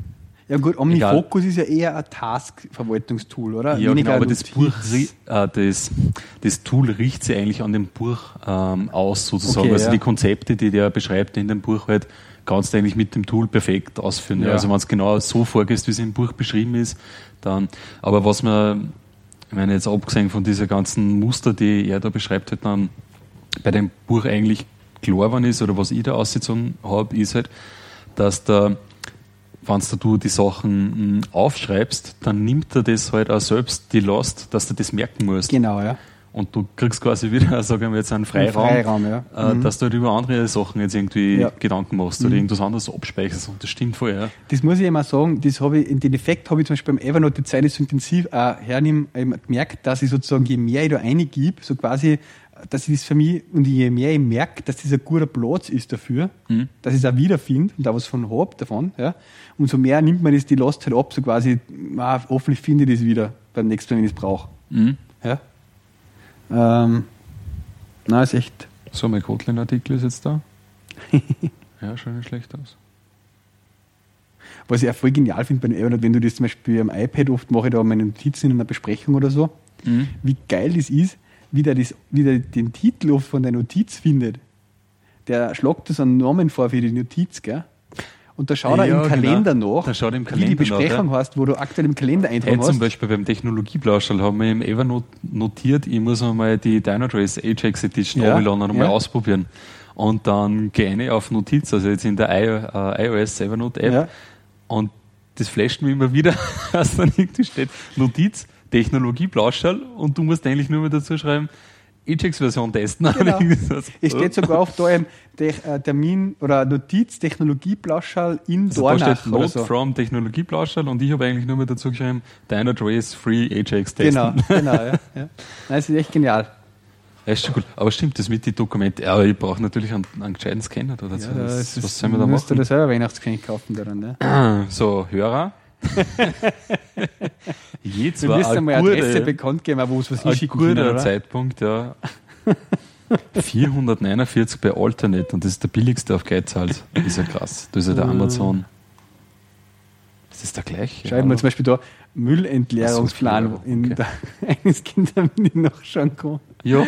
Ja gut, OmniFocus ist ja eher ein Task-Verwaltungstool, oder? ja, genau, aber das. Buch, äh, das, das Tool richtet sich eigentlich an dem Buch ähm, aus, sozusagen. Okay, also ja. die Konzepte, die der beschreibt in dem Buch, halt, kannst du eigentlich mit dem Tool perfekt ausführen. Ja. Also wenn es genau so vorgehst, wie es im Buch beschrieben ist, dann. Aber was man, ich meine, jetzt abgesehen von dieser ganzen Muster, die er da beschreibt, halt dann bei dem Buch eigentlich klar geworden ist, oder was ich da ausgezogen habe, ist halt, dass da wenn du die Sachen mh, aufschreibst, dann nimmt er das halt auch selbst die Last, dass du das merken musst. Genau, ja. Und du kriegst quasi wieder, sagen wir jetzt, einen Freiraum, Freiraum, ja. äh, Mhm. dass du halt über andere Sachen jetzt irgendwie Ja. Gedanken machst oder irgendwas anderes abspeicherst. Und das stimmt voll, ja. Das muss ich immer sagen, das habe ich, den Effekt habe ich zum Beispiel beim Evernote, die Zeit ist so intensiv äh, hernehme, eben gemerkt, dass ich sozusagen, je mehr ich da reingib, so quasi, dass ich das für mich, und je mehr ich merke, dass das ein guter Platz ist dafür, Mhm. dass ich es auch wiederfinde und da was von habe davon, ja, umso mehr nimmt man das die Last halt ab, so quasi, ah, hoffentlich finde ich das wieder beim nächsten Mal, wenn ich es brauche. Mhm. Ja. Ähm, na, ist echt. So, mein Kotlin-Artikel ist jetzt da. ja, schaut nicht schlecht aus. Was ich auch voll genial finde bei den Evernote, wenn du das zum Beispiel am iPad oft mache, ich da meine Notizen in einer Besprechung oder so, Mhm. wie geil das ist, wie der, das, wie der den Titel von der Notiz findet. Der schlagt das einen Namen vor für die Notiz, gell? Und da schaut er Ja, im Kalender genau. nach, Da schaut er im wie die Kalender nach, Besprechung ja. hast, wo du aktuell im Kalender Hey, eintragen zum hast. Beispiel beim Technologieblauschall haben wir im Evernote notiert, ich muss einmal die Dynatrace Ajax Edition Ja, runterladen und mal ja. ausprobieren. Und dann gehe ich auf Notiz, also jetzt in der I- äh, iOS Evernote App. Ja. Und das flasht mir immer wieder, dass dann irgendwie steht, Notiz, Technologie, Blauschall und du musst eigentlich nur mehr dazu schreiben, Ajax-Version testen. Genau. Es steht sogar auf da im äh, Termin oder Notiz Technologie Blauschall in also da Dornach steht oder Note so. from Technologie Blauschall und ich habe eigentlich nur mehr dazu geschrieben, Dynatrace Free Ajax testen. Genau, genau, ja. ja. Nein, das ist echt genial. Ja, ist schon gut. Aber stimmt, das mit den Dokumenten. Aber ich brauche natürlich einen, einen gescheiten Scanner da dazu. Ja, da was, ist es- was sollen wir da musst du machen? da selber Weihnachtsgeschenk kaufen daran, ne? So, Hörer. Je Wir müssen einmal eine Adresse bekannt geben, wo es was ein hinschicken können, guter oder? Zeitpunkt, ja. 449 bei Alternate und das ist der billigste auf Geizhals. Das ist ja krass. Das ist ja der Amazon. Ist das der gleiche? Schreiben wir zum Beispiel da Müllentleerungsplan so, in okay. der eines Kind, damit ich nachschauen kann. Ja,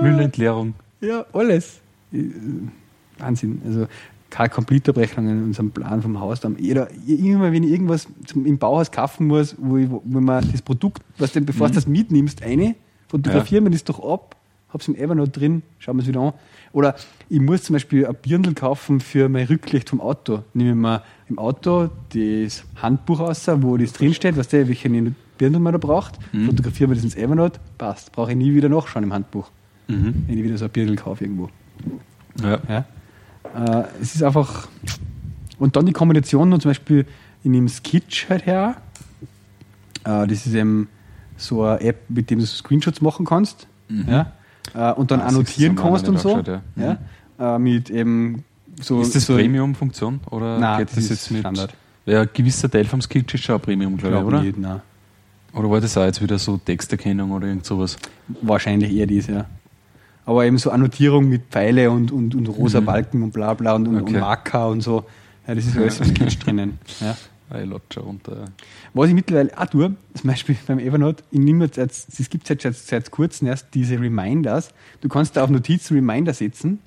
Müllentleerung. Ja, alles. Äh, Wahnsinn. Also Car-Complete-Abrechnungen in unserem Plan vom Haus. Jeder, immer wenn ich irgendwas zum, im Bauhaus kaufen muss, wo, ich, wo man das Produkt, was denn, bevor du das mitnimmst, eine, fotografieren wir das doch ab, hab's im Evernote drin, schauen wir es wieder an. Oder ich muss zum Beispiel ein Birndl kaufen für mein Rücklicht vom Auto. Nehme ich mir im Auto das Handbuch raus, wo das drinsteht, was der, welche Birndl man da braucht, fotografieren wir das ins Evernote, passt. Brauche ich nie wieder nachschauen im Handbuch, Mhm. wenn ich wieder so ein Birndl kaufe irgendwo. Ja. Ja. Äh, es ist einfach. Und dann die Kombination zum Beispiel in dem Skitch halt her. Äh, das ist eben so eine App, mit dem du Screenshots machen kannst. Ja. Äh, und dann Ah, annotieren kannst und so. angeschaut, ja. Ja. Äh, mit eben so. Ist das so Premium-Funktion oder Nein, geht das das ist jetzt mit? Standard. Ja, ein gewisser Teil vom Sketch ist schon ein Premium, glaube ich, oder? nicht, nein. Oder war das auch jetzt wieder so Texterkennung oder irgend sowas? Wahrscheinlich eher das, ja. Aber eben so Annotierung mit Pfeile und, und, und rosa Balken und bla bla und, und, und Mhm. Okay. Marker und so. Ja, das ist alles im Sketch drinnen. Ja. Ich schon runter. Was ich mittlerweile auch tue, zum Beispiel beim Evernote, ich nehme jetzt, es gibt jetzt seit, seit kurzem erst diese Reminders. Du kannst da auf Notiz Reminder setzen.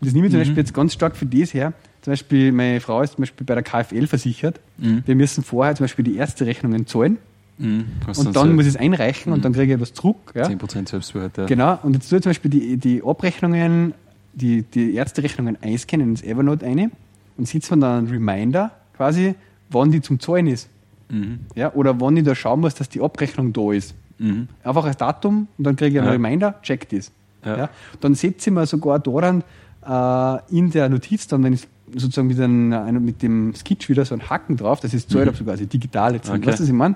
Und das nehme ich zum Beispiel jetzt ganz stark für das her. Zum Beispiel, meine Frau ist zum Beispiel bei der KfL versichert. Wir müssen vorher zum Beispiel die erste Rechnungen zahlen. Mhm. Und dann muss ich es einreichen und dann kriege ich etwas zurück. Ja? 10% Selbstwert. Ja. Genau, und jetzt tue ich zum Beispiel die, die Abrechnungen, die, die Ärzterechnungen einscannen ins Evernote eine und setzt man dann einen Reminder quasi, wann die zum Zahlen ist. Mhm. Ja, oder wann ich da schauen muss, dass die Abrechnung da ist. Mhm. Einfach als Datum und dann kriege ich einen Ja. Reminder, check das. Ja. Ja. Dann setze ich mir sogar daran äh, in der Notiz dann, wenn ich sozusagen mit, einem, mit dem Sketch wieder so einen Haken drauf, das ist zahlt, mhm. sogar also digital jetzt. Okay. Weißt du, was ich meine?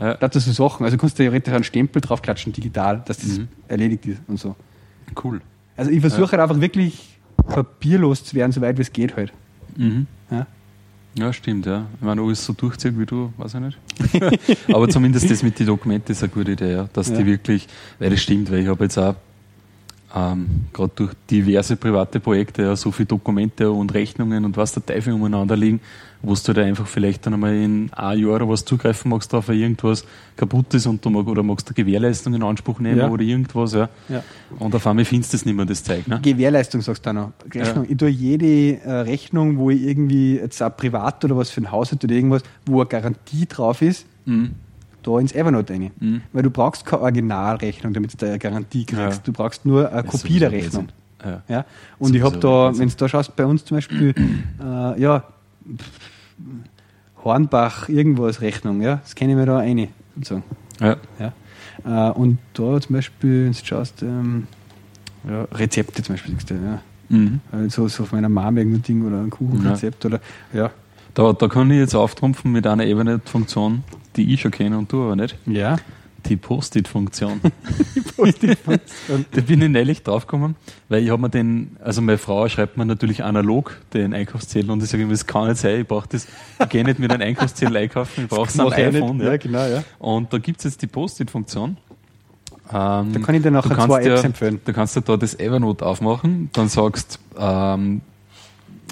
Ja. Das so Sachen. Also kannst du theoretisch einen Stempel draufklatschen, digital, dass das Mhm. erledigt ist und so. Cool. Also ich versuche halt einfach wirklich papierlos zu werden, soweit wie es geht halt. Mhm. Ja. Ja, stimmt, ja. Ich meine, alles so durchzieht wie du, weiß ich nicht. Aber zumindest das mit den Dokumenten ist eine gute Idee, ja. dass Ja. die wirklich, weil das stimmt, weil ich habe jetzt auch ähm, gerade durch diverse private Projekte ja so viele Dokumente und Rechnungen und was der Teufel umeinander liegen, wo du da einfach vielleicht dann einmal in ein Jahr oder was zugreifen magst, weil irgendwas kaputt ist und du mag, oder magst du Gewährleistung in Anspruch nehmen Ja. oder irgendwas, ja. Ja. Und auf einmal findest du das nicht mehr, das Zeug, ne? Gewährleistung sagst du noch. Rechnung. Ich tue jede äh, Rechnung, wo ich irgendwie jetzt auch privat oder was für ein Haus hat oder irgendwas, wo eine Garantie drauf ist, Mhm. da ins Evernote rein. Mhm. Weil du brauchst keine Originalrechnung, damit du da eine Garantie kriegst. Ja. Du brauchst nur eine Das Kopie der Rechnung. Ja? Und ich habe da, wenn du da schaust, bei uns zum Beispiel, äh, ja, Hornbach, irgendwas Rechnung, ja, das kenne ich mir da eine. Sozusagen. Ja. Ja. Äh, und da zum Beispiel, wenn du schaust, ähm, ja, Rezepte zum Beispiel, du, ja. Mhm. Also so auf meiner Mama irgendein Ding oder ein Kuchenrezept oder ja. Da, da kann ich jetzt auftrumpfen mit einer Evernet-Funktion, die ich schon kenne und du aber nicht. Ja. Die Post-it-Funktion. da bin ich neulich draufgekommen, weil ich habe mir den, also meine Frau schreibt mir natürlich analog den Einkaufszettel und ich sage immer, das kann nicht sein, ich brauche das, ich gehe nicht mit einem Einkaufszettel einkaufen, ich brauche es am iPhone. nicht. Ja, genau, ja. Und da gibt es jetzt die Post-it-Funktion. Ähm, Da kann ich dir nachher zwei Apps dir- empfehlen. Du kannst dir da das Evernote aufmachen, dann sagst, ähm,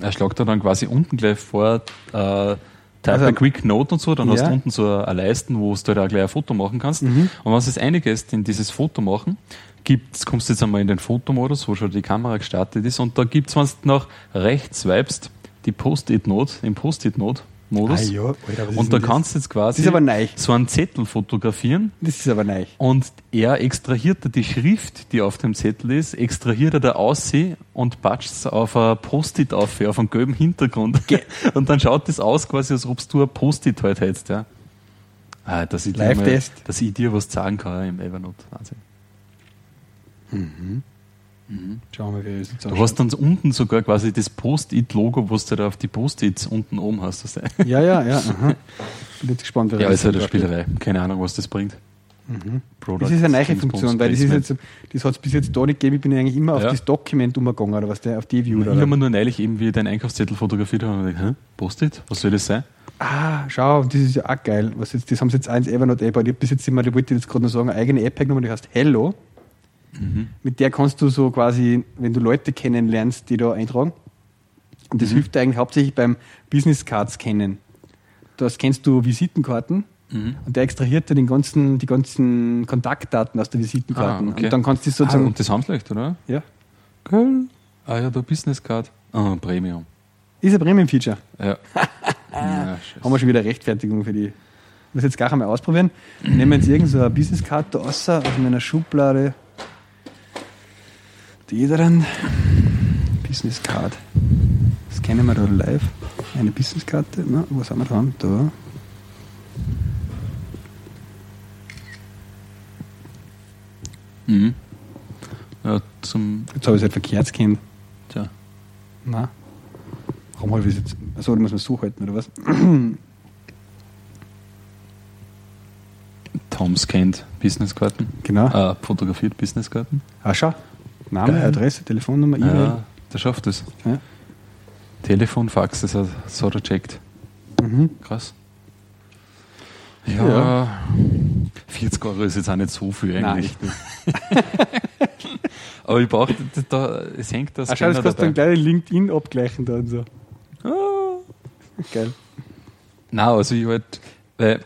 er schlagt da dann quasi unten gleich vor, äh, Type Also- Quick Note und so, dann hast Ja. Mhm. du unten so eine Leisten, wo du da auch gleich ein Foto machen kannst. Und wenn du jetzt eingehst in dieses Foto machen, gibt's, kommst du jetzt einmal in den Fotomodus, wo schon die Kamera gestartet ist, und da gibt's, wenn du nach rechts swipest, die Post-it-Note, im Post-it-Note. Modus. Ah ja, Alter, und da kannst du jetzt quasi so einen Zettel fotografieren Das ist aber neu. und er extrahiert da die Schrift, die auf dem Zettel ist, extrahiert er da aus und patscht es auf ein Post-it auf, auf einen gelben Hintergrund. und dann schaut das aus, quasi, als ob du ein Post-it halt hättest. Ja. Ah, dass, ich dir mal, Live-Test. dass ich dir was sagen kann im Evernote. Wahnsinn. Schauen wir, wie das jetzt Du hast dann unten sogar quasi das Post-it-Logo, was du da auf die Post-its unten oben hast. Das Ja, ja, ja. Aha. Bin jetzt gespannt, wer ja, ist halt eine. Spielerei. Keine Ahnung, was das bringt. Product Das ist eine neue Funktion, weil das ist Placement. jetzt, das hat es bis jetzt da nicht gegeben. Ich bin eigentlich immer auf Ja. das Dokument umgegangen, oder was der, auf die View. Ich habe mir nur neulich eben, wie ich deinen Einkaufszettel fotografiert habe, und gedacht, Post-it? Was soll das sein? Ah, schau, das ist ja auch geil. Was jetzt, das haben sie jetzt eins Evernote App, ich hab bis jetzt immer, die wollte ich jetzt gerade noch sagen, eine eigene App genommen, die heißt Hello. Mhm. Mit der kannst du so quasi, wenn du Leute kennenlernst, die da eintragen. Und Mhm. das hilft dir eigentlich hauptsächlich beim Business Cards kennen. Da kennst du Visitenkarten Mhm. und der extrahiert dir den ganzen, die ganzen Kontaktdaten aus der Visitenkarten. Ah, okay. Und dann kannst du das Ah, sozusagen. und das haben sie leicht, oder? ja. Cool. Ah ja, da Business Card. Ah, Premium. Ist ein Premium-Feature. Ja. ja. Haben wir schon wieder Rechtfertigung für die. Ich muss jetzt gar einmal ausprobieren. Nehmen wir jetzt irgend so eine Business-Card da raus aus meiner Schublade. Die dran. Business-Card. Scannen wir da live. Eine Business-Karte. Na, wo sind wir dran? Da. Mhm. Ja, zum. Jetzt habe ich es halt verkehrt gescannt. Tja. Na. Warum habe ich das jetzt? Achso, da muss man so halten, oder was? Tom scannt Businesskarten. Genau. Äh, fotografiert Businesskarten. Ah, schau. Name, Geil. Adresse, Telefonnummer, E-Mail. Ja, der schafft es. Ja. Telefon, Fax, das hat, das hat er checkt. Mhm. Krass. Ja, Ja. 40 Euro ist jetzt auch nicht so viel Nein, eigentlich. nicht. Aber ich brauche da, es hängt das Ah, schau, das kannst du dann gleich in LinkedIn abgleichen da und so. Ah. Geil. Nein, also ich halt, weil,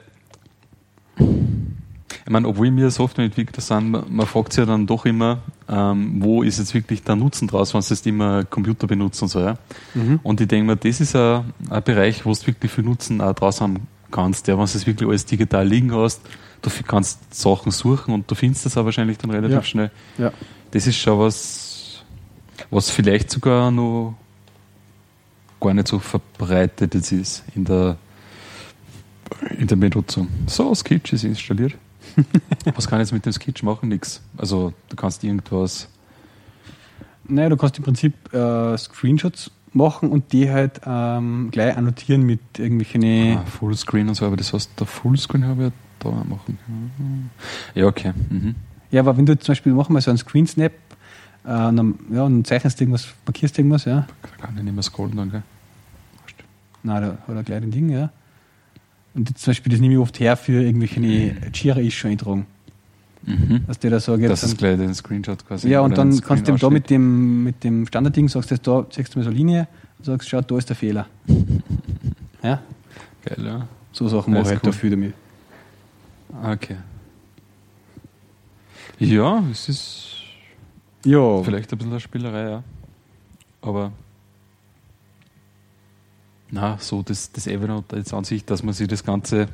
ich meine, obwohl wir Softwareentwickler sind, man, man fragt sich ja dann doch immer, ähm, wo ist jetzt wirklich der Nutzen draus, wenn du jetzt immer Computer benutzt und so, ja. Mhm. Und ich denke mir, das ist ein, ein Bereich, wo du wirklich viel Nutzen auch draus haben kannst, ja, wenn du es wirklich alles digital liegen hast, du kannst Sachen suchen und du findest das auch wahrscheinlich dann relativ Ja. schnell. Ja. Das ist schon was, was vielleicht sogar noch gar nicht so verbreitet jetzt ist in der, in der Benutzung. So, Sketch ist installiert. was kann ich jetzt mit dem Sketch machen? Nix. Also, du kannst irgendwas. Naja, du kannst im Prinzip äh, Screenshots machen und die halt ähm, gleich annotieren mit irgendwelchen. Ah, Fullscreen und so, aber das heißt, der Fullscreen habe ich ja da machen. Ja, okay. Mhm. Ja, aber wenn du zum Beispiel machen wir so einen Screen Snap, äh, und dann, ja, und dann zeichnest irgendwas, markierst irgendwas, ja. Da kann ich nicht mehr scrollen dann, gell? Na, da hat er gleich ein Ding, ja. Und zum Beispiel, das nehme ich oft her für irgendwelche Jira-Issue eintragen. Mhm. Dass der da sagt, Das ist gleich den Screenshot quasi. Ja, und dann kannst du da mit dem, mit dem Standardding sagst du, da zeigst du mir so eine Linie und sagst, schau, da ist der Fehler. Ja, Geil, ja. so Sachen mache ich halt cool. dafür damit. Okay. Ja, es ist Ja, vielleicht ein bisschen eine Spielerei, ja. Aber na, so das, das Evernote jetzt an sich, dass man sich das ganze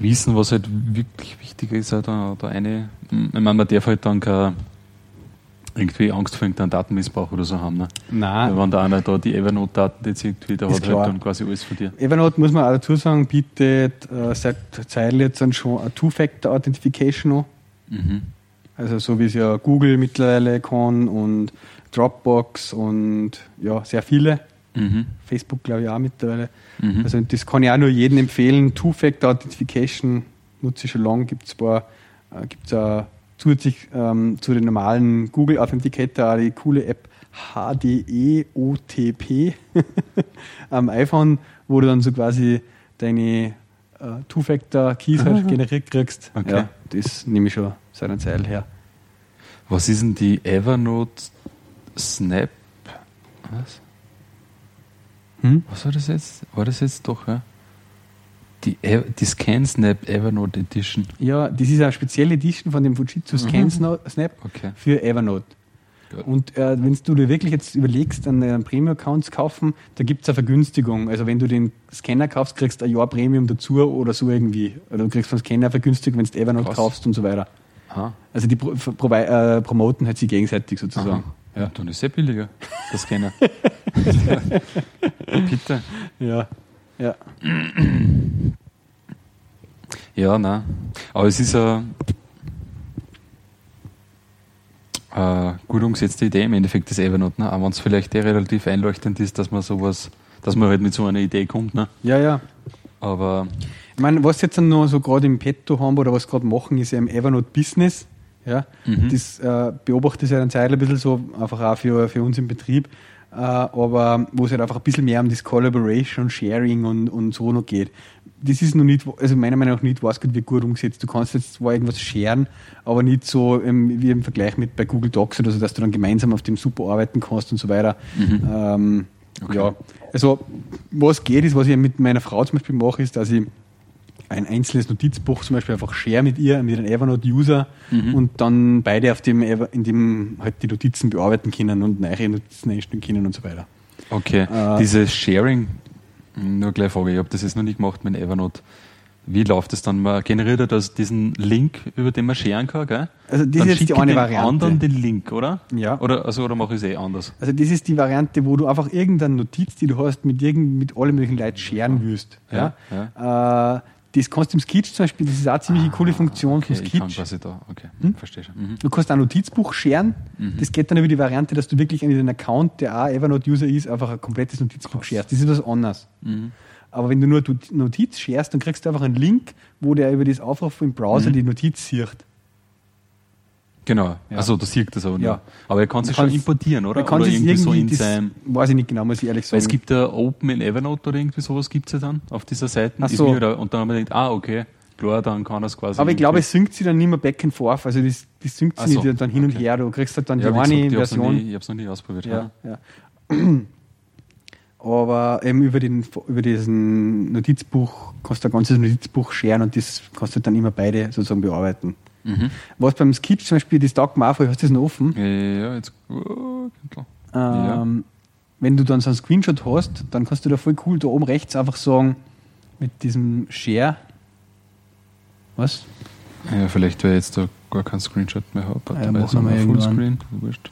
Wissen, was halt wirklich wichtig ist, halt da, da eine, ich meine, man darf halt dann keine irgendwie Angst vor irgendeinem Datenmissbrauch oder so haben. Ne? nein. Weil wenn da einer da die Evernote-Daten jetzt irgendwie, Ist hat klar. halt dann quasi alles von dir. Evernote muss man auch dazu sagen, bietet äh, seit Zeit jetzt dann schon eine Two-Factor-Authentification an. Mhm. Also so wie es ja Google mittlerweile kann und Dropbox und ja, sehr viele. Mhm. Facebook glaube ich auch mittlerweile. Mhm. Also das kann ich auch nur jedem empfehlen. Two-Factor-Authentification nutze ich schon lange. Gibt es äh, gibt's auch zusätzlich ähm, zu den normalen Google Authenticator auch die coole App HDEOTP am iPhone, wo du dann so quasi deine äh, Two-Factor-Keys halt generiert kriegst. Okay. Ja, das nehme ich schon seit einer Zeit her. Was ist denn die Evernote Snap? Was? Hm? Was war das jetzt? War das jetzt doch, ja? Die, die ScanSnap Evernote Edition. Ja, das ist eine spezielle Edition von dem Fujitsu Scan Snap Okay. für Evernote. Gut. Und äh, wenn du dir wirklich jetzt überlegst, einen, Premium-Account zu kaufen, da gibt es eine Vergünstigung. Also wenn du den Scanner kaufst, kriegst du ein Jahr Premium dazu oder so irgendwie. Oder du kriegst vom Scanner vergünstigt, wenn du Evernote Krass. kaufst und so weiter. Aha. Also die pro, pro, äh, promoten halt sie gegenseitig sozusagen. Ja, dann ist es ja billiger, der Scanner. Bitte. Ja. ja. Ja, nein. Aber es ist eine, eine gut umgesetzte Idee im Endeffekt, das Evernote. Ne? Auch wenn es vielleicht eh relativ einleuchtend ist, dass man sowas, dass man halt mit so einer Idee kommt. Ne? Ja, ja. Aber Ich meine, was jetzt noch so gerade im Petto haben oder was gerade machen, ist ja im Evernote Business. Ja, Mhm. das äh, beobachte ich seit einer Zeit ein bisschen so, einfach auch für, für uns im Betrieb. Äh, aber wo es halt einfach ein bisschen mehr um das Collaboration, Sharing und, und so noch geht. Das ist noch nicht, also meiner Meinung nach nicht, was gut wird gut umgesetzt. Du kannst jetzt zwar irgendwas sharen, aber nicht so ähm, wie im Vergleich mit bei Google Docs oder so, dass du dann gemeinsam auf dem super arbeiten kannst und so weiter. Ähm, Okay. Ja, also was geht, ist, was ich mit meiner Frau zum Beispiel mache, ist, dass ich ein einzelnes Notizbuch zum Beispiel einfach share mit ihr, mit einem Evernote-User und dann beide auf dem, Ever- in dem halt die Notizen bearbeiten können und neue Notizen einstellen können und so weiter. Okay, Äh, dieses Sharing, nur gleich Frage, ich habe das jetzt noch nicht gemacht mit Evernote. Wie läuft das dann? Man generiert ja das, diesen Link, über den man sharen kann, gell? Also das dann ist jetzt die eine Variante. anderen den Link, oder? Ja. Oder, also, oder mache ich es eh anders? Also das ist die Variante, wo du einfach irgendeine Notiz, die du hast, mit, irgend, mit allen möglichen Leuten scheren willst. Ja, Äh, das kannst du im Sketch zum Beispiel, das ist auch eine ziemlich coole Funktion Okay, vom ich kann Sketch. quasi da, okay, verstehe schon. Mhm. Du kannst ein Notizbuch scheren. Das geht dann über die Variante, dass du wirklich an den Account, der auch Evernote-User ist, einfach ein komplettes Notizbuch scherst. Das ist was anderes. Aber wenn du nur Notiz scherst, dann kriegst du einfach einen Link, wo der über das Aufrufen im Browser die Notiz sieht. Genau, Ja. also da sieht das auch nur. Ja. Aber er kann es Man schon importieren, oder? Man kann oder es irgendwie so in das seinem. weiß ich nicht genau, muss ich ehrlich Weil sagen. es gibt ja Open in Evernote oder irgendwie sowas gibt es ja dann auf dieser Seite. Ach so. da- und dann haben wir gedacht, ah, okay, klar, dann kann er es quasi. aber ich glaube, irgendwie- es synkt sich dann nicht mehr back and forth. Also das, das synkt Ach sich so, nicht dann hin und okay. her. Du kriegst halt dann ja, die eine Version. ich habe es noch nie ausprobiert. Ja, ja. Aber eben über, den, über diesen Notizbuch kannst du ein ganzes Notizbuch scheren und das kannst du dann immer beide sozusagen bearbeiten. Mhm. Was beim Sketch zum Beispiel, das taugt mir auch voll, hast du das noch offen? Ja, ja, jetzt. Oh. Ähm, Wenn du dann so einen Screenshot hast, dann kannst du da voll cool da oben rechts einfach sagen, mit diesem Share. Was? Ja, vielleicht, weil ich jetzt da gar keinen Screenshot mehr habe. Ja, machen wir mal Fullscreen. Wurscht.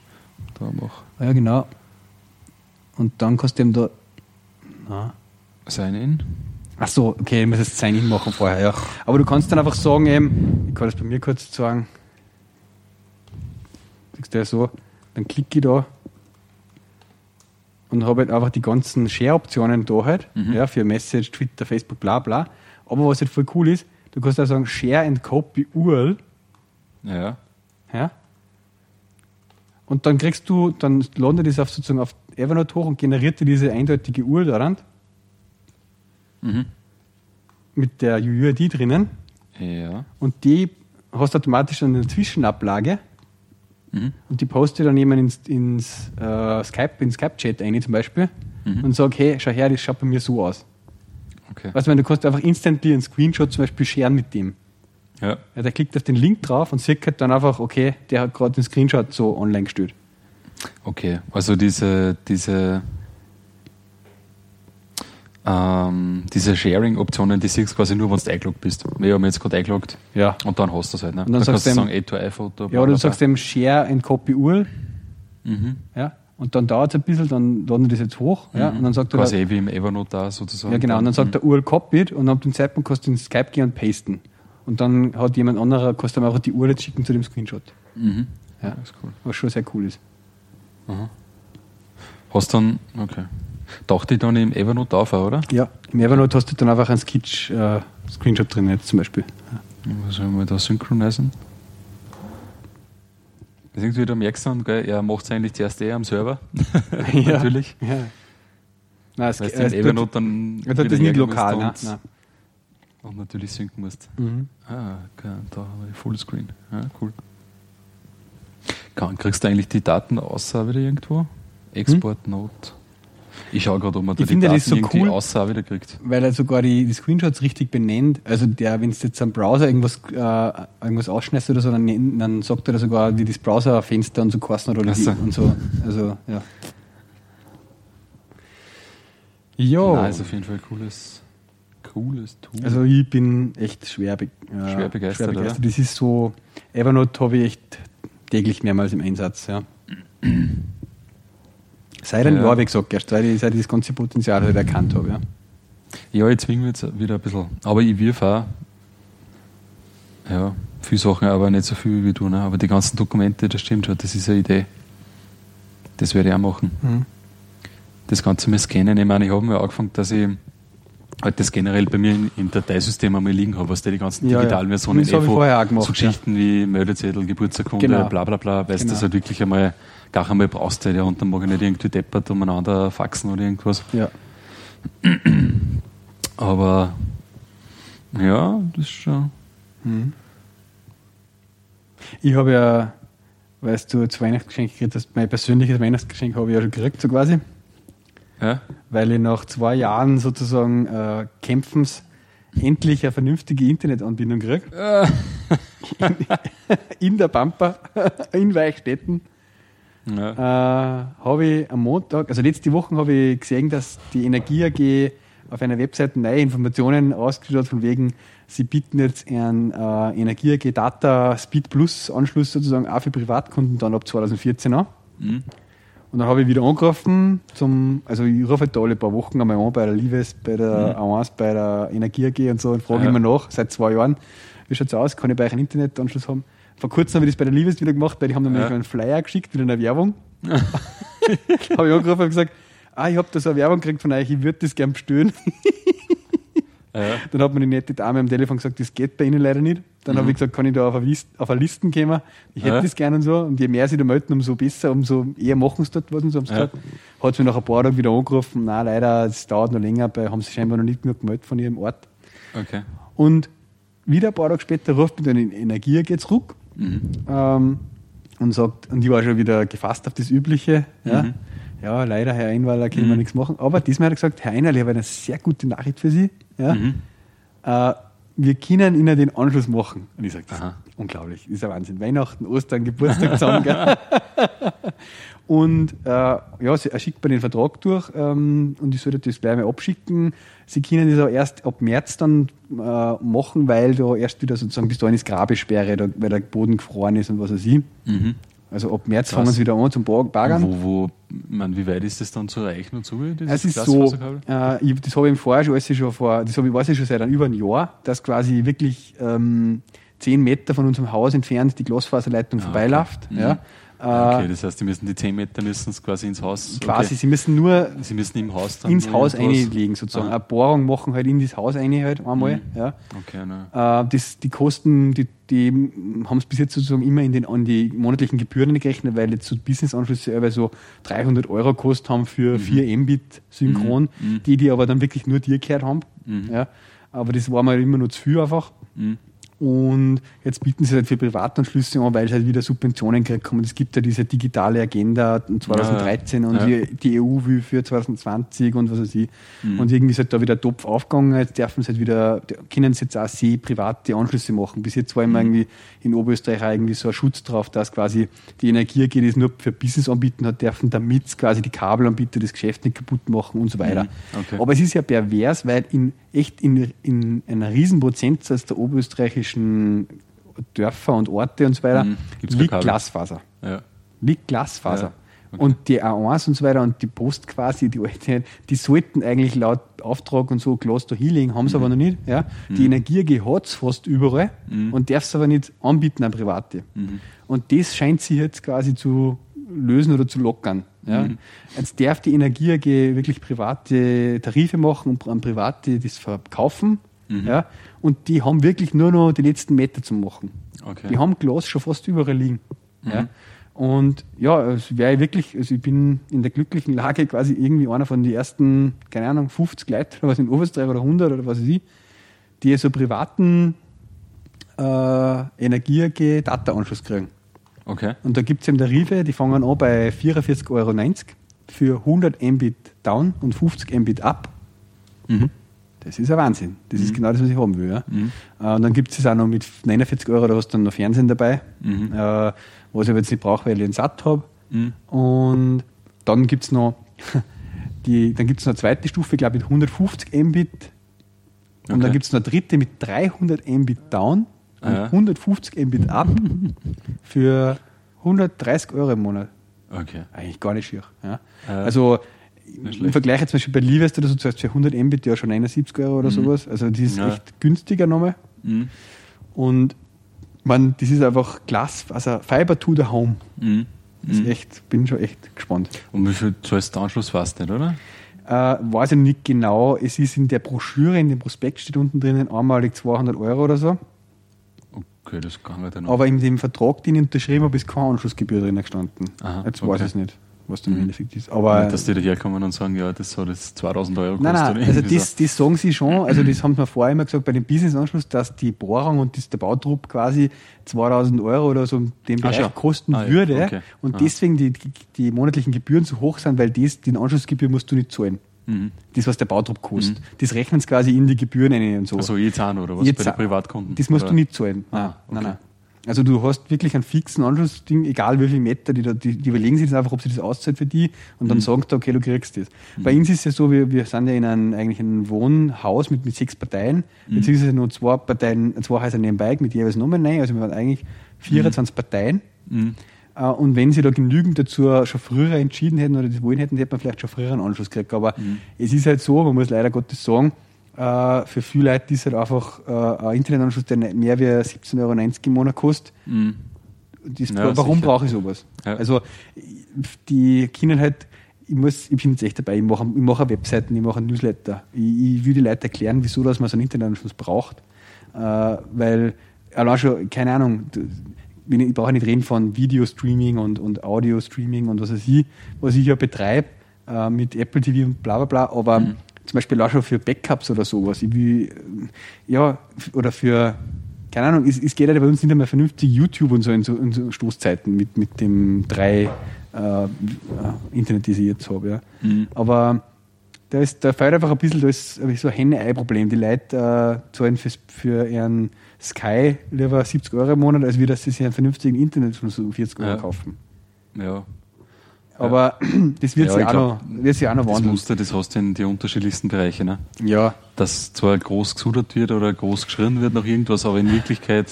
Da mach Ja, genau. Und dann kannst du eben da. Na. Sign in. Ach so, okay, ich muss das Sign-In machen vorher, ja. Aber du kannst dann einfach sagen, eben, ich kann das bei mir kurz sagen. Siehst du ja so, dann klicke ich da und habe halt einfach die ganzen Share-Optionen da halt, ja, für Message, Twitter, Facebook, bla bla. Aber was halt voll cool ist, du kannst auch sagen, Share and Copy URL, Ja. ja. Und dann kriegst du, dann landet das auf sozusagen auf Evernote hoch und generiert dir diese eindeutige URL daran. Mhm. Mit der UUID drinnen. Ja. Und die hast du automatisch eine Zwischenablage. Mhm. Und die poste dann jemand ins, ins äh, Skype, in Skype-Chat ein zum Beispiel Mhm. und sag, hey, schau her, das schaut bei mir so aus. Okay. Weißt du, du kannst einfach instantly einen Screenshot zum Beispiel sharen mit dem. Ja. Ja, der klickt auf den Link drauf und sieht halt dann einfach, okay, der hat gerade den Screenshot so online gestellt. Okay. Also diese, diese, ähm, diese Sharing-Optionen, die siehst du quasi nur, wenn du eingeloggt bist. Wir haben jetzt gerade eingeloggt. Ja. Und dann hast du es halt. Ne? Und dann da kannst sagst du du sagen, A2I-Foto. Ja, oder du sagst dem Share and Copy URL, Mhm. ja, und dann dauert es ein bisschen, dann ladet das jetzt hoch, ja, und dann sagt er, Quasi eh wie im Evernote da sozusagen. Ja, genau. Und dann sagt der URL copied und ab dem Zeitpunkt kannst du in Skype gehen und pasten. Und dann hat jemand anderer, kannst du einfach die URL jetzt schicken zu dem Screenshot. Mhm. Ja. Das ist cool. Was schon sehr cool ist. Hast dann, okay. Taucht die dann im Evernote auf, oder? Ja. Im Evernote hast du dann einfach einen Sketch äh, Screenshot drin jetzt zum Beispiel. Was sollen wir da synchronisieren? Das ist irgendwie, merkst du dann, gell, er macht es eigentlich zuerst eh am Server. Natürlich. Ja. Nein, es, Weil du äh, es Evernote dann. das nicht lokal, ne? und, und natürlich synken musst. Mhm. Ah, okay, da habe ich Fullscreen. Ja, cool. Kann, kriegst du eigentlich die Daten außer wieder irgendwo? Export Note. Ich schaue gerade, ob man da? Ich finde die das Daten so irgendwie cool. außer wieder kriegt. Weil er sogar die, die Screenshots richtig benennt. Also der, wenn du jetzt am Browser irgendwas, äh, irgendwas ausschneidest oder so, dann, nennt- dann sagt er sogar, wie das Browserfenster und so kosten oder so. und so. Also, ja. Jo. Nein, ist auf jeden Fall ein cooles, cooles Tool. Also ich bin echt schwer, be äh, Schwer begeistert, oder? Das ist so, Evernote habe ich echt täglich mehrmals im Einsatz, ja. Seit einem Ja. Jahr, wie gesagt, erst seit ich, seit ich das ganze Potenzial halt erkannt habe, ja. Ja, ich zwinge mich jetzt wieder ein bisschen. Aber ich wirf auch, ja, viele Sachen, aber nicht so viel wie du. Ne? Aber die ganzen Dokumente, das stimmt schon, das ist eine Idee. Das werde ich auch machen. Mhm. Das Ganze mal scannen. Ich meine, ich habe mir angefangen, dass ich halt das generell bei mir im Dateisystem einmal liegen habe, was die ganzen Ja, ja. digitalen Versionen Das auch gemacht, so Geschichten wie Meldezettel, Geburtsurkunde, Genau. bla bla bla, weil du Genau. das halt wirklich einmal gar einmal brauchst, ja, und dann mag ich nicht irgendwie deppert umeinander faxen oder irgendwas. Ja. Aber ja, das ist schon. Ich habe ja, weißt du, zu Weihnachtsgeschenk gekriegt hast, mein persönliches Weihnachtsgeschenk habe ich ja schon gekriegt, so quasi, Ja? weil ich nach zwei Jahren sozusagen äh, Kämpfens endlich eine vernünftige Internetanbindung kriege. in der Pampa, in Weichstätten. äh, habe ich am Montag, also letzte Woche habe ich gesehen, dass die Energie AG auf einer Webseite neue Informationen ausgestellt hat, von wegen, sie bieten jetzt einen äh, Energie AG Data Speed Plus Anschluss sozusagen auch für Privatkunden dann ab 2014 an. Und dann habe ich wieder angerufen, zum, also ich rufe halt da alle paar Wochen einmal an bei der Lives, bei der A1, bei der Energie AG und so und frage Ja. immer nach, seit zwei Jahren, wie schaut's aus, kann ich bei euch einen Internetanschluss haben? Vor kurzem habe ich das bei der Lives wieder gemacht, weil die haben nämlich Ja. einen Flyer geschickt, wieder eine Werbung. habe ich angerufen und gesagt, ah, ich habe da so eine Werbung gekriegt von euch, ich würde das gern bestellen. Ja. Dann hat mir die nette Dame am Telefon gesagt, das geht bei Ihnen leider nicht. Dann habe ich gesagt, kann ich da auf eine, List, auf eine Listen kommen? Ich hätte Mhm. Ja. das gerne und so. Und je mehr sie da melden, umso besser, umso eher machen sie dort was und so haben sie Ja. gesagt. Hat sie mir nach ein paar Tagen wieder angerufen, nein, leider, es dauert noch länger, weil haben sie scheinbar noch nicht genug gemeldet von ihrem Ort. Okay. Und wieder ein paar Tage später ruft mich dann in Energie AG zurück ähm, und sagt, und ich war schon wieder gefasst auf das Übliche. Ja, ja leider, Herr Einwaller, können wir nichts machen. Aber diesmal hat er gesagt, Herr Einerl, ich habe eine sehr gute Nachricht für Sie. Ja, äh, wir können Ihnen den Anschluss machen. Und ich sage, das ist Aha. unglaublich, das ist ein Wahnsinn. Weihnachten, Ostern, Geburtstag zusammen. Und äh, ja, er schickt mir den Vertrag durch ähm, und ich sollte das gleich mal abschicken. Sie können das aber erst ab März dann äh, machen, weil da erst wieder sozusagen bis dahin ist Grabesperre, da, weil der Boden gefroren ist und was weiß ich. Also ab März fangen sie wieder an zum Bagern. Wo, wo, man, wie weit ist das dann zu erreichen und so? Es ist so, äh, ich, das habe ich im Vorjahr schon, alles schon vor, das habe ich, weiß ich schon seit über einem Jahr, dass quasi wirklich ähm, zehn Meter von unserem Haus entfernt die Glasfaserleitung vorbeiläuft. Mhm. Ja. Okay, Äh, das heißt, die müssen die 10 Meter müssen es quasi ins Haus. Quasi, Okay. sie müssen nur Sie müssen im Haus dann. ins Haus einlegen sozusagen. Aha. Eine Bohrung machen halt in das Haus rein halt einmal. Ja. Okay, na. Äh, das, die Kosten, die, die haben es bis jetzt sozusagen immer in den, an die monatlichen Gebühren gerechnet, weil jetzt so Business-Anschlüsse aber so 300 Euro gekostet haben für 4 Mbit synchron, die, die aber dann wirklich nur dir gehört haben. Ja. Aber das war mir immer nur zu viel einfach. Und jetzt bieten sie halt für Privatanschlüsse an, weil sie halt wieder Subventionen gekriegt haben. Es gibt ja diese digitale Agenda 2013 und Ja. die, die EU will für 2020 und was weiß ich. Und irgendwie ist halt da wieder Topf aufgegangen. Jetzt dürfen sie halt wieder, können sie jetzt auch sie private Anschlüsse machen. Bis jetzt war immer irgendwie in Oberösterreich auch irgendwie so ein Schutz drauf, dass quasi die Energie AG das nur für Business anbieten hat dürfen, damit quasi die Kabelanbieter das Geschäft nicht kaputt machen und so weiter. Okay. Aber es ist ja pervers, weil in echt in, in einer riesen Prozentsatz der oberösterreichischen Dörfer und Orte und so weiter Mhm. Liegt. Glasfaser. Ja. Liegt Glasfaser. Ja, okay. Und die A1 und so weiter und die Post quasi, die alte, die sollten eigentlich laut Auftrag und so Glas da hinlegen, haben sie Mhm. aber noch nicht. Ja? Die Energie hat es fast überall und darf es aber nicht anbieten an Private. Mhm. Und das scheint sich jetzt quasi zu lösen oder zu lockern. Ja? Mhm. Jetzt darf die Energie AG wirklich private Tarife machen und an Private das verkaufen. Mhm. Ja? Und die haben wirklich nur noch die letzten Meter zu machen. Okay. Die haben Glas schon fast überall liegen. Ja? Und ja, es wäre wirklich, also ich bin in der glücklichen Lage, quasi irgendwie einer von den ersten, keine Ahnung, 50 Leute oder was in Oberösterreich oder 100 oder was weiß ich, die so privaten äh, Energie AG Data-Anschluss kriegen. Okay. Und da gibt es eben Tarife, die fangen an bei 44,90 Euro für 100 Mbit down und 50 Mbit up. Das ist ein Wahnsinn. Das ist genau das, was ich haben will. Ja. Äh, und dann gibt es auch noch mit 49 Euro, da hast du dann noch Fernsehen dabei, äh, was ich aber jetzt nicht brauche, weil ich einen Satt habe. Und dann gibt es noch, die, dann gibt's noch eine zweite Stufe, glaube ich, mit 150 Mbit. Und Okay. dann gibt es noch eine dritte mit 300 Mbit down ja. 150 Mbit up für 130 Euro im Monat. Okay. Eigentlich gar nicht schier. Ja. Ja. Also im. Vergleich jetzt zum Beispiel bei Livest oder so, du für 100 Mbit ja schon 71 Euro oder sowas. Also das ist Mhm. Ja. echt günstiger nochmal. Mhm. Und man, das ist einfach Glas, also Fiber to the Home. Mhm. Das ist echt, bin schon echt gespannt. Und wie viel zahlst du Anschluss du nicht, oder? Äh, weiß ich nicht genau. Es ist in der Broschüre, in dem Prospekt steht unten drinnen einmalig 200 Euro oder so. Okay, das kann man dann. Aber in dem Vertrag, den ich unterschrieben habe, ist keine Anschlussgebühr drin gestanden. Aha, Jetzt okay. weiß ich es nicht, was dann im Endeffekt ist. Aber Nicht, dass die daherkommen und sagen, ja, das soll jetzt 2000 Euro kosten. Nein, nein, also das, das sagen sie schon, also das haben wir vorher immer gesagt bei dem Business-Anschluss, dass die Bohrung und das, der Bautrupp quasi 2000 Euro oder so in dem Bereich schon. kosten Ah, würde okay. und Ah. deswegen die, die, monatlichen Gebühren so hoch sind, weil das, den Anschlussgebühr musst du nicht zahlen. Mhm. Das, was der Bautrupp kostet. Das rechnen sie quasi in die Gebühren rein und so. Also je zahn oder was Jetzt bei den Privatkunden? Das musst oder? du nicht zahlen. Nein, Ah, nein, okay. nein. Also du hast wirklich einen fixen Anschlussding, egal wie viele Meter, die, da, die, die überlegen sich jetzt einfach, ob sie das auszahlt für die und dann sagen sie, okay, du kriegst das. Bei uns ist es ja so, wir, wir sind ja in einem, eigentlich einem Wohnhaus mit, mit sechs Parteien, beziehungsweise nur zwei Parteien, zwei Häuser nebenbei mit jeweils Nummern rein, also wir waren eigentlich 24 Parteien. Äh, Und wenn sie da genügend dazu schon früher entschieden hätten oder das wollen hätten, hätte man vielleicht schon früher einen Anschluss gekriegt. Aber es ist halt so, man muss leider Gottes sagen, äh, für viele Leute ist halt einfach äh, ein Internetanschluss, der mehr wie 17,90 Euro im Monat kostet. Das, Ja, warum sicher. brauche ich sowas? Ja. Also die können halt, ich muss, ich bin jetzt echt dabei, ich mache, ich mache Webseiten, ich mache Newsletter. Ich, ich will die Leute erklären, wieso dass man so einen Internetanschluss braucht. Äh, weil allein schon, keine Ahnung, ich, brauche nicht reden von Video-Streaming und, und Audio-Streaming und was weiß ich, was ich ja betreibe äh, mit Apple TV und bla bla bla, aber zum Beispiel auch schon für Backups oder sowas. Ich will, äh, ja, oder für, keine Ahnung, es, es geht halt bei uns nicht einmal vernünftig YouTube und so in so, in so Stoßzeiten mit, mit dem drei äh, äh, Internet, das ich jetzt habe. Ja. Aber da, ist, da fällt einfach ein bisschen, da ist so ein Henne-Ei-Problem. Die Leute äh, zahlen fürs, für ihren Sky lieber 70 Euro im Monat, als wie dass sie sich einen vernünftigen Internet von so 40 Euro Ja. kaufen. Ja. Aber das wird Ja, sich ich auch, glaub, noch, wird sich auch noch Das wandeln. Muster, das hast du in die unterschiedlichsten Bereiche. Ne? Ja, Dass zwar groß gesudert wird oder groß geschrien wird nach irgendwas, aber in Wirklichkeit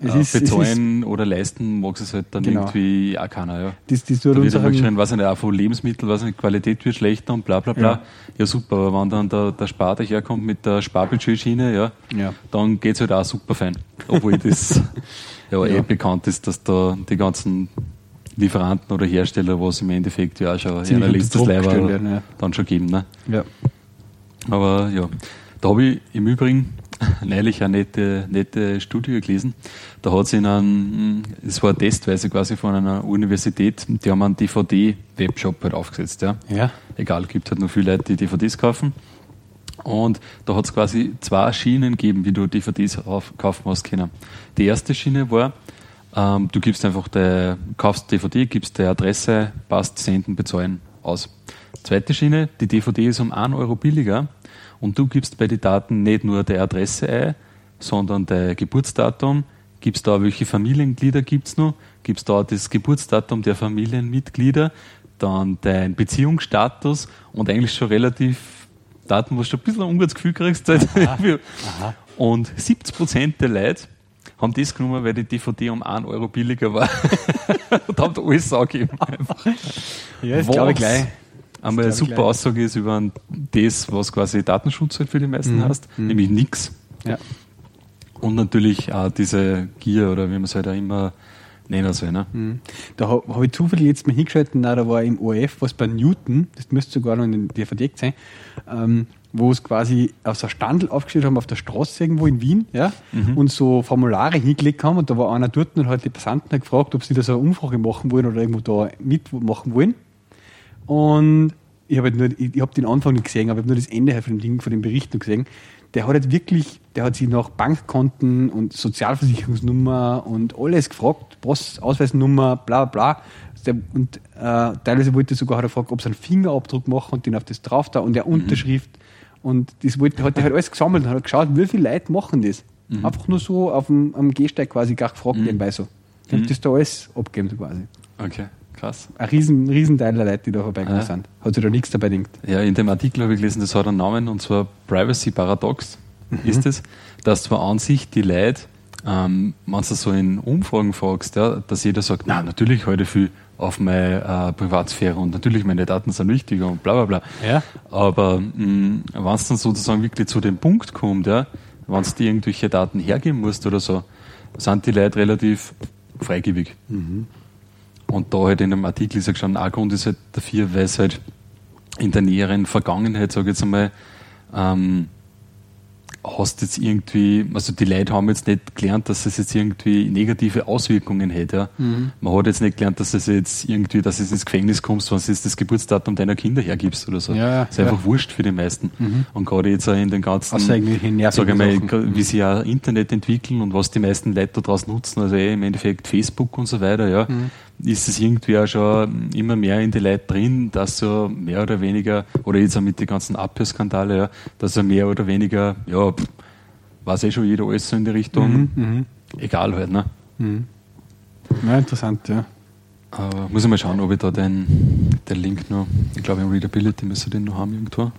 Es äh, ist- es bezahlen oder leisten mag es halt dann Genau. irgendwie auch keiner. Ja. das, das Da tut wird unseren, geschrien, was nicht, auch von Lebensmitteln, was nicht, Qualität wird schlechter und bla bla bla. Ja. Ja, super, aber wenn dann der, der Spar daherkommt mit der Sparbudgetschiene, ja, Ja. dann geht's halt auch super fein. Obwohl das ja, eh bekannt ist, dass da die ganzen Lieferanten oder Hersteller, was im Endeffekt ja auch schon Ziemlich ein letztes Leiber dann schon geben. Ne? ja. Aber ja, da habe ich im Übrigen neulich eine nette, nette Studie gelesen. Da hat sie in einem, es war testweise quasi von einer Universität, die haben einen DVD-Webshop halt aufgesetzt. Ja. Ja. Egal, gibt halt nur viele Leute, die DVDs kaufen. Und da hat es quasi zwei Schienen gegeben, wie du DVDs auf, kaufen hast können. Die erste Schiene war, ähm, du gibst einfach, der, kaufst DVD, gibst die Adresse, passt, senden, bezahlen, aus. Zweite Schiene, die DVD ist um 1 Euro billiger und du gibst bei den Daten nicht nur die Adresse ein, sondern dein Geburtsdatum, gibst da, welche Familienglieder gibt's noch, gibst da das Geburtsdatum der Familienmitglieder, dann dein Beziehungsstatus und eigentlich schon relativ Daten, wo du schon ein bisschen ein ungutes Gefühl kriegst. Halt. Und 70% der Leute haben das genommen, weil die DVD um 1 Euro billiger war. und haben da alles angegeben. Einfach. Ja, das glaube ich gleich. Einmal eine super gleich. Aussage ist über ein- das, was quasi Datenschutz halt für die meisten heißt, nämlich nix. Ja. Und natürlich auch diese Gier oder wie man es halt auch immer nennen soll. Ne? Da habe hab ich zufällig jetzt mal hingeschaltet, na, da war im ORF was bei Newton, das müsste sogar noch in den DVD sein, ähm, wo es quasi auf so ein Standel aufgestellt haben auf der Straße irgendwo in Wien, ja, und so Formulare hingelegt haben und da war einer dort und hat die Passanten gefragt, ob sie da so eine Umfrage machen wollen oder irgendwo da mitmachen wollen. Und ich habe halt nur, ich, ich habe den Anfang nicht gesehen, aber ich habe nur das Ende halt von dem Ding, von dem Bericht noch gesehen. Der hat halt wirklich, der hat sich nach Bankkonten und Sozialversicherungsnummer und alles gefragt, Pass, Ausweisnummer, bla bla. Der, und äh, teilweise wollte er sogar hat er gefragt, ob sie einen Fingerabdruck machen und den auf das drauf da und der Unterschrift. Und das wollte, hat er halt alles gesammelt und hat geschaut, wie viele Leute machen das. Einfach nur so auf dem am Gehsteig quasi gar gefragt nebenbei so. Und das da alles abgeben so quasi. Okay, krass. Ein riesen, riesen Teil der Leute, die da vorbeigekommen Ja. sind. Hat sich da nichts dabei gedacht. Ja, in dem Artikel habe ich gelesen, das hat einen Namen und zwar Privacy Paradox ist es, dass zwar an sich die Leute, ähm, wenn du so in Umfragen fragst, ja, dass jeder sagt, na natürlich heute viel auf meine äh, Privatsphäre und natürlich meine Daten sind wichtiger und bla bla bla. Ja. Aber wenn es dann sozusagen wirklich zu dem Punkt kommt, ja, wenn du dir irgendwelche Daten hergeben musst oder so, sind die Leute relativ freigebig. Und da halt in dem Artikel ist ja schon ein Grund ist halt dafür, weil es halt in der näheren Vergangenheit, sage ich jetzt einmal, ähm, hast jetzt irgendwie, also die Leute haben jetzt nicht gelernt, dass es jetzt irgendwie negative Auswirkungen hätte. Ja. Mhm. Man hat jetzt nicht gelernt, dass es jetzt irgendwie, dass es ins Gefängnis kommst, wenn du jetzt das Geburtsdatum deiner Kinder hergibst oder so. Ja, ist ja. Mhm. einfach wurscht für die meisten. Und gerade jetzt auch in den ganzen, Außer irgendwelche nervigen sag ich mal, Sachen. wie sie ja Internet entwickeln und was die meisten Leute da draußen nutzen, also eh im Endeffekt Facebook und so weiter, ja, Mhm. Ist es irgendwie auch schon immer mehr in die Leute drin, dass so mehr oder weniger, oder jetzt auch mit den ganzen Abhörskandale, ja, dass so mehr oder weniger, ja, pff, weiß eh schon jeder alles so in die Richtung, Mhm, egal halt, ne? Ja, interessant, ja. Aber muss ich mal schauen, ob ich da den, den Link noch, ich glaube im Readability müsste den noch haben irgendwo.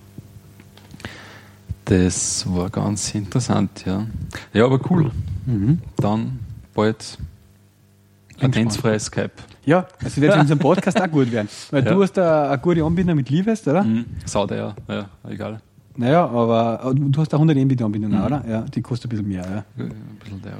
Das war ganz interessant, ja. Ja, aber cool. Dann bald latenzfreies Skype. Ja, also wird in unserem Podcast auch gut werden. Weil Ja. du hast da eine gute Anbindung mit Livest, oder? Mhm. Sau der, ja, ja, egal. Naja, aber aber du hast da 100 Mbit Anbindung, Mhm. oder? Ja, die kostet ein bisschen mehr, ja. Ein bisschen der.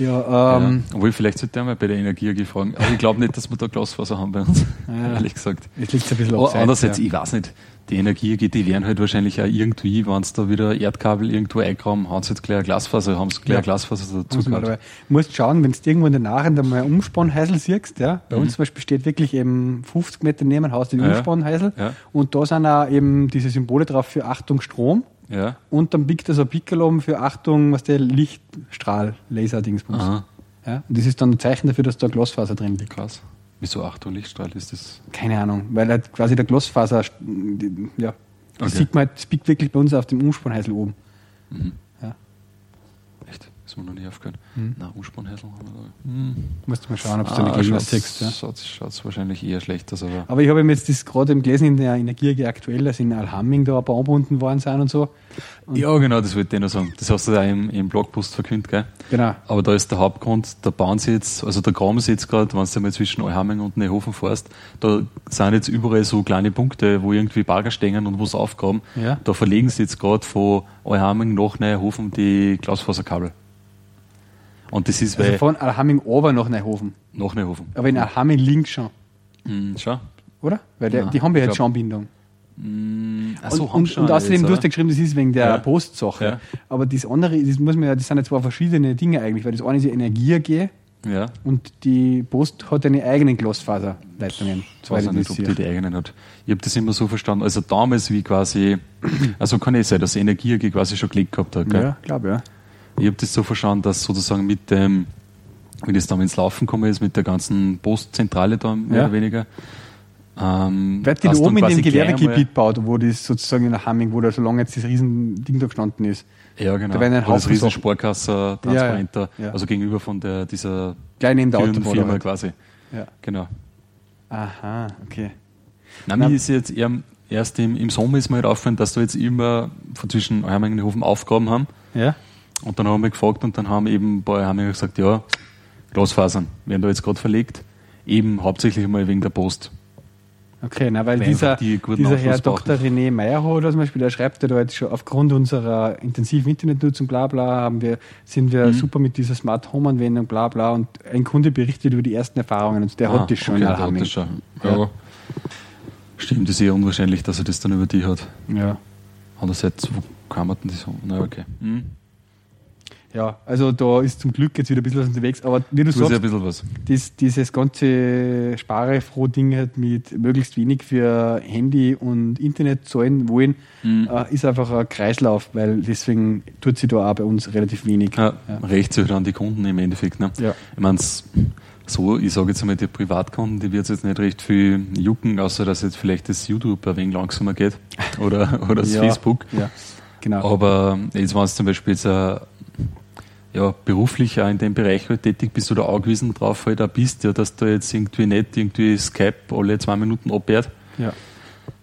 Ja, ähm, ja. Obwohl, vielleicht sollte er mal bei der Energie AG fragen. Aber ich glaube nicht, dass wir da Glasfaser haben bei uns, Ja. ehrlich gesagt. es liegt ein bisschen Aber abseits, andererseits, ja. ich weiß nicht, die Energie AG, die werden halt wahrscheinlich auch irgendwie, wenn es da wieder Erdkabel irgendwo eingraben, haben sie jetzt gleich ein Glasfaser, haben sie gleich Ja. ein Glasfaser dazu gehabt. Du musst schauen, wenn du irgendwo in der Nahen da mal Umspannhäusl siehst, ja, bei Mhm. uns zum Beispiel steht wirklich eben 50 Meter neben dem Haus die. Umspannhäusl und da sind auch eben diese Symbole drauf für Achtung Strom Ja. und dann biegt da so ein Pickel oben für Achtung, was der Lichtstrahl, Laser-Dingsbums. Ja, und das ist dann ein Zeichen dafür, dass da Glasfaser drin liegt. krass. Wieso Achtung Lichtstrahl ist das? Keine Ahnung, weil halt quasi der Glasfaser, die- ja, das Okay. sieht man halt, das biegt wirklich bei uns auf dem Umspannhäusl oben. Mhm. Echt? Ist mir noch nie aufgehört. Mhm. Na, Umspannhäusl haben wir da. Mhm. Musst du mal schauen, ob du da eine Gegenwart siehst. Ja. Schaut es wahrscheinlich eher schlecht aus, aber. Aber ich habe jetzt das gerade im gelesen in der Energie AG aktuell, dass in Alhamming da ein paar angebunden worden sind und so. Und Ja, genau, das wollte ich noch sagen. Das hast du da im, im Blogpost verkündet, gell? Genau. Aber da ist der Hauptgrund, da bauen sie jetzt, also da graben sie jetzt gerade, wenn du mal zwischen Euhamming und Neuhofen fährst, da sind jetzt überall so kleine Punkte, wo irgendwie Bagger stehen und wo sie aufgraben. Ja. Da verlegen sie jetzt gerade von Euhamming nach Neuhofen die Glasfaserkabel. Und das ist Also weil von Alhamming ober nach Neuhofen. nach Neuhofen. Aber in Alhamming links schon, Mhm, schau. oder? Weil der, Nein, die haben ja jetzt schon Anbindung. Ach so, und, und, schon und außerdem, du hast ja geschrieben, das ist wegen der Ja. Postsache. Ja. Aber das andere, das muss man ja, das sind ja zwei verschiedene Dinge eigentlich, weil das eine ist die Energie AG Ja. und die Post hat eine eigenen Glasfaserleitungen. Ich weiß nicht, ob die die eigenen hat. Ich habe das immer so verstanden, also damals wie quasi, also kann es sein, dass Energie AG quasi schon gelegt gehabt hat. Gell? Ja, glaube ja. Ich habe das so verstanden, dass sozusagen mit dem, wie das dann ins Laufen gekommen ist, mit der ganzen Postzentrale da mehr Ja. oder weniger. Ähm, hat die da oben in dem Gewerbegebiet baut, wo das sozusagen in Hamming, wo da so lange jetzt das riesen Ding da gestanden ist? Ja, genau. da werden ein Haufen riesen Sparkasser Transparenter, Ja, ja. also gegenüber von der, dieser der Autobahn. Firma halt. quasi. Ja. Genau. Aha, okay. Nein, Na- mir ist jetzt eher, erst im, im Sommer ist mir halt aufgefallen, dass da jetzt immer von zwischen Euhamming und Hofen aufgraben haben. Ja? Und dann haben wir gefragt und dann haben eben bei haben wir gesagt, ja, Glasfasern werden da jetzt gerade verlegt. Eben hauptsächlich mal wegen der Post. Okay, na, weil dieser, die dieser Herr Dr. René Meyerhofer zum Beispiel, der schreibt ja da jetzt schon, aufgrund unserer intensiven Internetnutzung, bla bla, haben wir, sind wir Mhm. super mit dieser Smart Home Anwendung, bla bla. Und ein Kunde berichtet über die ersten Erfahrungen und der Ah, hat das schon okay, in der hat das schon. Ja. Ja. Stimmt, das ist eher unwahrscheinlich, dass er das dann über die hat. Ja. Andererseits, wo kann man denn das haben? Na, okay. Mhm. Ja, also da ist zum Glück jetzt wieder ein bisschen was unterwegs, aber wie du Das ist ja ein sagst, bisschen was. das, dieses ganze Sparefroh-Ding halt mit möglichst wenig für Handy und Internet zahlen wollen, Mhm. äh, ist einfach ein Kreislauf, weil deswegen tut sie da auch bei uns relativ wenig. Ja, Ja. Recht sich halt an die Kunden im Endeffekt. Ne? Ja. Ich meine, so, ich sage jetzt einmal, die Privatkunden, die wird jetzt nicht recht viel jucken, außer dass jetzt vielleicht das YouTube ein wenig langsamer geht oder, oder das Ja, Facebook. Ja, genau. Aber jetzt, wenn du zum Beispiel jetzt äh, ja, beruflich auch in dem Bereich halt tätig bist oder angewiesen drauf halt auch bist, ja, dass du jetzt irgendwie nicht irgendwie Skype alle zwei Minuten abhört, ja.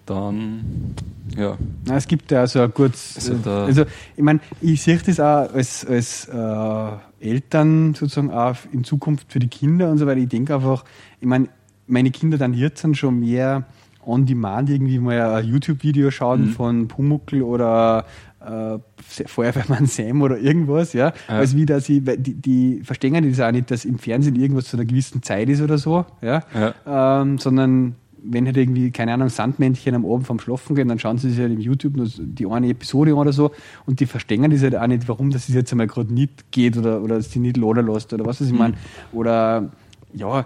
dann ja. Na, es gibt ja also ein gutes. Also da- also, ich meine, ich sehe das auch als, als äh, Eltern sozusagen auch in Zukunft für die Kinder und so weiter. Ich denke einfach, ich meine, meine Kinder dann jetzt sind schon mehr on demand irgendwie mal ein YouTube-Video schauen Mhm. von Pumuckl oder äh, Feuerwehrmann Sam oder irgendwas, ja. Ja. Als wie dass weil die, die verstehen das auch nicht, dass im Fernsehen irgendwas zu einer gewissen Zeit ist oder so, ja. Ja. Ähm, sondern wenn halt irgendwie, keine Ahnung, Sandmännchen am Abend vom Schlafen gehen, dann schauen sie sich halt im YouTube nur die eine Episode an oder so und die verstehen das halt auch nicht, warum das jetzt einmal gerade nicht geht oder, oder sie nicht laden lässt oder was weiß ich Mhm. meine. Oder ja,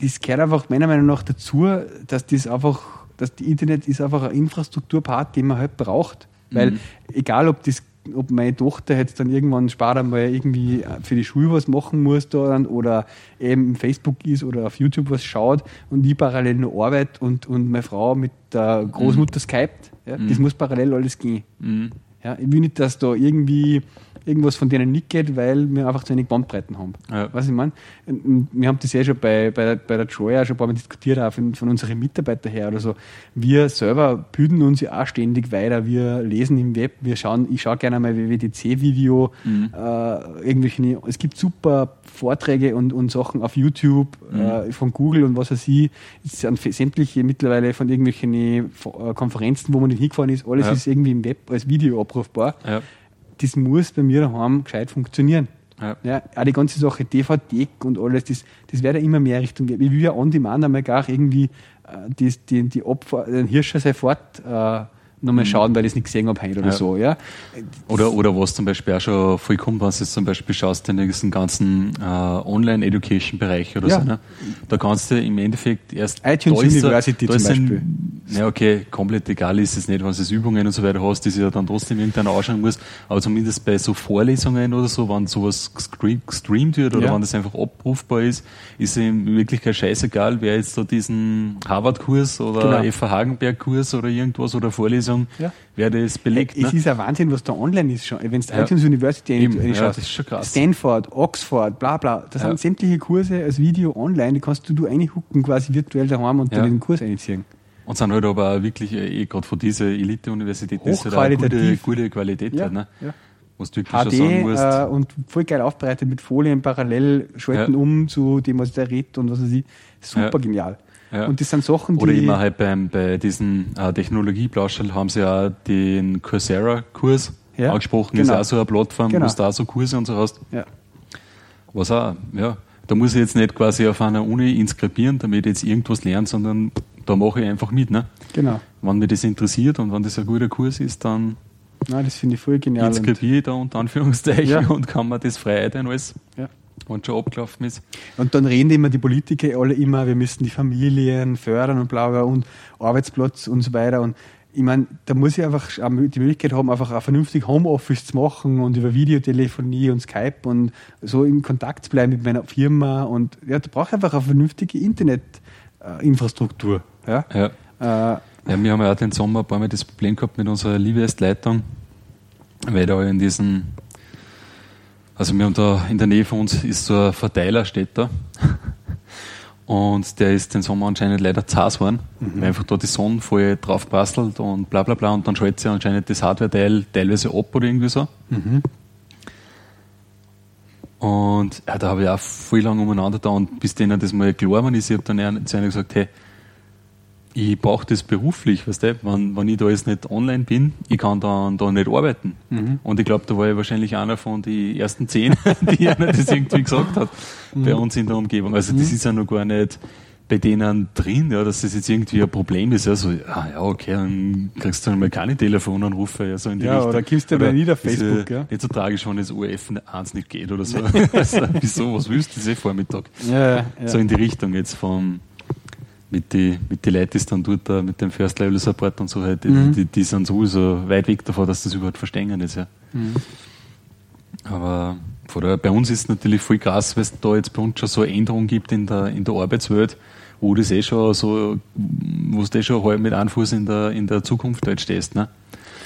das gehört einfach meiner Meinung nach dazu, dass das einfach, dass die Internet ist einfach ein Infrastrukturpart, den man halt braucht. Weil Mhm. egal ob das ob meine Tochter jetzt dann irgendwann später mal irgendwie für die Schule was machen muss da dann oder eben im Facebook ist oder auf YouTube was schaut und die parallel noch arbeitet und, und meine Frau mit der Großmutter skypt. Ja, Das muss parallel alles gehen. Mhm. Ja, ich will nicht, dass da irgendwie irgendwas von denen nicht geht, weil wir einfach zu wenig Bandbreiten haben. Ja. Was ich meine? Wir haben das ja schon bei, bei, der- bei der Joya schon ein paar Mal diskutiert, auch von, von unseren Mitarbeitern her oder so. Wir selber bilden uns ja auch ständig weiter. Wir lesen im Web, wir schauen, ich schaue gerne mal WWDC-Video, äh, irgendwelche, es gibt super Vorträge und, und Sachen auf YouTube äh, von Google und was weiß ich. Es sind sämtliche mittlerweile von irgendwelchen äh, Konferenzen, wo man nicht hingefahren ist, alles Ja. ist irgendwie im Web als Video abrufbar. Ja. Das muss bei mir daheim gescheit funktionieren. Ja. Ja, auch die ganze Sache DVD und alles, das, das wird ja immer mehr Richtung gehen. Ich will ja on demand einmal gar irgendwie äh, die, die, die Opfer, den Hirscher sofort äh, nochmal schauen, weil ich es nicht gesehen habe heute oder Ja. so. Ja? Oder, oder was zum Beispiel auch schon vollkommen, wenn du jetzt zum Beispiel schaust in diesen ganzen äh, Online-Education-Bereich oder Ja. so, ne? da kannst du im Endeffekt erst iTunes da ist University da zum ist ein- Beispiel. Ja, okay, komplett egal ist es nicht, wenn du Übungen und so weiter hast, die sich ja dann trotzdem irgendeiner anschauen muss, aber zumindest bei so Vorlesungen oder so, wenn sowas gestre- gestreamt wird oder Ja. wenn das einfach abrufbar ist, ist in Wirklichkeit scheißegal, wer jetzt da diesen Harvard-Kurs oder Genau. FH Hagenberg-Kurs oder irgendwas oder Vorlesung, Ja. wer das belegt. Es ne? ist ein Wahnsinn, was da online ist schon. Wenn du Ja. iTunes University Eben, reinschaust, ja, das. Stanford, Oxford, bla bla, da Ja. sind sämtliche Kurse als Video online, die kannst du, du reinhucken quasi virtuell daheim und Ja. dann den Kurs einziehen. Und sind halt aber wirklich, äh, eh, gerade von dieser Elite-Universität, ist halt eine gute, gute Qualität Ja, halt, ne? ja. Was du schon sagen HD musst. äh, und voll geil aufbereitet mit Folien parallel, schalten Ja. um zu dem, was der redet und was weiß ich. Super Ja. genial. Ja. Und das sind Sachen, die. Oder immer halt beim, bei diesen äh, Technologieplauschel haben sie ja den Coursera-Kurs Ja, angesprochen. genau. Ist auch so eine Plattform, Genau. wo du da so Kurse und so hast. ja. Was auch, ja. Da muss ich jetzt nicht quasi auf einer Uni inskribieren, damit ich jetzt irgendwas lerne, sondern da mache ich einfach mit, ne? Genau. Wenn mich das interessiert und wenn das ein guter Kurs ist, dann Nein, das finde ich voll genial. Inskribiere ich da unter Anführungszeichen Ja. und kann mir das frei ein alles, ja. Wenn schon abgelaufen ist. und dann reden immer die Politiker alle immer, wir müssen die Familien fördern und bla bla und Arbeitsplatz und so weiter. Und ich meine, da muss ich einfach auch die Möglichkeit haben, einfach ein vernünftig Homeoffice zu machen und über Videotelefonie und Skype und so in Kontakt zu bleiben mit meiner Firma. Und ja, da brauche ich einfach eine vernünftige Internetinfrastruktur. Ja? Ja. Äh, Ja, wir haben ja auch den Sommer ein paar Mal das Problem gehabt mit unserer Liebestleitung, weil da in diesen, also wir haben da in der Nähe von uns ist so ein Verteiler steht da. Und der ist den Sommer anscheinend leider zas worden, weil einfach da die Sonne voll drauf prasselt und bla bla bla. Und dann schaltet sie anscheinend das Hardware-Teil teilweise ab oder irgendwie so. Und ja, da habe ich auch viel lang umeinander da und bis denen das mal klar war, ist, ich habe dann zu einer gesagt, hey, ich brauche das beruflich, weißt du, wenn, wenn ich da jetzt nicht online bin, ich kann dann da nicht arbeiten. Und ich glaube, da war ich wahrscheinlich einer von den ersten zehn, die einer das irgendwie gesagt hat bei uns in der Umgebung. Also das ist ja noch gar nicht bei denen drin, ja, dass das jetzt irgendwie ein Problem ist. Ja, so, ah, ja, okay, dann kriegst du dann mal keine Telefonanrufe, ja, so in die Ja, Richtung. oder kommst du aber nicht auf ist Facebook, ja. Nicht so tragisch, wenn das OF 1 nicht geht oder so. also, wieso, was willst du diese Vormittag? ja, ja. So in die Richtung jetzt vom, mit die, mit die Leute, die es dann dort mit dem First Level Support und so halt, die, Mhm. die, die sind sowieso weit weg davon, dass das überhaupt verstehen ist, ja. Mhm. Aber daher, bei uns ist es natürlich voll krass, weil es da jetzt bei uns schon so eine Änderung gibt in der, in der Arbeitswelt, wo das eh schon so, wo du eh schon halb mit einem Fuß in der, in der Zukunft halt stehst, ne?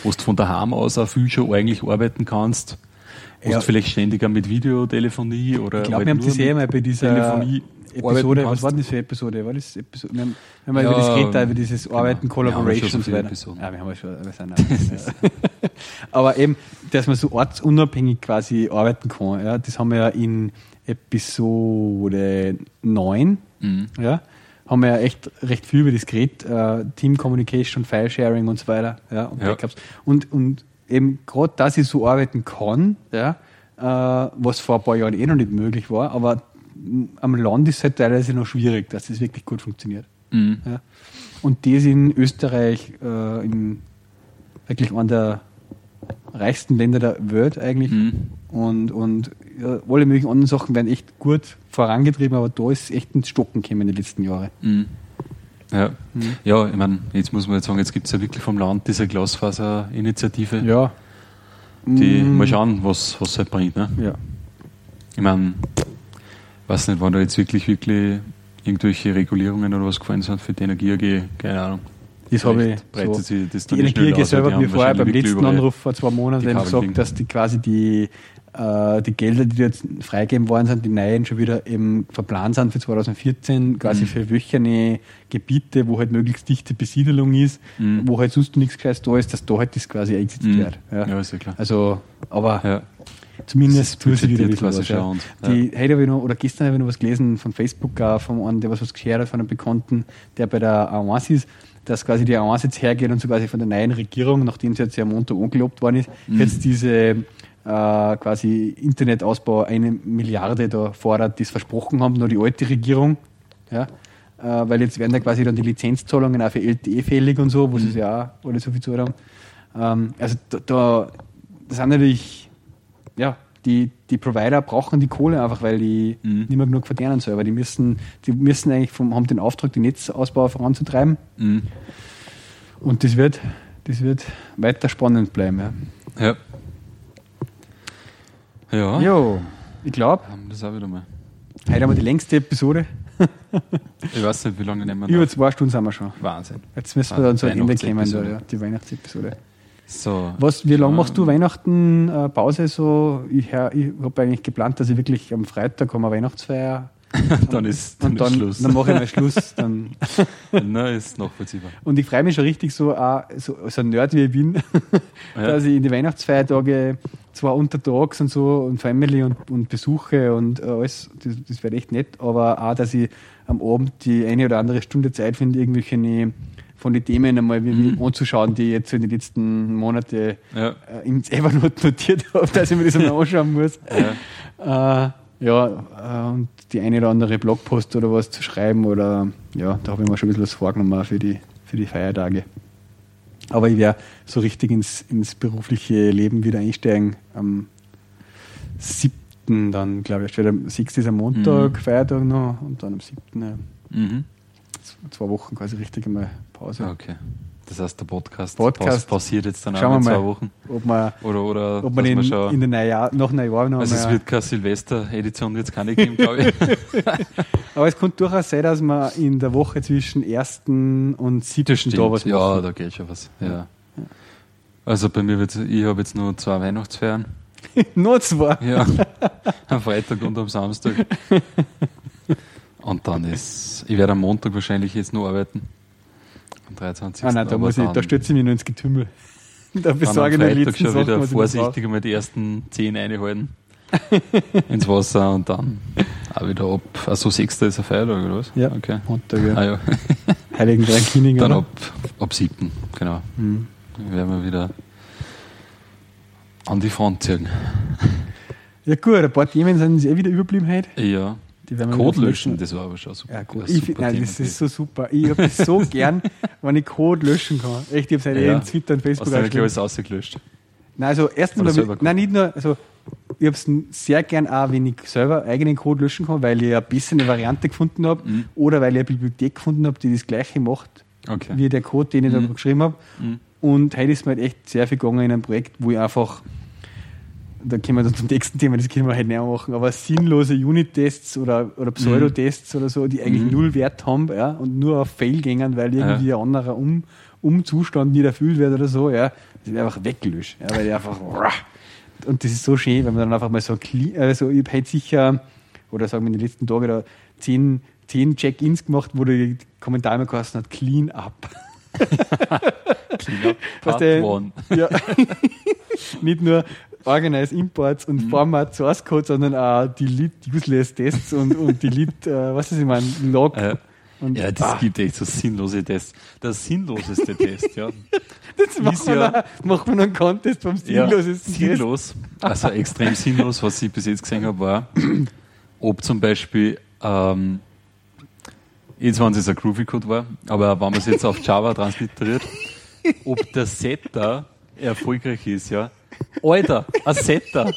Wo du von daheim aus auch viel schon eigentlich arbeiten kannst, wo Ja. du vielleicht ständiger mit Videotelefonie oder Ich glaube, halt wir haben das eh einmal bei dieser Telefonie Episode, was war denn das für eine Episode? War das Episode? Wir haben, wir haben Ja, über das geredet, über dieses genau. Arbeiten, Collaboration und so weiter. Episoden. Ja, wir haben ja schon, wir sind ja. Aber eben, dass man so ortsunabhängig quasi arbeiten kann, ja, das haben wir ja in Episode 9, Mhm. ja, haben wir ja echt recht viel über das geredet, äh, Team Communication, File-Sharing und so weiter, ja, und Ja. Backups. Und, und eben gerade, dass ich so arbeiten kann, ja, äh, was vor ein paar Jahren eh noch nicht möglich war, aber am Land ist es halt teilweise noch schwierig, dass das wirklich gut funktioniert. Mhm. Ja. Und das in Österreich, äh, in wirklich einer der reichsten Länder der Welt eigentlich. Mhm. Und, und ja, alle möglichen anderen Sachen werden echt gut vorangetrieben, aber da ist echt ins Stocken gekommen in den letzten Jahren. Mhm. Ja. Mhm. ja, ich meine, jetzt muss man jetzt sagen, jetzt gibt es ja wirklich vom Land diese Glasfaserinitiative, Ja. die mal schauen, was was halt bringt. Ne? Ja. Ich meine, weiß nicht, wann da jetzt wirklich, wirklich irgendwelche Regulierungen oder was gefallen sind für die Energie AG, keine Ahnung. Das habe ich. So. sich das Die Energie aus, selber hat mir vorher beim letzten Anruf vor zwei Monaten gesagt, liegen. dass die quasi die, äh, die Gelder, die jetzt freigegeben worden sind, die neuen schon wieder eben verplant sind für 2014, quasi Mhm. für wöcherne Gebiete, wo halt möglichst dichte Besiedelung ist, Mhm. wo halt sonst nichts Gescheites da ist, dass da halt das quasi eingesetzt Mhm. wird. Ja. Ja, ist ja klar. Also, aber Ja. Zumindest tut sie wieder was, ja. und- Die, heute habe ich noch, oder gestern habe ich noch was gelesen von Facebook, auch von einem, der was, was geshared hat, von einem Bekannten, der bei der A1 ist, dass quasi die A1 jetzt hergeht und so quasi von der neuen Regierung, nachdem sie jetzt ja am Montag angelobt worden ist, Mhm. jetzt diese äh, quasi Internetausbau eine Milliarde da fordert, das versprochen haben, nur die alte Regierung. Ja, äh, weil jetzt werden da quasi dann die Lizenzzahlungen auch für LTE fällig und so, wo sie es ja auch alle so viel zahlen haben. Ähm, also da, da sind natürlich, ja, die, die Provider brauchen die Kohle einfach, weil die Mhm. nicht mehr genug verdienen selber. Die müssen, die müssen eigentlich vom, haben den Auftrag, den Netzausbau voranzutreiben. Mhm. Und das wird, das wird weiter spannend bleiben. Ja, Ja. Ja. jo, ich glaube, das auch wieder mal. heute haben wir die längste Episode. Ich weiß nicht, wie lange nehmen wir Über noch. zwei Stunden sind wir schon. Wahnsinn. Jetzt müssen wir dann zu Ende kommen, ja, die Weihnachtsepisode. So. Was, wie lange Ja. machst du Weihnachten äh, Pause? So, ich, ich habe eigentlich geplant, dass ich wirklich am Freitag haben wir Weihnachtsfeier. Dann ist, dann und dann, ist Schluss. dann mache ich mal Schluss. Dann. Na, ist nachvollziehbar. Und ich freue mich schon richtig so, auch, so, so ein Nerd wie ich bin, Ja. dass ich in die Weihnachtsfeiertage zwar untertags und so und Family und, und Besuche und äh, alles, das, das wäre echt nett, aber auch, dass ich am Abend die eine oder andere Stunde Zeit finde, irgendwelche von den Themen einmal Mhm. anzuschauen, die ich jetzt in den letzten Monaten Ja. äh, ins Evernote notiert habe, dass ich mir das einmal anschauen muss. Ja. Äh, ja, äh, und die eine oder andere Blogpost oder was zu schreiben oder ja, da habe ich mir schon ein bisschen was vorgenommen für die, für die Feiertage. Aber ich werde so richtig ins, ins berufliche Leben wieder einsteigen am 7. dann, glaube ich. Am 6. ist am Montag, Mhm. Feiertag noch und dann am 7. Ja, Mhm. zwei Wochen quasi richtig einmal Pause. Okay. Das heißt, der Podcast, Podcast. pass- passiert jetzt dann auch in zwei mal. Wochen. Ob man, Oder, oder ob man in, schon- in den Neujahr, nach Neujahr noch also es wird keine Silvester-Edition jetzt keine geben, glaube ich. Aber es kann durchaus sein, dass man in der Woche zwischen 1. und 7. da was ja, machen. da geht schon was. Ja. Also bei mir wird ich habe jetzt nur zwei Weihnachtsfeiern. Nur zwei. Ja. am Freitag und am Samstag. Und dann ist, ich werde am Montag wahrscheinlich jetzt nur arbeiten. Am 23. Ah nein, da, muss ich, da stürze ich mich nur ins Getümmel. Da besorge ich die letzten schon Sachen, wieder noch vorsichtig einmal die ersten zehn einhalten. ins Wasser und dann auch wieder ab. Also sechster ist ein Feiertag, oder was? Ja. Okay. Montag, ja. Ah, ja. Heiligen Drei Königen. Dann ab, ab siebten, genau. Mhm. Dann werden wir wieder an die Front ziehen. Ja gut, ein paar Themen sind uns eh wieder überblieben heute. Ja. Die werden Code löschen, das war aber schon super. Ja, ein Ich, super nein, Thema das ist so super. Ich habe das so gern, wenn ich Code löschen kann. Echt, ich habe es ja. Ja. in Twitter und Facebook Hast du geschrieben. alles ausgelöscht? Nein, also erstens mal, nein, nicht nur, also ich habe es sehr gern auch, wenn ich selber eigenen Code löschen kann, weil ich eine bessere Variante gefunden habe Mhm. oder weil ich eine Bibliothek gefunden habe, die das gleiche macht Okay. wie der Code, den ich da Mhm. geschrieben habe. Mhm. Und heute ist mir halt echt sehr viel gegangen in einem Projekt, wo ich einfach, da kommen wir dann zum nächsten Thema, das können wir halt nicht machen, aber sinnlose Unit-Tests oder, oder Pseudotests oder so, die eigentlich Mhm. null Wert haben ja, und nur auf Fail gängen, weil irgendwie ein anderer um, Umzustand nicht erfüllt wird oder so, ja, das wird einfach weggelöscht. Ja, weil ich einfach, und das ist so schön, wenn man dann einfach mal so, clean- also ich habe halt sicher, oder sagen wir in den letzten Tagen da zehn, zehn Check-ins gemacht, wo die Kommentare immer geheißen hat, clean up. Cleanup Was Part der- One. Ja. Nicht nur Organize Imports und Mhm. Format Source Code, sondern auch Delete Useless Tests und, und Delete, äh, was ist ich meine, Log. Äh, und, ja, das ah, gibt echt so sinnlose Tests. Der sinnloseste Test, ja. das machen wir, ja- noch, machen wir noch einen Contest vom ja sinnlosesten Test. sinnlos. Also extrem sinnlos, was ich bis jetzt gesehen habe, war, ob zum Beispiel, ähm, jetzt wenn es jetzt ein Groovy Code war, aber wenn man es jetzt auf Java transliteriert, ob der Setter erfolgreich ist, ja. Alter, ein Setter.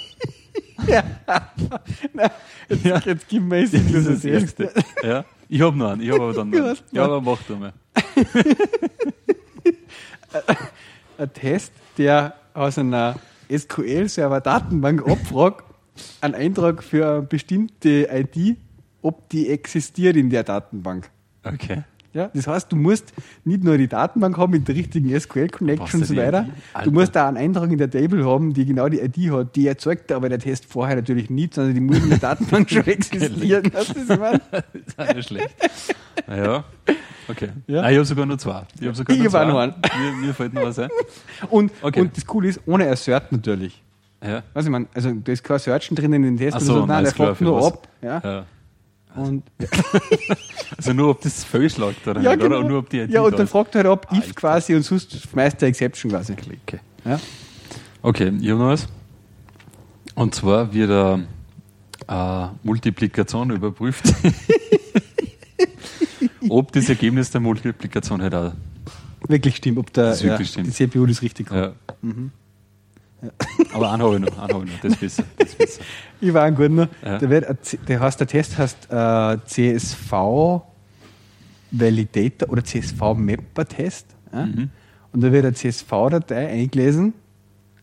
Jetzt, jetzt gib mir Das das Test. Erste. Ja. Ich habe noch einen, ich habe aber dann noch einen. Ja, aber mach du mal. Ein Test, der aus einer SQL-Server-Datenbank abfragt, einen Eintrag für eine bestimmte ID, ob die existiert in der Datenbank. Okay. Ja, das heißt, du musst nicht nur die Datenbank haben mit der richtigen SQL-Connection und so weiter. Du musst da einen Eintrag in der Table haben, die genau die ID hat. Die erzeugt aber der Test vorher natürlich nicht, sondern die muss in der Datenbank schon existieren. Du, meine? Das ist auch nicht schlecht. Ja, okay. Ja. Nein, ich habe sogar nur zwei. Ich habe sogar Ich nur zwei. noch einen. Mir, mir fällt noch was ein. Und, Okay. und das Coole ist, ohne Assert natürlich. Ja. Was ich meine, also da ist kein Searchen drin in den Test, Ach so, so, nein, der fragt nur was. ab. Ja? ja. Und, Also nur, ob das fehlschlagt oder ja, nicht, genau. oder? Nur, ob die ja, und da dann fragt er halt ab, if quasi und sonst schmeißt der Exception quasi. Okay. Ja? Okay, ich habe noch was. Und zwar wird eine äh, Multiplikation überprüft, ob das Ergebnis der Multiplikation halt auch. Wirklich stimmt, ob der, wirklich ja, stimmt. die CPU das richtig hat. Ja. Aber einen habe ich noch, einen habe ich noch, das ist besser. Das besser. Ich war ein guter. Ja. Der, wird, der, heißt, der Test heißt äh, CSV Validator oder CSV Mapper Test. Ja? Mhm. Und da wird eine CSV-Datei eingelesen,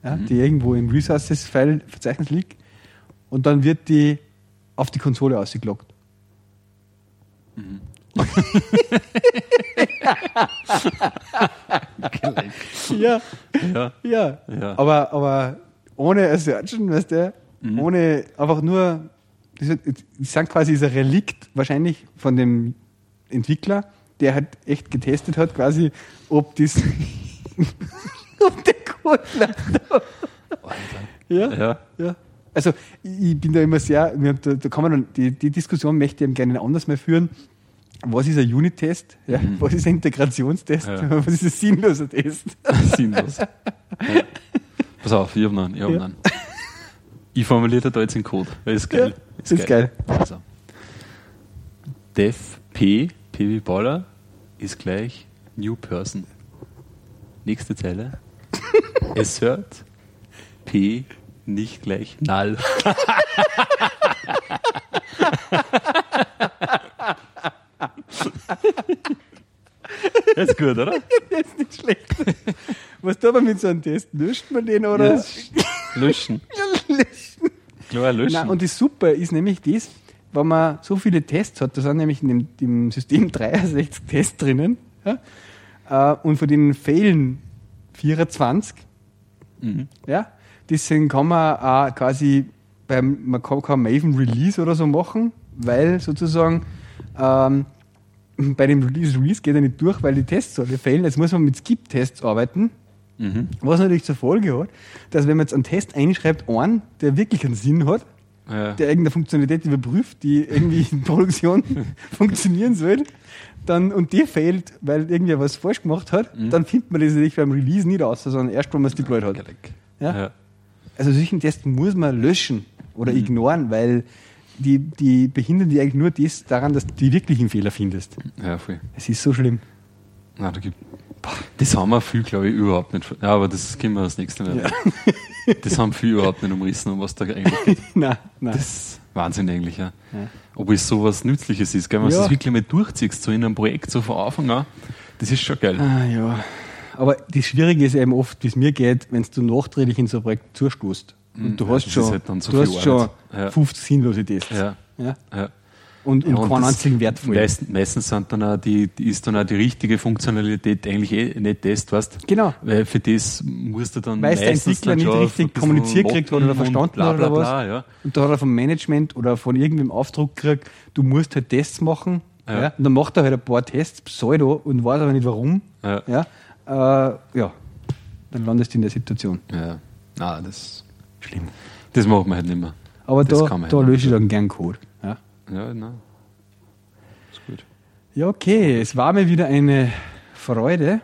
ja, Mhm. die irgendwo im Resources-File-Verzeichnis liegt. Und dann wird die auf die Konsole ausgeloggt. Ja, Ja. ja. Ja. Aber, aber ohne Assertion, weißt du, Mhm. ohne einfach nur, ich sage quasi, ist ein Relikt wahrscheinlich von dem Entwickler, der halt echt getestet hat, quasi, ob das, ob der Code. Ja, Ja. ja. Also ich bin da immer sehr, da, da kann man die, die Diskussion möchte ich eben gerne anders mal führen. Was ist ein Unit-Test? Ja? Was ist ein Integrationstest? Mhm. Ja. Was ist ein sinnloser Test? Sinnlos. Ja. Pass auf, ich habe einen. Ich, hab Ja. einen. ich formuliere da jetzt den Code. ist geil. Ja, ist geil. Also. Def P, P wie Baller, ist gleich New Person. Nächste Zeile. Assert P nicht gleich Null. Das ist gut, oder? Das ist nicht schlecht. Was tut man mit so einem Test? Löscht man den oder? Yes. Löschen. Löschen. Klar, löschen. Nein, und das Super ist nämlich das, wenn man so viele Tests hat, da sind nämlich in dem, dem System 63 Tests drinnen, ja, äh, und von denen fehlen 24, Mhm. ja, deswegen kann man auch quasi beim, man kann kein Maven Release oder so machen, weil sozusagen ähm, bei dem Release, Release geht er nicht durch, weil die Tests alle fehlen. Jetzt muss man mit Skip-Tests arbeiten. Mhm. Was natürlich zur Folge hat, dass wenn man jetzt einen Test einschreibt, einen, der wirklich einen Sinn hat, Ja. der irgendeine Funktionalität überprüft, die irgendwie in Produktion funktionieren soll, dann, und die fehlt, weil irgendwer was falsch gemacht hat, Mhm. dann findet man das natürlich beim Release nicht aus, sondern erst, wenn man es deployed hat. Ja? Ja. Also solchen Tests muss man löschen Mhm. oder ignorieren, weil die, die behindern die eigentlich nur das daran, dass du die wirklichen Fehler findest. ja, voll. Es ist so schlimm. Nein, da gibt, das haben wir viel, glaube ich, überhaupt nicht. Ja, aber das können wir das nächste Mal. Das haben viel überhaupt nicht umrissen, um was da eigentlich geht. nein, nein. Das ist Wahnsinn eigentlich, ja. Ja. Ob es sowas Nützliches ist, gell? wenn du Ja. das wirklich mal durchziehst, so in einem Projekt, so von Anfang an, das ist schon geil. Ah, ja. Aber das Schwierige ist eben oft, wie es mir geht, wenn du nachträglich in so ein Projekt zustoßt. Und du ja, hast schon, halt so du hast schon. Ja. 50 sinnlose Tests. Ja. Ja? Und, und Ja, keinen einzigen wertvoll. Meist, meistens sind dann auch die, ist dann auch die richtige Funktionalität eigentlich eh nicht Test, weißt Genau. Weil für das musst du dann Weil der meistens Entwickler nicht richtig kommuniziert kriegt oder und verstanden bla, bla, oder was. ja. Und da hat er vom Management oder von irgendwem Aufdruck gekriegt, du musst halt Tests machen. Ja. Ja. Und dann macht er halt ein paar Tests, Pseudo, und weiß aber nicht warum. Ja. Ja. Äh, ja. Dann landest du in der Situation. Ja, na, das, Schlimm. das macht man halt nicht mehr. Aber Das da, kann man da halt lösche ich dann gern Code. Ja. Ja, na. Ist gut. ja, okay. Es war mir wieder eine Freude.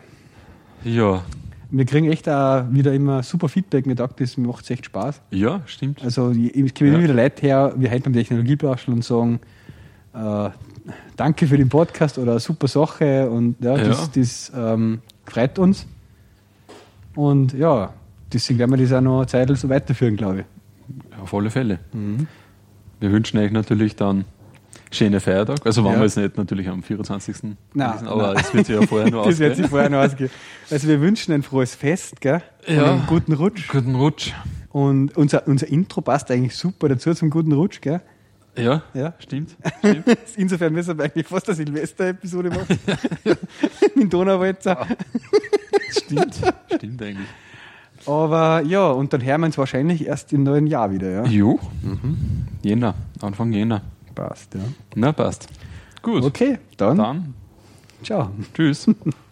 Ja, Wir kriegen echt auch wieder immer super Feedback. Mir sagt, das macht echt Spaß. ja, stimmt. Also ich- immer Ja. wieder Leute her, wir heute beim Technologieblauschel und sagen, äh, danke für den Podcast oder super Sache und ja, das, Ja. das ähm, freut uns. Und ja, deswegen werden wir das auch noch eine Zeit so weiterführen, glaube ich. Auf alle Fälle. Mhm. Wir wünschen euch natürlich dann schöne Feiertag. Also waren Ja. wir jetzt nicht natürlich am 24. Nein, gewesen, aber es wird sich ja vorher noch Das wird ausgehen. sich vorher noch ausgehen. Also wir wünschen ein frohes Fest, gell? Und Ja. einen guten Rutsch. Guten Rutsch. Und unser, unser Intro passt eigentlich super dazu zum guten Rutsch, gell? Ja, Ja. stimmt. stimmt. Insofern müssen wir eigentlich fast eine Silvester-Episode machen. Mit Donauwalzer. stimmt. Stimmt eigentlich. Aber ja, und dann hören wir uns wahrscheinlich erst im neuen Jahr wieder, ja? Jo. Jänner. Anfang Jänner. Passt, ja. Na, passt. Gut. Okay, dann, Dann, ciao. tschüss.